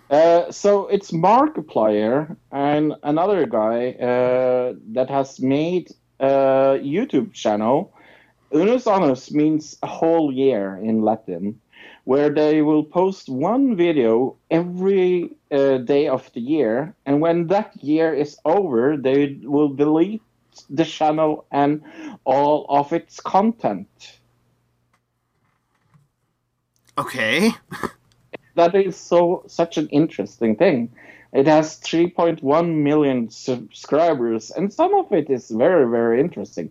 Uh, so it's Markiplier and another guy uh, that has made a YouTube channel. Unus Annus means a whole year in Latin, where they will post one video every uh, day of the year, and when that year is over, they will delete the channel and all of its content. Okay. that is so such an interesting thing. It has 3.1 million subscribers, and some of it is very, very interesting.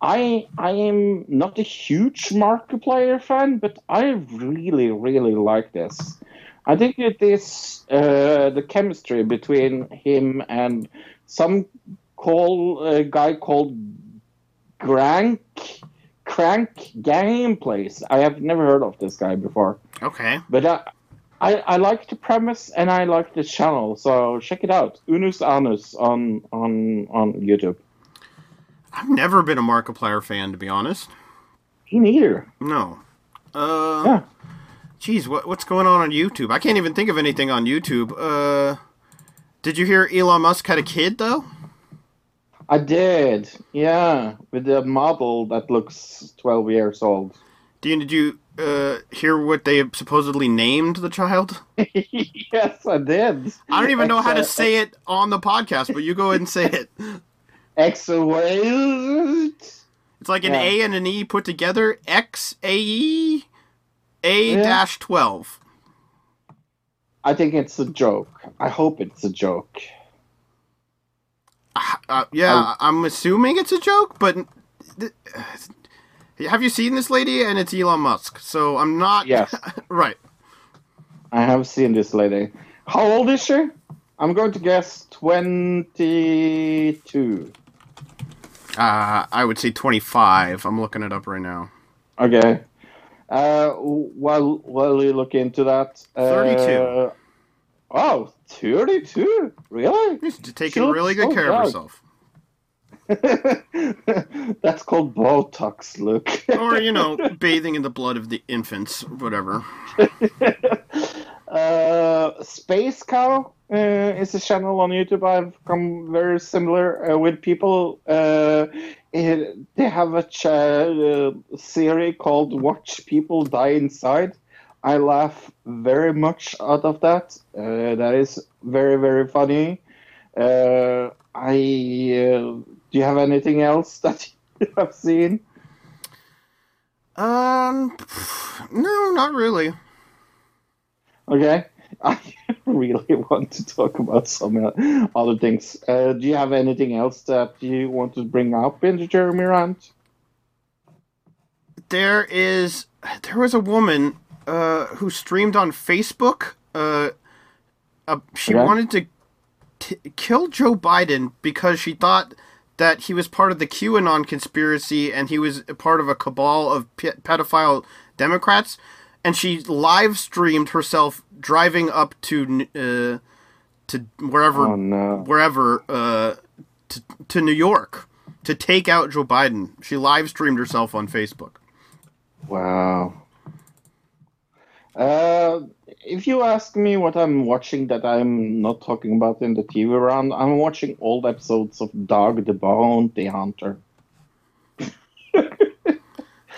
I I am not a huge Markiplier fan, but I really, really like this. I think it is uh, the chemistry between him and some call a guy called Grank Crank Gameplays. I have never heard of this guy before. Okay. But I, I, I like the premise and I like the channel, so check it out. Unus Annus on on on YouTube. I've never been a Markiplier fan, to be honest. Me neither. No. Uh. Yeah. Geez, what what's going on on YouTube? I can't even think of anything on YouTube. Uh. Did you hear Elon Musk had a kid though? I did, yeah, with the model that looks twelve years old. Do you, did you uh, hear what they supposedly named the child? yes, I did. I don't even know how to say it on the podcast, but you go ahead and say it. X-Wave. It's like an Yeah. A and an E put together. X A E A dash twelve. I think it's a joke. I hope it's a joke. Uh, yeah, I'm assuming it's a joke, but th- have you seen this lady? And it's Elon Musk, so I'm not. Yes. right. I have seen this lady. How old is she? I'm going to guess twenty-two. Uh, I would say 25. I'm looking it up right now. Okay. Uh, while while you look into that, uh, 32. Oh, 32? Really? She's taking She really good so care of herself. That's called Botox, look. Or, you know, bathing in the blood of the infants, whatever. uh, Space Cow uh, is a channel on YouTube I've come very similar uh, with people. Uh, it, they have a ch- uh, series called Watch People Die Inside. I laugh very much out of that. Uh, that is very, very funny. Uh, I uh, do you have anything else that you have seen? Um, no, not really. Okay. I really want to talk about some uh, other things. Uh, do you have anything else that you want to bring up in the Jeremy rant? There is. There was a woman uh, who streamed on Facebook. Uh, uh, she Okay. wanted to t- kill Joe Biden because she thought that he was part of the QAnon conspiracy and he was part of a cabal of pe- pedophile Democrats. And she live streamed herself driving up to uh, to wherever Oh, no. wherever uh, to, to New York to take out Joe Biden. She live streamed herself on Facebook. Wow. Uh, if you ask me what I'm watching that I'm not talking about in the TV round, I'm watching old episodes of Dog the Bounty Hunter.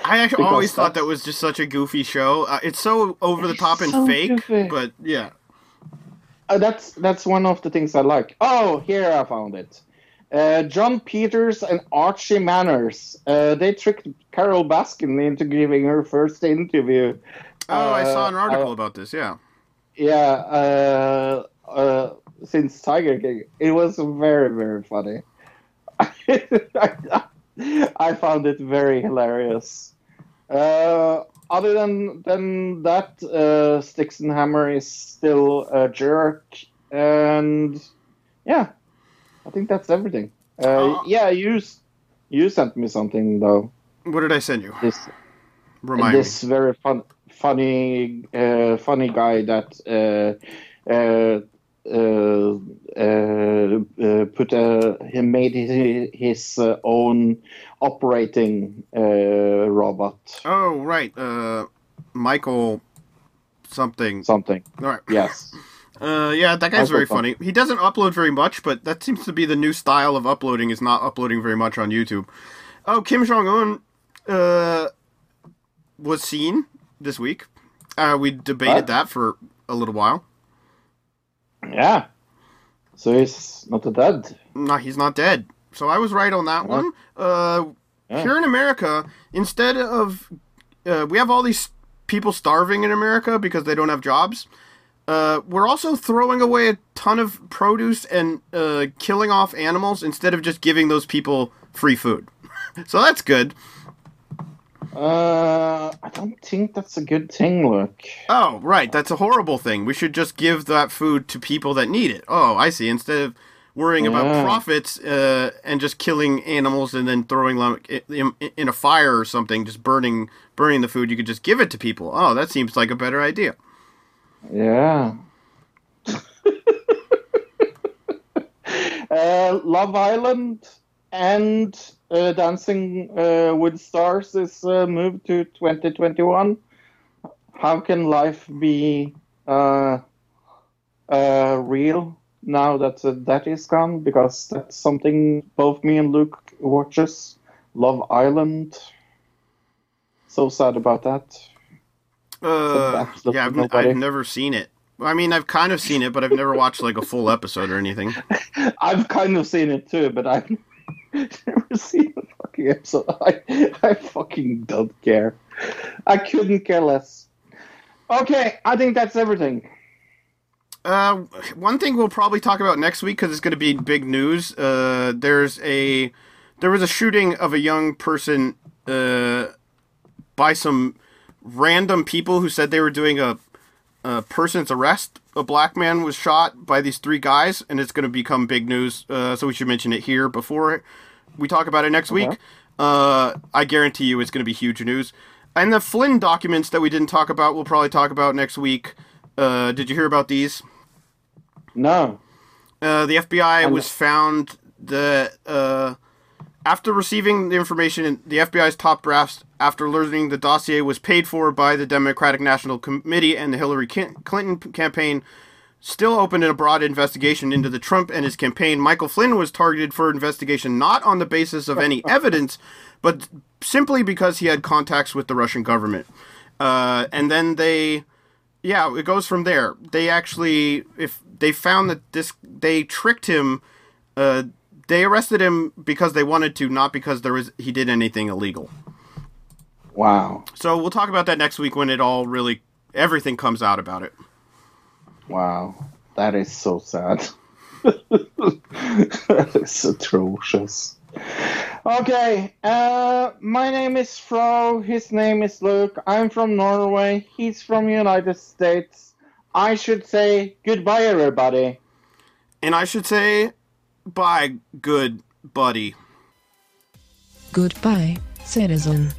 I actually Because always thought that was just such a goofy show. Uh, it's so over the top and so fake, goofy. but yeah. Uh, that's that's one of the things I like. Oh, here I found it. Uh, Josh Pieters and Archie Manners. Uh, they tricked Carole Baskin into giving her first interview. Oh, I saw an Uh, article about this. Yeah. Yeah, uh, uh, since Tiger King, it was very very funny. I found it very hilarious. Uh, other than than that, uh, Styxhexenhammer is still a jerk, and yeah, I think that's everything. Uh, Oh. Yeah, you you sent me something though. What did I send you? This Remind this very fun, funny, uh, funny guy that uh, uh, uh, put a he made his, his uh, own operating uh, robot. Oh, right. Uh, Michael something. Something. All right. Yes. Uh, yeah, that guy's very funny. He doesn't upload very much, but that seems to be the new style of uploading. Is not uploading very much on YouTube. Oh, Kim Jong Un uh, was seen this week. Uh, we debated What? that for a little while. Yeah. So he's not dead. No, he's not dead. So I was right on that one. Uh, Yeah. Here in America, instead of uh, we have all these people starving in America because they don't have jobs. Uh, we're also throwing away a ton of produce and uh, killing off animals instead of just giving those people free food. so that's good. Uh, I don't think that's a good thing. Look. Oh, right. That's a horrible thing. We should just give that food to people that need it. Oh, I see. Instead of worrying about profits uh, and just killing animals and then throwing them in, in a fire or something, just burning burning the food, you could just give it to people. Oh, that seems like a better idea. Yeah. uh, Love Island and uh, Dancing uh, with Stars is uh, moved to 2021. How can life be uh, uh, real now that uh, that is gone? Because that's something both me and Luke watches. Love Island. So sad about that. Uh, yeah, I've, nobody. I've never seen it. I mean, I've kind of seen it, but I've never watched like a full episode or anything. I've kind of seen it too, but I've never seen a fucking episode. I, I fucking don't care. I couldn't care less. Okay, I think that's everything. Uh, one thing we'll probably talk about next week because it's going to be big news. Uh, there's a there was a shooting of a young person uh, by some random people who said they were doing a, a person's arrest. A black man was shot by these three guys, and it's going to become big news. Uh, so we should mention it here before we talk about it next week. Uh, I guarantee you it's going to be huge news. And the Flynn documents that we didn't talk about, we'll probably talk about next week. Uh, did you hear about these? No. Uh, the FBI was found that uh, after receiving the information, the FBI's top brass, after learning the dossier was paid for by the Democratic National Committee and the Hillary Clinton campaign, still opened a broad investigation into the Trump and his campaign. Michael Flynn was targeted for investigation not on the basis of any evidence, but simply because he had contacts with the Russian government. Uh, and then they yeah, it goes from there. They actually, if they found that this, they tricked him. Uh, they arrested him because they wanted to, not because there was he did anything illegal. Wow. So we'll talk about that next week when it all really everything comes out about it. Wow. That is so sad. that is atrocious. Okay, uh, my name is Fro. His name is Luke. I'm from Norway. He's from United States. I should say goodbye, everybody. And I should say, bye, good buddy. Goodbye, citizen.